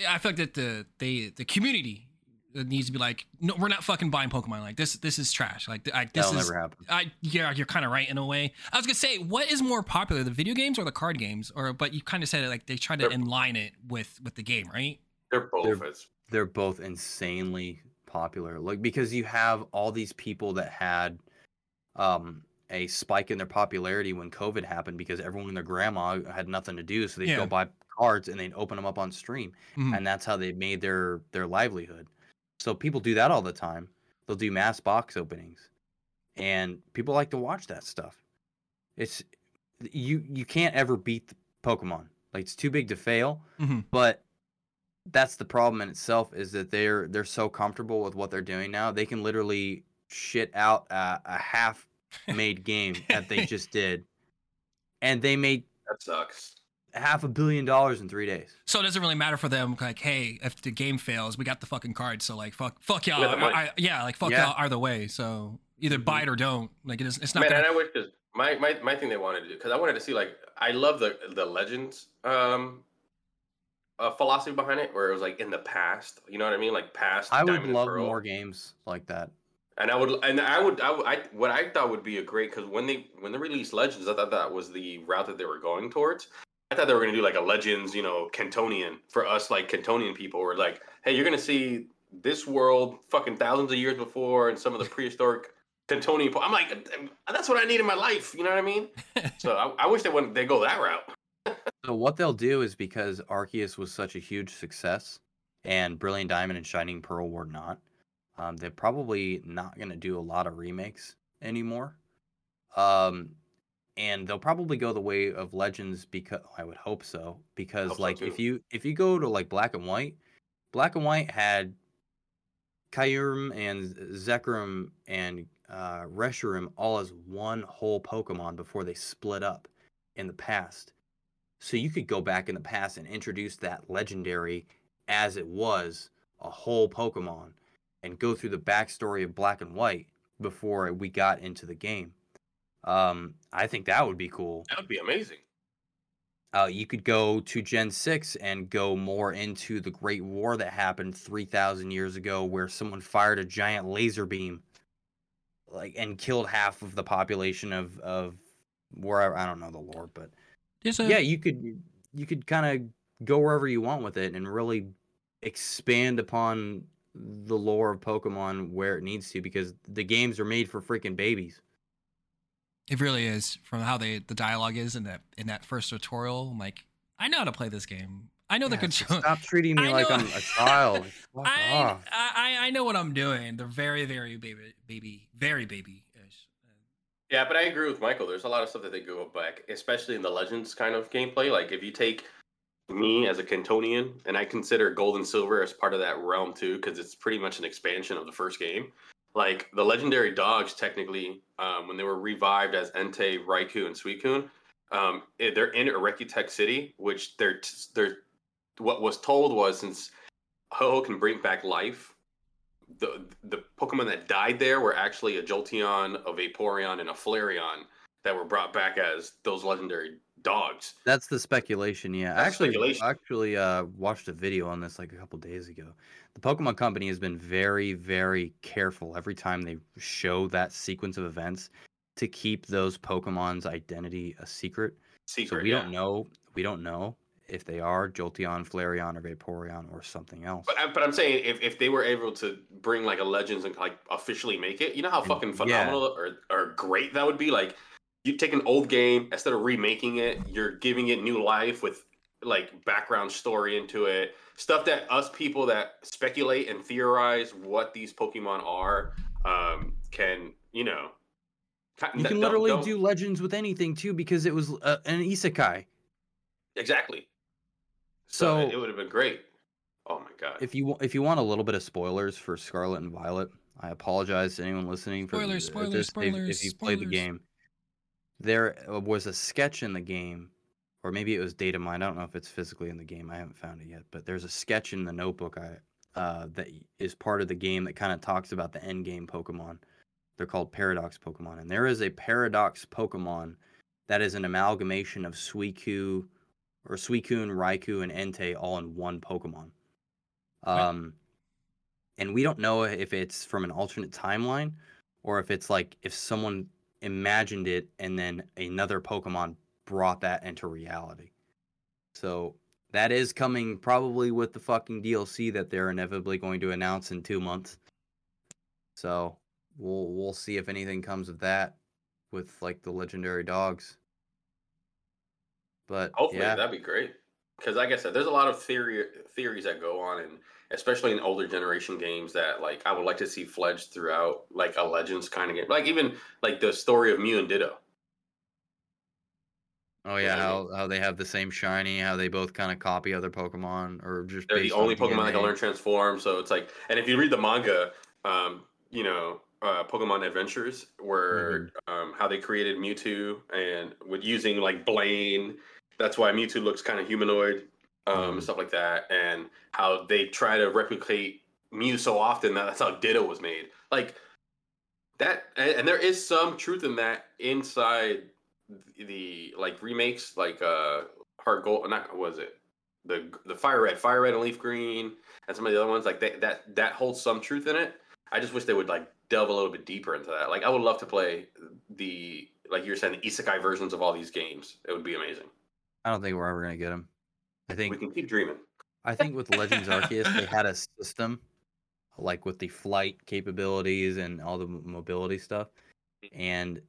Speaker 1: I feel like that the they the community needs to be like, no, we're not fucking buying Pokemon. Like this, this is trash. Like I, this
Speaker 2: That'll
Speaker 1: is.
Speaker 2: never happen.
Speaker 1: I yeah, you're kind of right in a way. I was gonna say, what is more popular, the video games or the card games? Or but you kind of said it like they try to
Speaker 3: They're-
Speaker 1: inline it with with the game, right?
Speaker 3: They're both.
Speaker 2: They're- they're both insanely popular. Like because you have all these people that had um a spike in their popularity when COVID happened because everyone and their grandma had nothing to do, so they'd
Speaker 1: Yeah.
Speaker 2: go buy cards and they'd open them up on stream,
Speaker 1: Mhm.
Speaker 2: and that's how they made their their livelihood. So people do that all the time. They'll do mass box openings, and people like to watch that stuff. It's you you can't ever beat the Pokemon. Like it's too big to fail
Speaker 1: Mhm.
Speaker 2: but that's the problem in itself is that they're they're so comfortable with what they're doing now they can literally shit out a, a half made game that they just *laughs* did and they made
Speaker 3: that sucks.
Speaker 2: half a billion dollars in three days
Speaker 1: So it doesn't really matter for them. Like, hey, if the game fails, we got the fucking card. So like, fuck, fuck y'all.
Speaker 3: We got the money.
Speaker 1: I, I- yeah, like fuck
Speaker 2: Yeah.
Speaker 1: y'all either way. So either
Speaker 2: Mhm.
Speaker 1: buy it or don't. Like it is. It's not
Speaker 3: Man,
Speaker 1: gonna.
Speaker 3: and I wish because my, my my thing they wanted to do because I wanted to see like I love the the legends um uh, philosophy behind it where it was like in the past. You know what I mean? Like past.
Speaker 2: i would
Speaker 3: Diamond and
Speaker 2: love
Speaker 3: Pearl.
Speaker 2: more games like that
Speaker 3: And I would, and I would, I, would, I what I thought would be a great because when they when they released Legends, I thought that was the route that they were going towards. I thought they were gonna do like a Legends, you know, Kantonian for us, like Kantonian people, where like, hey, you're gonna see this world fucking thousands of years before, and some of the *laughs* prehistoric Kantonian. po- I'm like, that's what I need in my life. You know what I mean? *laughs* So I, I wish they wouldn't they go that route.
Speaker 2: So what they'll do is because arceus was such a huge success and brilliant diamond and shining pearl were not um, they're probably not going to do a lot of remakes anymore um, and they'll probably go the way of legends because i would hope so because
Speaker 3: Hope so
Speaker 2: like if you if you go to like black and white black and white had Kyurem and Zekrom and uh, Reshiram all as one whole Pokemon before they split up in the past. So you could go back in the past and introduce that legendary as it was a whole Pokemon and go through the backstory of Black and White before we got into the game. Um, I think that would be cool.
Speaker 3: That would be amazing.
Speaker 2: Uh, you could go to Gen 6 and go more into the Great War that happened 3,000 years ago, where someone fired a giant laser beam like and killed half of the population of, of wherever. I don't know the lore, but
Speaker 1: There's a,
Speaker 2: yeah, you could you could kind of go wherever you want with it and really expand upon the lore of Pokemon where it needs to because the games are made for freaking babies.
Speaker 1: It really is from how they the dialogue is in that in that first tutorial. I'm like, I know how to play this game. I know the
Speaker 2: Yeah, so
Speaker 1: control.
Speaker 2: Stop treating me
Speaker 1: I
Speaker 2: like
Speaker 1: know-
Speaker 2: I'm a *laughs* child.
Speaker 1: I. I I know what I'm doing. They're very very baby baby very baby.
Speaker 3: Yeah, but I agree with Michael. There's a lot of stuff that they go back, especially in the Legends kind of gameplay. Like if you take me as a Kantonian, and I consider Gold and Silver as part of that realm too, because it's pretty much an expansion of the first game. Like the legendary dogs, technically, um, when they were revived as Entei, Raikou, and Suicune, um, eh, they're in Ecruteak City, which they're t- they're what was told was since Ho can bring back life, the the Pokemon that died there were actually a Jolteon, a Vaporeon, and a Flareon that were brought back as those legendary dogs.
Speaker 2: That's the speculation. Yeah, I
Speaker 3: That's
Speaker 2: actually,
Speaker 3: speculation.
Speaker 2: I actually uh, watched a video on this like a couple days ago. The Pokemon Company has been very, very careful every time they show that sequence of events to keep those Pokemon's identity a secret.
Speaker 3: Secret.
Speaker 2: so we
Speaker 3: yeah.
Speaker 2: don't know. We don't know if they are Jolteon, Flareon, or Vaporeon, or something else.
Speaker 3: But, I- but I'm saying if, if they were able to bring like a Legends and like officially make it, you know how
Speaker 2: And-
Speaker 3: fucking
Speaker 2: yeah.
Speaker 3: phenomenal or, or great that would be. Like you take an old game instead of remaking it, you're giving it new life with like background story into it, stuff that us people that speculate and theorize what these Pokemon are um, can you know.
Speaker 2: you can
Speaker 3: don't-
Speaker 2: literally
Speaker 3: don't-
Speaker 2: do Legends with anything too because it was uh, an Isekai.
Speaker 3: exactly. So,
Speaker 2: So
Speaker 3: it, would have been great. Oh my god!
Speaker 2: if you if you want a little bit of spoilers for Scarlet and Violet, I apologize to anyone listening for
Speaker 1: Spoilers, spoilers,
Speaker 2: this, if-
Speaker 1: spoilers,
Speaker 2: If you played the game, there uh, was a sketch in the game, or maybe it was data mined. I don't know if it's physically in the game. I haven't found it yet, but there's a sketch in the notebook I uh, that y- is part of the game that kind of talks about the end game Pokemon. They're called Paradox Pokemon, and there is a Paradox Pokemon that is an amalgamation of Suicune or Suicune, Raikou, and Entei all in one Pokemon. Um, and we don't know if it's from an alternate timeline or if it's like if someone imagined it and then another Pokemon brought that into reality. So that is coming probably with the fucking DLC that they're inevitably going to announce in two months. So we'll we'll see if anything comes of that with like the legendary dogs. But
Speaker 3: Hopefully
Speaker 2: yeah,
Speaker 3: that'd be great. Because like I said, there's a lot of theory theories that go on, and especially in older generation games that like I would like to see fledged throughout like a Legends kind of game, like even like the story of Mew and Ditto.
Speaker 2: oh yeah,
Speaker 3: know what I
Speaker 2: how how they have the same shiny, how they both kind of copy other Pokemon or just
Speaker 3: They're the only Pokemon that can
Speaker 2: DNA.
Speaker 3: learn transform, so it's like, and if you read the manga, um, you know, uh, Pokemon Adventures, where um, how they created Mewtwo and with using like Blaine, that's why Mewtwo looks kind of humanoid, um,
Speaker 2: Mhm.
Speaker 3: and stuff like that, and how they try to replicate Mew so often that that's how Ditto was made. Like that, and, and there is some truth in that inside the, the like remakes, like uh, Heart Gold. Not what was it the the Fire Red, Fire Red and Leaf Green, and some of the other ones. Like that that that holds some truth in it. I just wish they would like delve a little bit deeper into that. Like I would love to play the like you were saying the isekai versions of all these games. It would be amazing.
Speaker 2: I don't think we're ever gonna get them. I think We
Speaker 3: can keep dreaming.
Speaker 2: I think with Legends Arceus they had a system, like with the flight capabilities and all the mobility stuff, and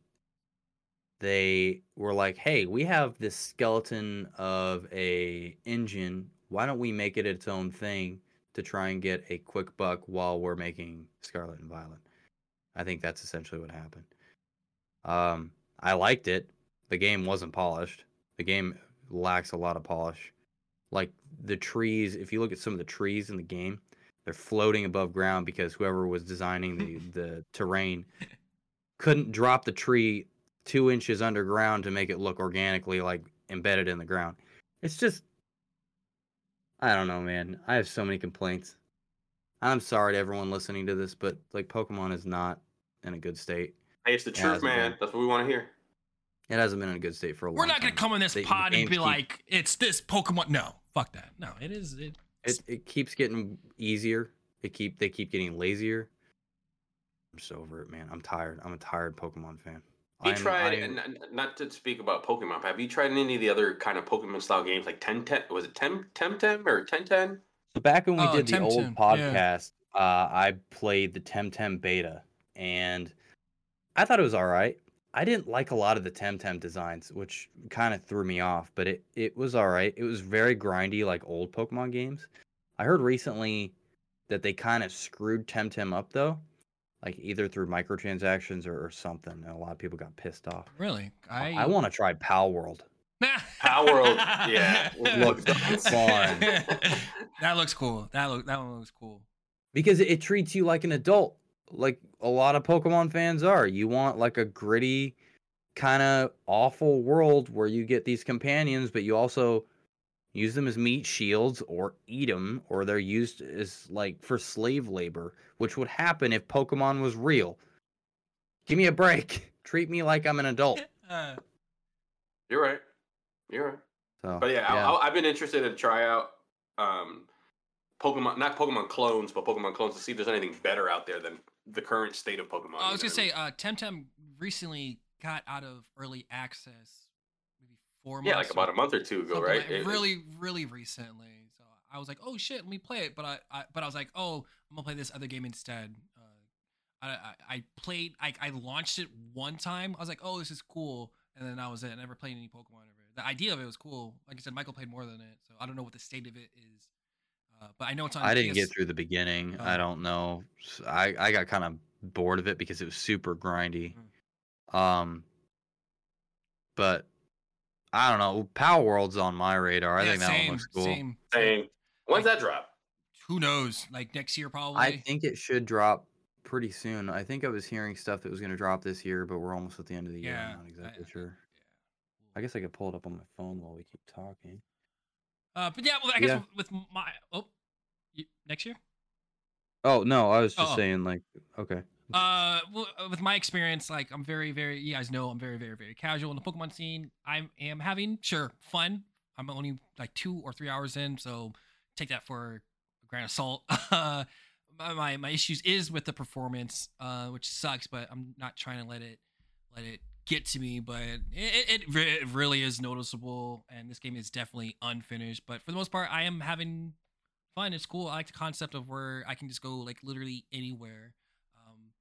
Speaker 2: they were like, "Hey, we have this skeleton of a engine. Why don't we make it its own thing to try and get a quick buck while we're making Scarlet and Violet?" I think that's essentially what happened. Um, I liked it. The game wasn't polished. The game lacks a lot of polish. Like the trees, if you look at some of the trees in the game, they're floating above ground because whoever was designing the *laughs* the terrain couldn't drop the tree two inches underground to make it look organically like embedded in the ground. It's just I don't know, man. I have so many complaints. I'm sorry to everyone listening to this, but like Pokemon is not in a good state.
Speaker 3: Hey, it's the truth, man. That's what we want to hear.
Speaker 2: It hasn't been in a good state for a long
Speaker 1: We're not gonna come on this
Speaker 2: They- the
Speaker 1: pod and
Speaker 2: games
Speaker 1: be
Speaker 2: keep-
Speaker 1: like, it's this Pokemon. No, fuck that. No, it is. It,
Speaker 2: it, it keeps getting easier. It keep they keep getting lazier. I'm just over it, man. I'm tired. I'm a tired Pokemon fan.
Speaker 3: Have you
Speaker 2: I'm-
Speaker 3: tried,
Speaker 2: I'm-
Speaker 3: and and not to speak about Pokemon, but have you tried any of the other kind of Pokemon style games like Ten Ten? Was it Tem Temtem or Ten Ten?
Speaker 2: So back when we
Speaker 1: Oh,
Speaker 2: did the old
Speaker 1: Temtem, yeah.
Speaker 2: podcast, uh, I played the Temtem beta, and I thought it was all right. I didn't like a lot of the Temtem designs, which kind of threw me off, but it, it was all right. It was very grindy, like old Pokemon games. I heard recently that they kind of screwed Temtem up, though, like either through microtransactions or, or something. And a lot of people got pissed off.
Speaker 1: really. I
Speaker 2: I, want to try Palworld.
Speaker 3: Power World, *laughs* yeah.
Speaker 2: Looks fun. *laughs*
Speaker 1: that looks cool. That look. That one looks cool.
Speaker 2: because it, it treats you like an adult like a lot of pokemon fans are. You want like a gritty kind of awful world where you get these companions but you also use them as meat shields or eat them or they're used as like for slave labor which would happen if pokemon was real. Give me a break. *laughs* Treat me like i'm an adult. *laughs*
Speaker 1: Uh,
Speaker 3: You're right. You're right.
Speaker 2: So,
Speaker 3: But yeah, I, I, I've been interested in try out um, Pokemon, not Pokemon clones, but Pokemon clones to see if there's anything better out there than the current state of Pokemon.
Speaker 1: I was gonna
Speaker 3: know
Speaker 1: say, uh, Temtem recently got out of early access, maybe four
Speaker 3: mean? yeah,
Speaker 1: months.
Speaker 3: like about a month or two ago, right?
Speaker 1: like-
Speaker 3: It- it-
Speaker 1: really, really recently. So I was like, oh shit, let me play it. But I, I but I was like, oh, I'm gonna play this other game instead. Uh, I, I, I played, I, I launched it one time. I was like, oh, this is cool, and then I was it. I never played any Pokemon ever. The idea of it was cool. Like I said, Michael played more than it, so I don't know what the state of it is. Uh, but I know it's on.
Speaker 2: I didn't
Speaker 1: PS
Speaker 2: get through the beginning. I
Speaker 1: Oh.
Speaker 2: don't know. I I got kind of bored of it because it was super grindy. Um, but I don't know. Power World's on my radar. I
Speaker 1: Yeah,
Speaker 2: think that
Speaker 1: same,
Speaker 2: one looks cool.
Speaker 1: Same.
Speaker 3: saying, when's that drop?
Speaker 1: Who knows? Like next year, probably.
Speaker 2: I think it should drop pretty soon. I think I was hearing stuff that was going to drop this year, but we're almost at the end of the year.
Speaker 1: Yeah,
Speaker 2: I'm not exactly
Speaker 1: I-
Speaker 2: sure. I guess I could pull it up on my phone while we keep talking.
Speaker 1: Uh, but yeah, well, I guess
Speaker 2: Yeah.
Speaker 1: with my oh, you, next year.
Speaker 2: Oh no, I was just
Speaker 1: Oh.
Speaker 2: saying like okay.
Speaker 1: Uh, well, uh, with my experience, like I'm very, very. You guys know I'm very, very, very casual in the Pokemon scene. I am having sure fun. I'm only like two or three hours in, so take that for a grain of salt. Uh, *laughs* my, my my issues is with the performance, uh, which sucks. But I'm not trying to let it let it get to me. But it it, it, really is noticeable, and this game is definitely unfinished. But for the most part, I am having fun. It's cool. I like the concept of where I can just go like literally anywhere. Um,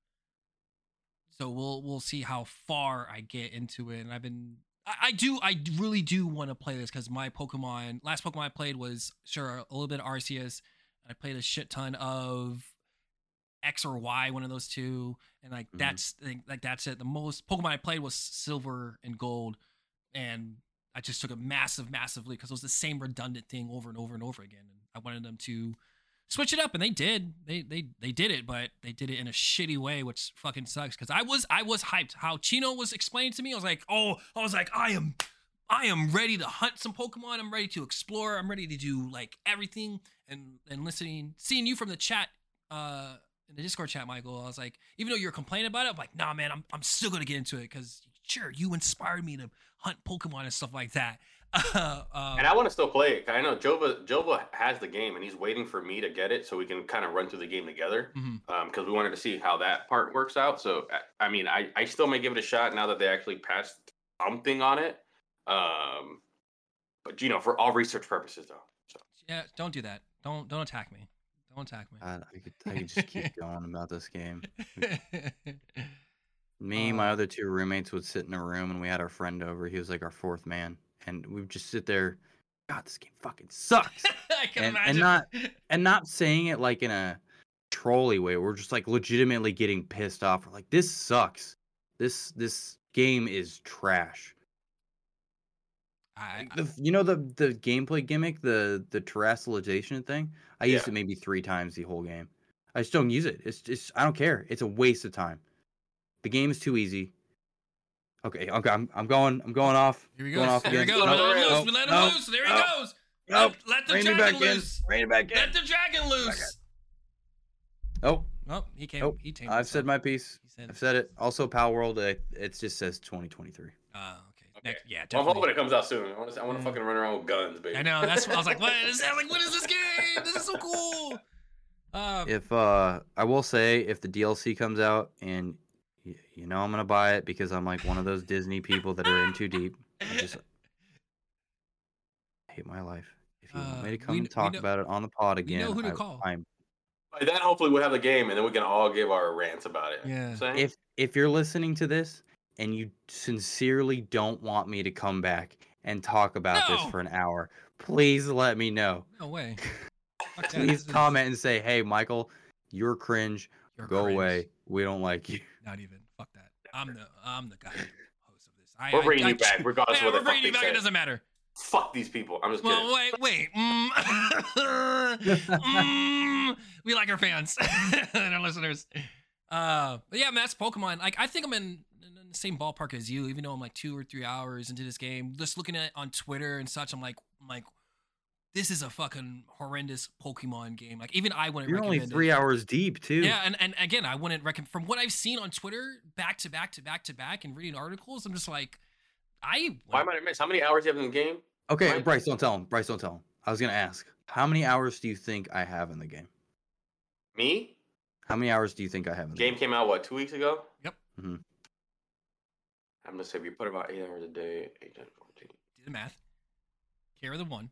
Speaker 1: so we'll we'll see how far I get into it. And I've been I, I do I really do want to play this because my Pokemon last Pokemon I played was sure a little bit of Arceus. I played a shit ton of X or Y, one of those two, and like
Speaker 2: Mhm.
Speaker 1: that's like, like that's it. The most Pokemon I played was Silver and Gold, and I just took a massive, massive leap because it was the same redundant thing over and over and over again. And I wanted them to switch it up, and they did. They they they did it, but they did it in a shitty way, which fucking sucks. Because I was I was hyped. How Chino was explaining to me, I was like, oh, I was like, I am. I am ready to hunt some Pokemon. I'm ready to explore. I'm ready to do like everything and and listening, seeing you from the chat, uh, in the Discord chat, Michael. I was like, even though you're complaining about it, I'm like, nah, man, I'm I'm still gonna get into it because sure, you inspired me to hunt Pokemon and stuff like that. *laughs* um,
Speaker 3: And I want to still play it. I know Jova Jova has the game, and he's waiting for me to get it so we can kind of run through the game together. Because we wanted to see how that part works out. So I, I mean, I, I still may give it a shot now that they actually passed something on it. Um, but you know, for all research purposes, though. So
Speaker 1: Yeah, don't do that. Don't don't attack me. Don't attack me.
Speaker 2: I, I could I could just keep *laughs* going about this game. *laughs* Me,
Speaker 1: Uh,
Speaker 2: my other two roommates would sit in a room, and we had our friend over. He was like our fourth man, and we would just sit there. God, this game fucking sucks. *laughs*
Speaker 1: I can
Speaker 2: And-
Speaker 1: imagine.
Speaker 2: and not- and not saying it like in a trolley way. We're just like legitimately getting pissed off. We're like, this sucks. This this game is trash.
Speaker 1: I,
Speaker 2: The, you know the the gameplay gimmick, the the terastallization thing. I used
Speaker 3: Yeah.
Speaker 2: it maybe three times the whole game. I just don't use it. It's just I don't care. It's a waste of time. The game is too easy. Okay, okay, I'm I'm going I'm going off.
Speaker 1: here we
Speaker 2: going off
Speaker 1: Here we
Speaker 2: again.
Speaker 1: go.
Speaker 3: Nope,
Speaker 1: We let him loose.
Speaker 3: nope,
Speaker 1: We let him
Speaker 2: nope,
Speaker 1: loose. There he
Speaker 2: nope,
Speaker 1: goes.
Speaker 2: Nope.
Speaker 1: Let, let the
Speaker 2: Rein me
Speaker 1: dragon
Speaker 2: back
Speaker 1: loose.
Speaker 2: Rein it back in.
Speaker 1: Let the dragon loose.
Speaker 2: Oh,
Speaker 1: Oh, he came.
Speaker 2: Nope.
Speaker 1: He came.
Speaker 2: I've said my piece.
Speaker 1: He said.
Speaker 2: I've said it. Also, Palworld. It, it just says 2023.
Speaker 1: Uh, okay.
Speaker 3: Okay.
Speaker 1: Next, yeah,
Speaker 3: I'm
Speaker 1: definitely.
Speaker 3: hoping it comes out soon. I want to I want to fucking run around with guns, baby.
Speaker 1: I know. That's what I was like. What is that? Like, what is this game? This is so cool. Uh,
Speaker 2: If uh, I will say, if the DLC comes out and y- you know I'm gonna buy it because I'm like one of those Disney people that are in too deep. I just hate my life. If you want me
Speaker 1: Uh,
Speaker 2: to come
Speaker 1: we
Speaker 2: and
Speaker 1: we
Speaker 2: talk
Speaker 1: know-
Speaker 2: about it on the pod
Speaker 1: we
Speaker 2: again,
Speaker 1: know who to
Speaker 2: I,
Speaker 1: call.
Speaker 2: I'm
Speaker 3: By then, hopefully, we'll have the game, and then we can all give our rants about it.
Speaker 1: Yeah.
Speaker 3: Saying?
Speaker 2: if if you're listening to this and you sincerely don't want me to come back and talk about
Speaker 1: No!
Speaker 2: this for an hour, please let me know.
Speaker 1: no way. *laughs* Fuck.
Speaker 2: Please
Speaker 1: This is-
Speaker 2: comment and say, "Hey, Michael, you're cringe.
Speaker 1: you're
Speaker 2: Go
Speaker 1: cringe.
Speaker 2: away. We don't like you."
Speaker 1: Not even. Fuck that. I'm the I'm the guy host of this. I,
Speaker 3: we're
Speaker 1: I-
Speaker 3: bringing
Speaker 1: I
Speaker 3: you back, regardless
Speaker 1: Yeah,
Speaker 3: of what
Speaker 1: we're
Speaker 3: the fuck
Speaker 1: bringing
Speaker 3: they
Speaker 1: you back. It doesn't matter.
Speaker 3: Fuck these people. I'm just kidding.
Speaker 1: Well, wait, wait. Mm. Mm. We like our fans *laughs* and our listeners. Uh, but yeah, man, that's Pokemon. Like, I think I'm in, in the same ballpark as you, even though I'm like two or three hours into this game. Just looking at it on Twitter and such, I'm like, I'm like, this is a fucking horrendous Pokemon game. Like, even I wouldn't
Speaker 2: You're only three
Speaker 1: it.
Speaker 2: hours deep too.
Speaker 1: Yeah, and, and again, I wouldn't recommend from what I've seen on Twitter, back to back to back to back, and reading articles. I'm just like, I
Speaker 3: Why am I miss? How many hours do you have in the game?
Speaker 2: Okay,
Speaker 3: Right.
Speaker 2: Bryce, don't tell him. Bryce, don't tell him. I was gonna ask, how many hours do you think I have in the game?
Speaker 3: Me?
Speaker 2: How many hours do you think I have in the
Speaker 3: Game
Speaker 2: game?
Speaker 3: came out what two weeks ago?
Speaker 1: Yep.
Speaker 2: Mhm.
Speaker 3: I'm gonna say we put about eight hours a day. 8, 10, 14.
Speaker 1: do the math. Carry the one.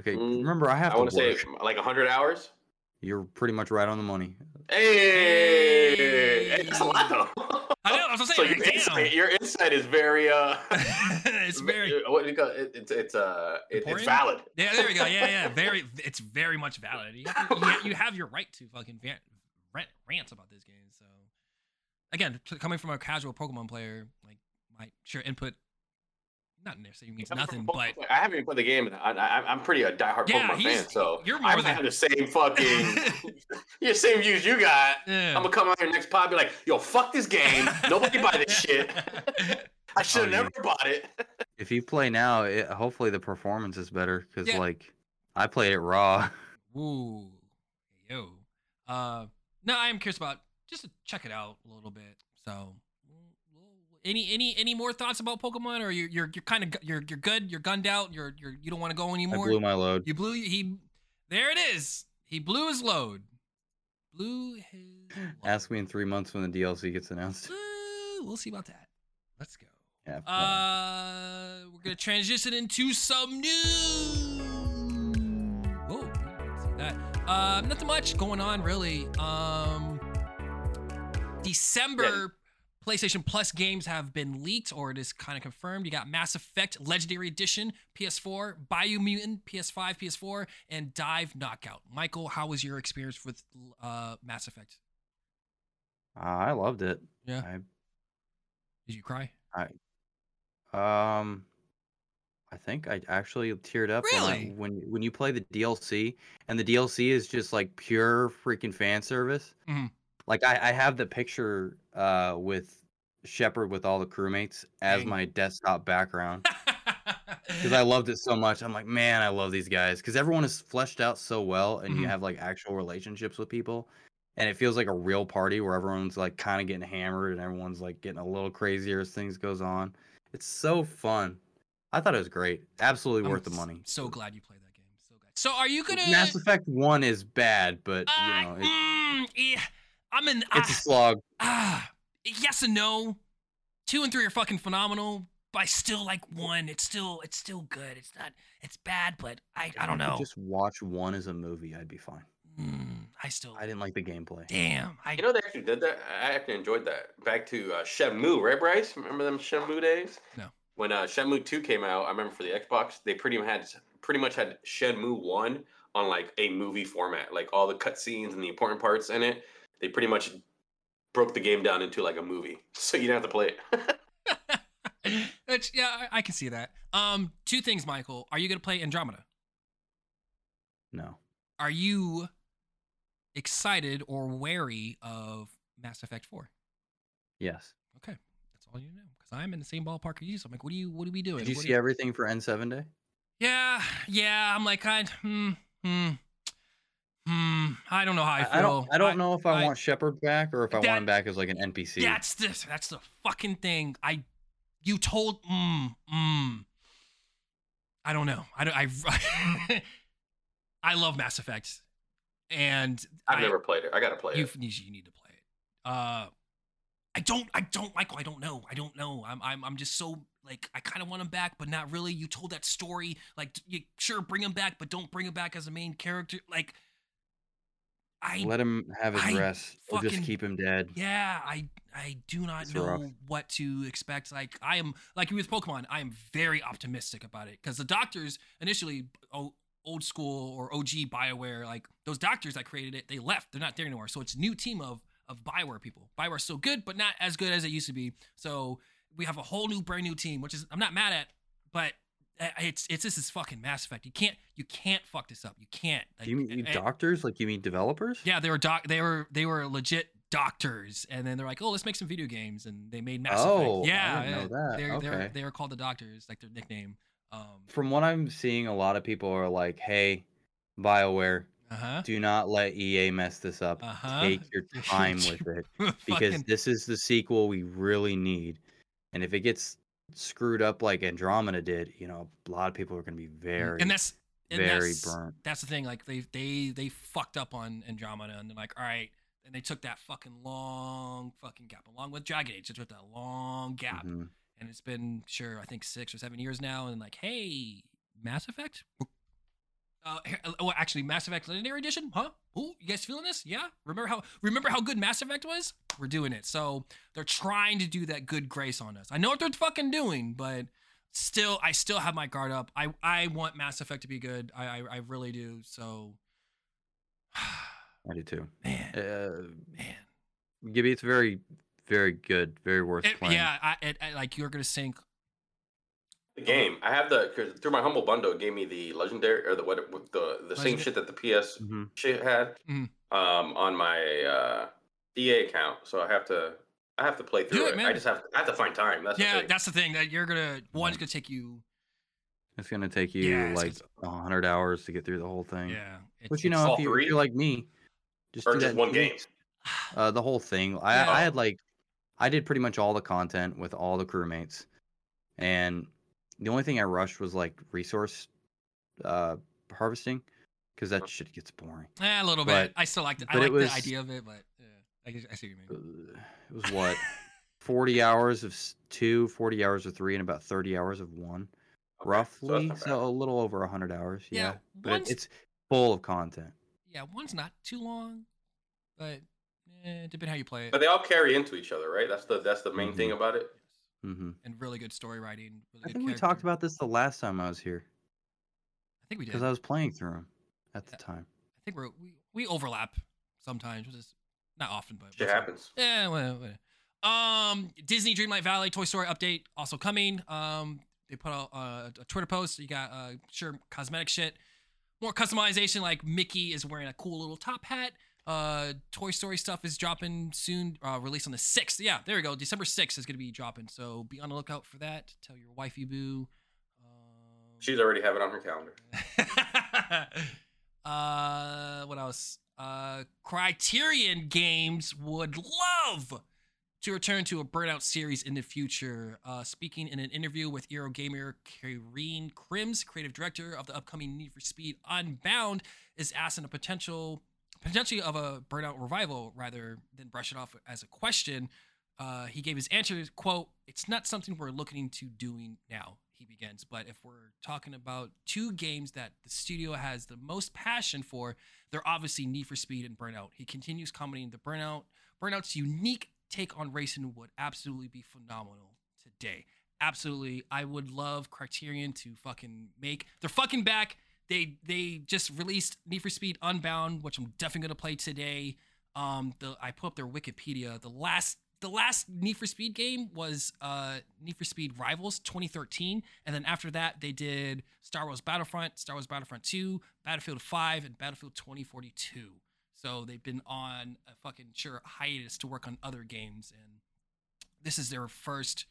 Speaker 2: Okay,
Speaker 3: Mm,
Speaker 2: remember I have
Speaker 3: I
Speaker 2: to
Speaker 3: want to say
Speaker 2: work.
Speaker 3: like hundred hours.
Speaker 2: You're pretty much right on the money.
Speaker 3: Hey, hey, that's a lot though.
Speaker 1: I know, I was gonna say, *laughs*
Speaker 3: so your
Speaker 1: damn.
Speaker 3: insight, your insight is very uh. *laughs*
Speaker 1: it's *laughs* very
Speaker 3: What do you call it? It's it's uh it, it's
Speaker 1: Important?
Speaker 3: valid.
Speaker 1: yeah. There we go. Yeah, yeah. Very. It's very much valid. You have, you have- you have your right to fucking vent, rant, rant about this game. So, again, t- coming from a casual Pokemon player, like my sure input, not necessarily means
Speaker 3: Coming from
Speaker 1: nothing, but
Speaker 3: player, I haven't even played the game. and I, I, I'm pretty a diehard
Speaker 1: Yeah,
Speaker 3: Pokemon fan, so
Speaker 1: you're
Speaker 3: I
Speaker 1: more
Speaker 3: might
Speaker 1: than-
Speaker 3: have the same fucking *laughs* your same views you got.
Speaker 1: yeah.
Speaker 3: I'm gonna come out here next pod be like, yo, fuck this game. Nobody buy this shit. *laughs* I should have
Speaker 2: Oh, yeah.
Speaker 3: never bought it. *laughs*
Speaker 2: If you play now, it, hopefully the performance is better because
Speaker 1: Yeah.
Speaker 2: like I played it raw.
Speaker 1: Ooh, yo. Uh, no, I am curious about just to check it out a little bit. So, any any any more thoughts about Pokemon, or you're you're, you're kind of you're you're good, you're gunned out, you're you're you don't want to go anymore.
Speaker 2: I blew my load.
Speaker 1: You blew he. There it is. He blew his load. Blew his. *gasps* Load.
Speaker 2: Ask me in three months when the DLC gets announced.
Speaker 1: Uh, we'll see about that. Let's go.
Speaker 2: Yeah.
Speaker 1: Uh, we're gonna transition into some news. Oh, see that. Um, nothing much going on really. Um, December PlayStation Plus games have been leaked, or it is kind of confirmed. You got Mass Effect Legendary Edition, PS4, Biomutant, PS5, PS4, and Divine Knockout. Michael, how was your experience with uh, Mass Effect?
Speaker 2: Uh, I loved it.
Speaker 1: Yeah.
Speaker 2: I
Speaker 1: Did you cry?
Speaker 2: I, Um, I think I actually teared up when, I-
Speaker 1: Really?
Speaker 2: when when you play the DLC, and the DLC is just like pure freaking fan service.
Speaker 1: Mhm.
Speaker 2: Like I, I have the picture uh with Shepard with all the crewmates as
Speaker 1: Dang.
Speaker 2: my desktop background because I *laughs* loved it so much. I'm like, man, I love these guys because everyone is fleshed out so well, and
Speaker 1: Mhm.
Speaker 2: you have like actual relationships with people. And it feels like a real party where everyone's like kind of getting hammered and everyone's like getting a little crazier as things goes on. It's so fun. I thought it was great. Absolutely
Speaker 1: I'm
Speaker 2: worth the money.
Speaker 1: So glad you played that game. So glad. So are you gonna?
Speaker 2: Mass Effect One is bad, but
Speaker 1: Uh,
Speaker 2: you know, it,
Speaker 1: mm, yeah, I'm in.
Speaker 2: it's a
Speaker 1: ah,
Speaker 2: slog.
Speaker 1: ah, yes and no. Two and three are fucking phenomenal, but I still like one. It's still it's still good. It's not it's bad, but I I don't
Speaker 2: If you
Speaker 1: know.
Speaker 2: Just watch one as a movie, I'd be fine.
Speaker 1: Mm, I still
Speaker 2: I didn't like the gameplay.
Speaker 1: damn. I
Speaker 3: You know they actually did that. I actually enjoyed that. Back to uh, Shenmue, right, Bryce? Remember them Shenmue days?
Speaker 1: No.
Speaker 3: When uh, Shenmue Two came out, I remember for the Xbox, they pretty much had pretty much had Shenmue One on like a movie format, like all the cutscenes and the important parts in it. They pretty much broke the game down into like a movie, *laughs* so you didn't have to play it. *laughs*
Speaker 1: Which yeah, I, I can see that. Um, two things, Michael. Are you gonna play Andromeda?
Speaker 2: No.
Speaker 1: Are you excited or wary of Mass Effect Four?
Speaker 2: Yes.
Speaker 1: Okay, that's all you know. Because I'm in the same ballpark as you. So I'm like, what are you? What are we doing?
Speaker 2: Did you
Speaker 1: What
Speaker 2: see
Speaker 1: you-
Speaker 2: everything for N7 Day?
Speaker 1: Yeah, yeah. I'm like, kind. Hmm. Hmm. Hmm. I don't know how I feel.
Speaker 2: I don't. I don't know if I,
Speaker 1: I-
Speaker 2: want Shepard back or if I want him back as like an NPC.
Speaker 1: That's this. That's the fucking thing. I. You told. Mm. Mm. I don't know. I don't. I. *laughs* I love Mass Effect, and
Speaker 3: I've
Speaker 1: I,
Speaker 3: never played it. I gotta play
Speaker 1: you,
Speaker 3: it.
Speaker 1: you you need to play it. Uh, I don't. I don't, Michael. I don't know. I don't know. I'm. I'm. I'm just so like. I kind of want him back, but not really. You told that story. Like, you sure bring him back, but don't bring him back as a main character. Like, I.
Speaker 2: Let him have his
Speaker 1: I
Speaker 2: rest, or just keep him dead.
Speaker 1: Yeah, I. I do not
Speaker 2: It's
Speaker 1: know
Speaker 2: rough.
Speaker 1: what to expect. Like, I am like with Pokemon. I am very optimistic about it because the doctors initially. Oh, old school or OG Bioware, like those doctors that created it, they left. They're not there anymore. So it's new team of of Bioware people. Bioware's still good, but not as good as it used to be. So we have a whole new, brand new team, which is I'm not mad at, but it's it's this is fucking Mass Effect. You can't you can't fuck this up. You can't.
Speaker 2: Do you mean you
Speaker 1: and-
Speaker 2: doctors? Like you mean developers?
Speaker 1: Yeah, they were doc. They were they were legit doctors, and then they're like, oh, let's make some video games, and they made Mass
Speaker 2: Oh,
Speaker 1: Effect. Yeah,
Speaker 2: didn't know that.
Speaker 1: They're they're they were called the doctors, like their nickname. Um,
Speaker 2: From what I'm seeing, a lot of people are like, "Hey, Bioware,
Speaker 1: uh huh.
Speaker 2: do not let EA mess this up.
Speaker 1: Uh-huh.
Speaker 2: Take your *laughs* time with it *laughs* because this is the sequel we really need. And if it gets screwed up like Andromeda did, you know, a lot of people are going to be very,
Speaker 1: and that's and
Speaker 2: very
Speaker 1: that's,
Speaker 2: burnt.
Speaker 1: That's the thing. Like they they they fucked up on Andromeda, and they're like, all right, and they took that fucking long fucking gap, along with Dragon Age. They took that long gap,
Speaker 2: Mhm.
Speaker 1: and it's been sure I think six or seven years now, and like, hey, Mass Effect. Uh, uh, actually, Mass Effect Legendary Edition, huh? Ooh, you guys feeling this? Yeah. Remember how remember how good Mass Effect was? We're doing it. So they're trying to do that good grace on us. I know what they're fucking doing, but still, I still have my guard up. I I want Mass Effect to be good. I I, I really do. So, *sighs*
Speaker 2: I do too.
Speaker 1: man,
Speaker 2: Uh,
Speaker 1: man.
Speaker 2: Gibby, it's very, very good, very worth
Speaker 1: It-
Speaker 2: playing.
Speaker 1: yeah, I, it, I like you're gonna sink.
Speaker 3: The game. I have the 'cause through my humble bundle. It gave me the legendary or the what what- the the same
Speaker 1: Legendary-
Speaker 3: shit that the PS
Speaker 2: Mhm.
Speaker 3: shit had
Speaker 1: Mhm.
Speaker 3: um on my uh EA account. So I have to I have to play through
Speaker 1: it,
Speaker 3: it.
Speaker 1: man.
Speaker 3: I just have I have to find time. That's the
Speaker 1: Yeah,
Speaker 3: thing.
Speaker 1: that's the thing that you're gonna one's gonna take you.
Speaker 2: It's gonna take you
Speaker 1: Yeah, it's
Speaker 2: like a hundred hours to get through the whole thing.
Speaker 1: Yeah, it-
Speaker 2: Which you
Speaker 1: it's-
Speaker 2: know,
Speaker 3: all
Speaker 2: if, you,
Speaker 3: three?
Speaker 2: if you're like me, just
Speaker 3: or
Speaker 2: do
Speaker 3: just
Speaker 2: that
Speaker 3: one
Speaker 2: too.
Speaker 3: game. *sighs*
Speaker 2: Uh, the whole thing. I,
Speaker 1: Yeah.
Speaker 2: I had like, I did pretty much all the content with all the crewmates, and the only thing I rushed was like resource uh, harvesting, because that shit gets boring.
Speaker 1: Eh, a little
Speaker 2: But-
Speaker 1: bit. I still liked it. I
Speaker 2: but it
Speaker 1: like
Speaker 2: was-
Speaker 1: the idea of it, but yeah, I, guess- I see what you mean.
Speaker 2: It was what, forty hours of s- two, 40 hours of three, and about thirty hours of one,
Speaker 3: Okay,
Speaker 2: roughly.
Speaker 3: that's
Speaker 2: So, a little over hundred hours. Yeah,
Speaker 1: Yeah,
Speaker 2: but it, it's full of content.
Speaker 1: Yeah, one's not too long, but eh, depending how you play it.
Speaker 3: But they all carry into each other, right? That's the that's the main thing
Speaker 2: Mhm.
Speaker 3: about it.
Speaker 2: Hmm
Speaker 1: and really good story writing. Really
Speaker 2: I
Speaker 1: good
Speaker 2: think we talked about this the last time I was here
Speaker 1: I think we did.
Speaker 2: because I was playing through them at the time.
Speaker 1: I think we're we, we overlap sometimes, which is not often, but
Speaker 3: Shit
Speaker 1: once in a-
Speaker 3: happens.
Speaker 1: Yeah, well, well. Um, Disney Dreamlight Valley Toy Story update also coming. Um, they put out uh, a Twitter post. You got uh, sure cosmetic shit, more customization. Like Mickey is wearing a cool little top hat. Uh, Toy Story stuff is dropping soon. Uh, released on the sixth. Yeah, there we go. December sixth is gonna be dropping. So be on the lookout for that. Tell your wifey boo. Um,
Speaker 3: She's already have it on her calendar. *laughs*
Speaker 1: uh, what else? Uh, Criterion Games would love to return to a Burnout series in the future. Uh, speaking in an interview with Eurogamer, Kieran Crimmins, creative director of the upcoming Need for Speed Unbound, is asking a potential potentially of a Burnout revival rather than brush it off as a question. Uh, he gave his answer, quote, it's not something we're looking into doing now, he begins. But if we're talking about two games that the studio has the most passion for, they're obviously Need for Speed and Burnout. He continues commenting the Burnout, Burnout's unique take on racing would absolutely be phenomenal today. Absolutely. I would love Criterion to fucking make they're fucking back. They they just released Need for Speed Unbound, which I'm definitely gonna play today. Um, the I put up their Wikipedia. The last the last Need for Speed game was uh Need for Speed Rivals 2013, and then after that they did Star Wars Battlefront, Star Wars Battlefront 2, Battlefield 5, and Battlefield 2042. So they've been on a fucking sure hiatus to work on other games, and this is their first.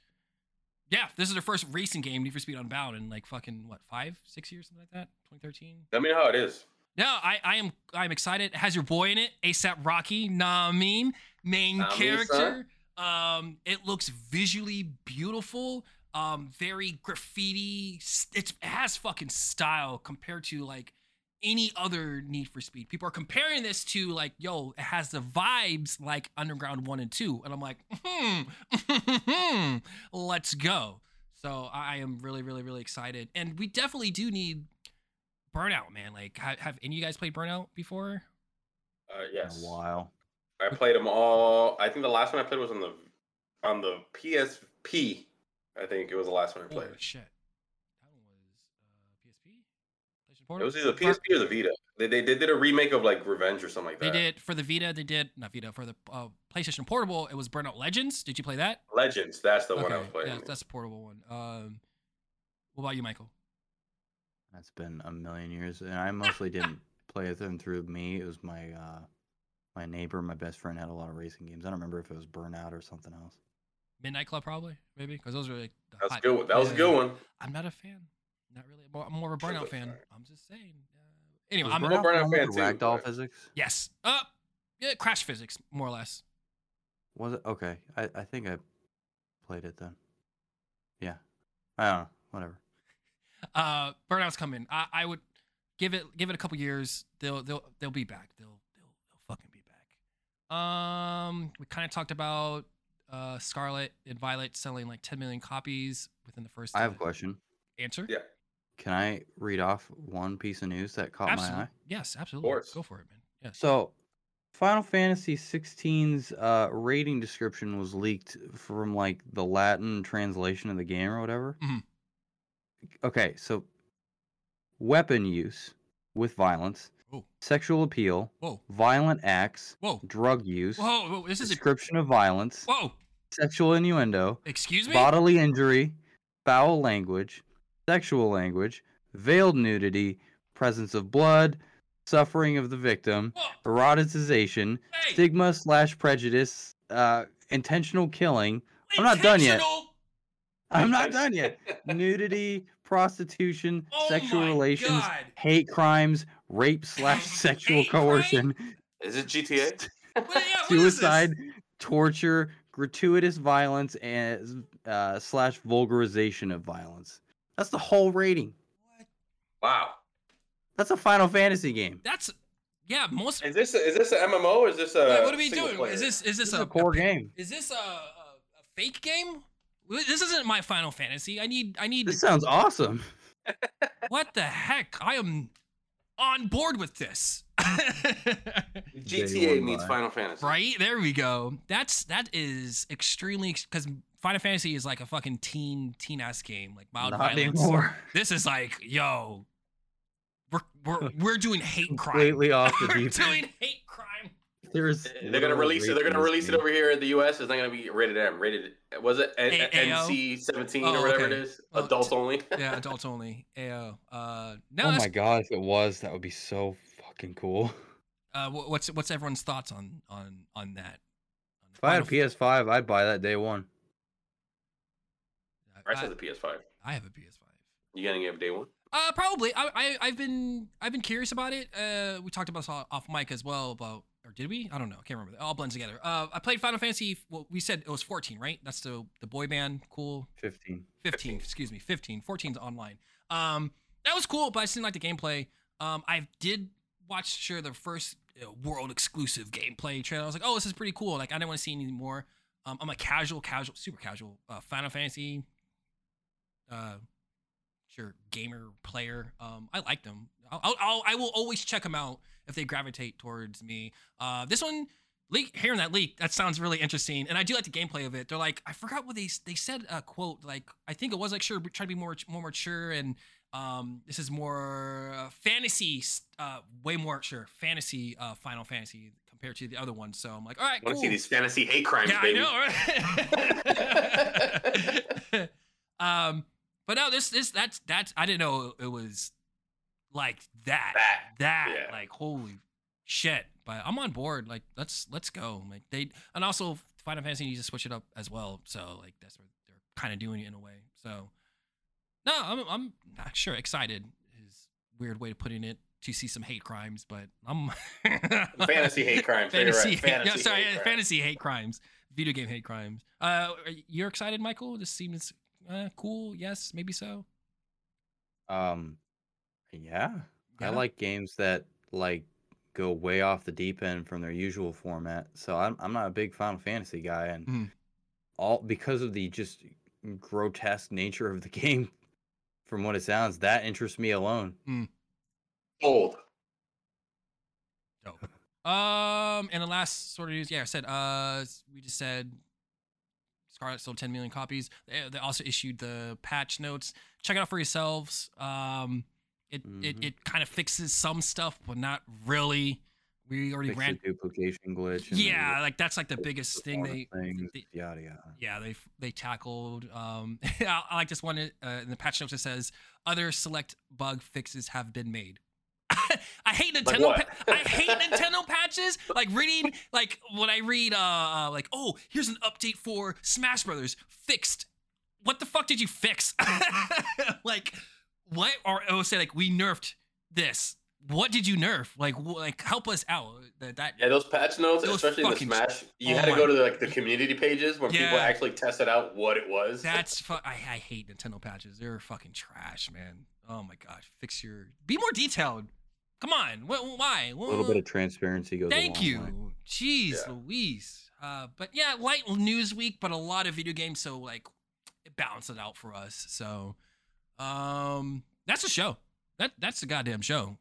Speaker 1: Yeah, this is their first racing game, Need for Speed Unbound, in like fucking what five, six years, something like that. 2013.
Speaker 3: Let me know how it is.
Speaker 1: No, I, I am I'm excited. It has your boy in it, ASAP Rocky. Nah, mean main
Speaker 3: Nah, I mean,
Speaker 1: character. Um, it looks visually beautiful. Um, very graffiti. It's, it has fucking style compared to like any other Need for Speed. People are comparing this to like, yo, it has the vibes like Underground One and Two, and I'm like, hmm, *laughs* let's go. So I I am really, really, really excited, and we definitely do need Burnout, man. Like, have, have any of you guys played Burnout before?
Speaker 3: Uh,
Speaker 2: In
Speaker 3: yes.
Speaker 2: a while.
Speaker 3: I played them all. I think the last one I played was on the on the PSP. I think it was the last one I
Speaker 1: Holy
Speaker 3: played.
Speaker 1: shit, that one was uh, PSP. PlayStation
Speaker 3: It was either the PSP or the Vita. They, they, they did a remake of like Revenge or something like that.
Speaker 1: They did for the Vita. They did not Vita for the uh, PlayStation Portable. It was Burnout Legends. Did you play that?
Speaker 3: Legends. That's the one I was playing.
Speaker 1: yeah, that's a portable one. Um, what about you, Michael?
Speaker 2: That's been a million years, and I mostly didn't *laughs* play with them through me. It was my uh, my neighbor, my best friend, had a lot of racing games. I don't remember if it was Burnout or something else.
Speaker 1: Midnight Club, probably, maybe, because those are like. the
Speaker 3: That's
Speaker 1: hot-
Speaker 3: good. one. That was a good one.
Speaker 1: I'm not a fan. Not really. More- I'm more of a Burnout fan. I'm just saying. Uh, anyway,
Speaker 2: Was
Speaker 1: I'm
Speaker 3: a Burnout
Speaker 2: the
Speaker 3: fan
Speaker 2: with the
Speaker 3: too,
Speaker 2: Ragdoll
Speaker 3: but-
Speaker 2: physics.
Speaker 1: yes. Uh, yeah, crash physics, more or less.
Speaker 2: Was it okay? I, I think I played it then. Yeah, I don't know. Whatever. *laughs*
Speaker 1: Uh, Burnout's coming. I, I would give it give it a couple years. They'll they'll they'll be back. They'll they'll they'll fucking be back. Um, we kind of talked about uh Scarlet and Violet selling like 10 million copies within the first.
Speaker 2: I have a question.
Speaker 1: Answer.
Speaker 3: Yeah.
Speaker 2: Can I read off one piece of news that caught
Speaker 1: Absolutely.
Speaker 2: my eye?
Speaker 1: Yes, absolutely.
Speaker 3: course.
Speaker 1: Go for it, man. Yes.
Speaker 2: So, Final Fantasy 16's uh, rating description was leaked from like the Latin translation of the game or whatever.
Speaker 1: Mhm.
Speaker 2: Okay, so weapon use with violence,
Speaker 1: Oh.
Speaker 2: sexual appeal,
Speaker 1: Whoa.
Speaker 2: violent acts,
Speaker 1: Whoa.
Speaker 2: drug use,
Speaker 1: Whoa. Whoa. This is a.
Speaker 2: description of violence,
Speaker 1: Whoa.
Speaker 2: sexual innuendo,
Speaker 1: Excuse me.
Speaker 2: bodily injury, foul language, sexual language, veiled nudity, presence of blood, suffering of the victim, eroticization,
Speaker 1: Hey.
Speaker 2: stigma slash prejudice, uh, intentional killing. I'm not done yet. I'm not *laughs* done yet. Nudity, prostitution,
Speaker 1: Oh
Speaker 2: sexual relations,
Speaker 1: God.
Speaker 2: hate crimes, rape slash *laughs* sexual
Speaker 1: Hate crime?
Speaker 2: coercion,
Speaker 3: Is it GTA? *laughs*
Speaker 1: What- yeah, what is this?
Speaker 2: suicide, torture, gratuitous violence, and uh, slash vulgarization of violence. That's the whole rating.
Speaker 1: What?
Speaker 3: Wow.
Speaker 2: That's a Final Fantasy game.
Speaker 1: That's yeah. Most.
Speaker 3: Is this a, is this an MMO or is this a?
Speaker 1: Wait, what are we doing?
Speaker 3: player?
Speaker 1: Is this is this
Speaker 2: This
Speaker 1: a,
Speaker 2: a core
Speaker 1: a-
Speaker 2: game.
Speaker 1: Is this a, a, a fake game? This isn't my Final Fantasy. I need I need
Speaker 2: This sounds awesome. *laughs*
Speaker 1: what the heck? I am on board with this.
Speaker 3: GTA
Speaker 2: Day
Speaker 3: meets. Final Fantasy?
Speaker 1: right there we go. That's that is extremely because Final Fantasy is like a fucking teen teen ass game, like mild
Speaker 2: Not
Speaker 1: violence.
Speaker 2: anymore. *laughs*
Speaker 1: This is like yo, we're we're *laughs* we're doing hate crime.
Speaker 2: Completely off the *laughs* deep. we're
Speaker 1: doing hate crime.
Speaker 2: There's
Speaker 3: They're gonna release it. They're gonna
Speaker 2: in this
Speaker 3: release it over here in the U.S. It's not gonna be rated M. Rated was it N-
Speaker 1: A- AO?
Speaker 3: NC seventeen
Speaker 1: Oh,
Speaker 3: or whatever
Speaker 1: okay.
Speaker 3: it is?
Speaker 1: Oh,
Speaker 3: Adults
Speaker 1: t-
Speaker 3: only.
Speaker 1: Yeah, adults only. AO. Uh, no,
Speaker 2: Oh
Speaker 1: that's
Speaker 2: my god, if it was, that would be so fucking cool.
Speaker 1: Uh, what's what's everyone's thoughts on on on that? On
Speaker 2: If I had a PS5, I'd buy that day one.
Speaker 3: Bryce
Speaker 1: I,
Speaker 3: has a PS5.
Speaker 1: I have a PS5.
Speaker 3: You getting it day one?
Speaker 1: Uh, probably. I, I I've been I've been curious about it. Uh, we talked about this off off mic as well about or did we? I don't know. I can't remember. It all blends together. Uh, I played Final Fantasy. Well, we said it was 14, right? That's the the boy band. Cool.
Speaker 2: 15.
Speaker 1: 15, excuse me, 15. 14's online. Um, that was cool, but I just didn't like the gameplay. Um, I did watch sure the first uh, world exclusive gameplay trailer. I was like, oh, this is pretty cool. Like, I didn't want to see any more. Um, I'm a casual, casual, super casual uh, Final Fantasy, uh, sure gamer player. Um, I like them. I'll, I'll, I'll always check them out if they gravitate towards me. Uh, this one leak hearing that leak that sounds really interesting and i do like the gameplay of it they're like i forgot what they they said a quote like i think it was like sure try to be more more mature and um this is more uh, fantasy uh way more sure fantasy uh final fantasy compared to the other one so i'm like all right
Speaker 3: I want
Speaker 1: cool
Speaker 3: to see these fantasy hate crimes,
Speaker 1: yeah
Speaker 3: baby.
Speaker 1: i know right *laughs* *laughs* *laughs* um but no this this that's that's i didn't know it was like that
Speaker 3: That,
Speaker 1: that
Speaker 3: yeah.
Speaker 1: like holy shit but i'm on board like let's let's go like they and also final fantasy needs to switch it up as well so like that's what they're kind of doing it in a way so no i'm i'm not sure excited is a weird way of putting it to see some hate crimes but i'm *laughs*
Speaker 3: Fantasy hate crimes. You're right.
Speaker 1: fantasy
Speaker 3: Fantasy
Speaker 1: sorry
Speaker 3: hate crimes.
Speaker 1: fantasy hate crimes video game hate crimes uh you're excited michael this seems uh, cool yes maybe so
Speaker 2: Um, yeah. I like games that like go way off the deep end from their usual format. So I'm I'm not a big Final Fantasy guy, and
Speaker 1: Mhm.
Speaker 2: all because of the just grotesque nature of the *laughs* game. From what it sounds, that interests me alone.
Speaker 3: Old.
Speaker 1: Dope. Um, and the last sort of news, yeah, I said, uh, we just said Scarlet sold 10 million copies. They, they also issued the patch notes. Check it out for yourselves. Um, it it,
Speaker 2: Mhm.
Speaker 1: it kind of fixes some stuff, but not really. We already
Speaker 2: Fix
Speaker 1: ran.
Speaker 2: duplication glitch.
Speaker 1: Yeah, like that's like the biggest thing they.
Speaker 2: things,
Speaker 1: they-
Speaker 2: yada yada.
Speaker 1: yeah, they they tackled. Um, *laughs* I, I like this one uh, in the patch notes. It says other select bug fixes have been made. *laughs* I hate Nintendo.
Speaker 3: what?
Speaker 1: pa- I hate Nintendo patches. Like reading, like when I read, uh, uh, like oh, here's an update for Smash Brothers fixed. What the fuck did you fix? *laughs* like what? Or it will say like we nerfed this. what did you nerf? Like, wh- like help us out. That, that
Speaker 3: Yeah, those patch notes,
Speaker 1: Those
Speaker 3: especially the Smash, you
Speaker 1: oh
Speaker 3: had to go to the, like the community pages where people actually tested out what it was.
Speaker 1: that's fu- I, I hate Nintendo patches. They're fucking trash, man. Oh my god, fix your be more detailed. Come on, wh- why?
Speaker 2: A little bit of transparency goes. a
Speaker 1: Thank
Speaker 2: long
Speaker 1: you.
Speaker 2: way.
Speaker 1: Jeez
Speaker 3: Yeah.
Speaker 1: Louise. Uh, but yeah, light news week, but a lot of video games, so like it balanced it out for us. So um that's a show. That that's a goddamn show.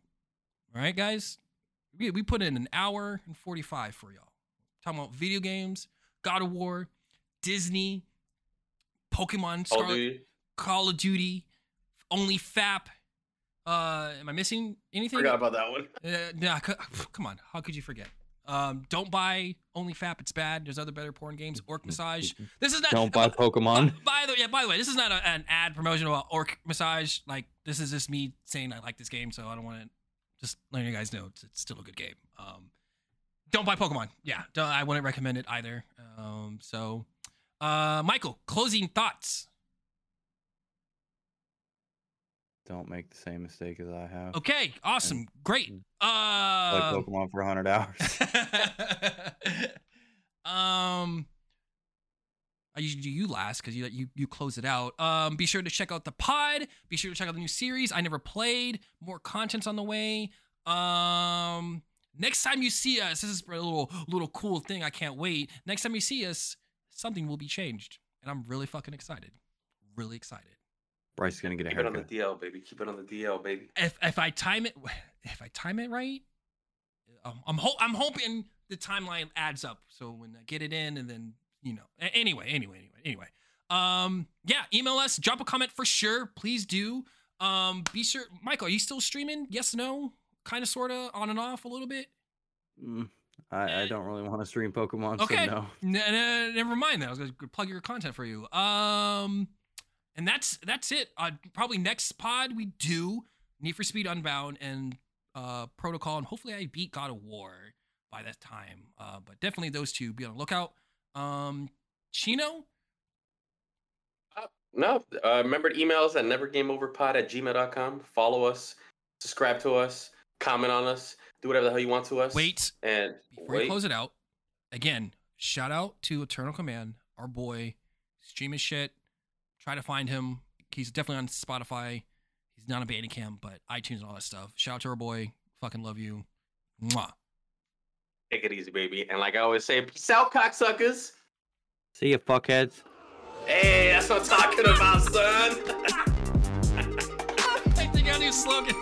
Speaker 1: All right, guys. We we put in an hour and 45 for y'all. Talking about video games, God of War, Disney, Pokemon, Scarlet, Call of Duty, Only Fap. Uh, am I missing anything?
Speaker 3: Forgot about that one.
Speaker 1: Uh, nah, c- *sighs* come on. How could you forget? Um, don't buy OnlyFap. It's bad. There's other better porn games. Orc Massage. This is not.
Speaker 2: Don't buy *laughs* Pokemon. *laughs*
Speaker 1: By the yeah, by the way, this is not a, an ad promotion about Orc Massage. Like this is just me saying I like this game, so I don't want to just letting you guys know it's, it's still a good game. Um, don't buy Pokemon. Yeah, don't, I wouldn't recommend it either. Um, so, uh, Michael, closing thoughts.
Speaker 2: Don't make the same mistake as I have.
Speaker 1: Okay, awesome, great.
Speaker 2: Play
Speaker 1: Uh,
Speaker 2: Pokemon for 100 hours. *laughs*
Speaker 1: um, I usually do you last because you you you close it out. Um, be sure to check out the pod. Be sure to check out the new series. I never played. More content's on the way. Um, next time you see us, this is a little little cool thing. I can't wait. Next time you see us, something will be changed, and I'm really fucking excited. Really excited.
Speaker 2: Bryce is gonna get a
Speaker 3: Keep it on the
Speaker 2: haircut.
Speaker 3: DL, baby. Keep it on the DL, baby.
Speaker 1: if if I time it *sighs* if I time it right, um, I'm ho- I'm hoping the timeline adds up. So when I get it in, and then you know, anyway, anyway, anyway, anyway. Um, yeah, email us, drop a comment for sure. Please do. Um, be sure, Michael, are you still streaming? Yes, no, kind of, sorta, on and off a little bit.
Speaker 2: Mm, I, I don't really want to stream Pokemon,
Speaker 1: Okay.
Speaker 2: so no.
Speaker 1: N- n- never mind that. I was gonna plug your content for you. Um, and that's that's it. Uh, probably next pod we do Need for Speed Unbound and uh Protocol, and hopefully I beat God of War by that time. Uh, but definitely those two. Be on the lookout. Um, Chino.
Speaker 3: No, uh, remember to email us at nevergameoverpod at gmail.com. Follow us, subscribe to us, comment on us, do whatever the hell you want to us.
Speaker 1: Wait
Speaker 3: And
Speaker 1: before you
Speaker 3: wait.
Speaker 1: close it out. Again, shout out to Eternal Command, our boy. Stream his shit. Try to find him. He's definitely on Spotify. He's not on Bandcamp, but iTunes and all that stuff. Shout out to our boy. Fucking love you. Mwah.
Speaker 3: Take it easy, baby. And like I always say, peace out, cocksuckers.
Speaker 2: See ya, fuckheads.
Speaker 3: Hey, that's what I'm talking about, son.
Speaker 1: I think I knew slogan.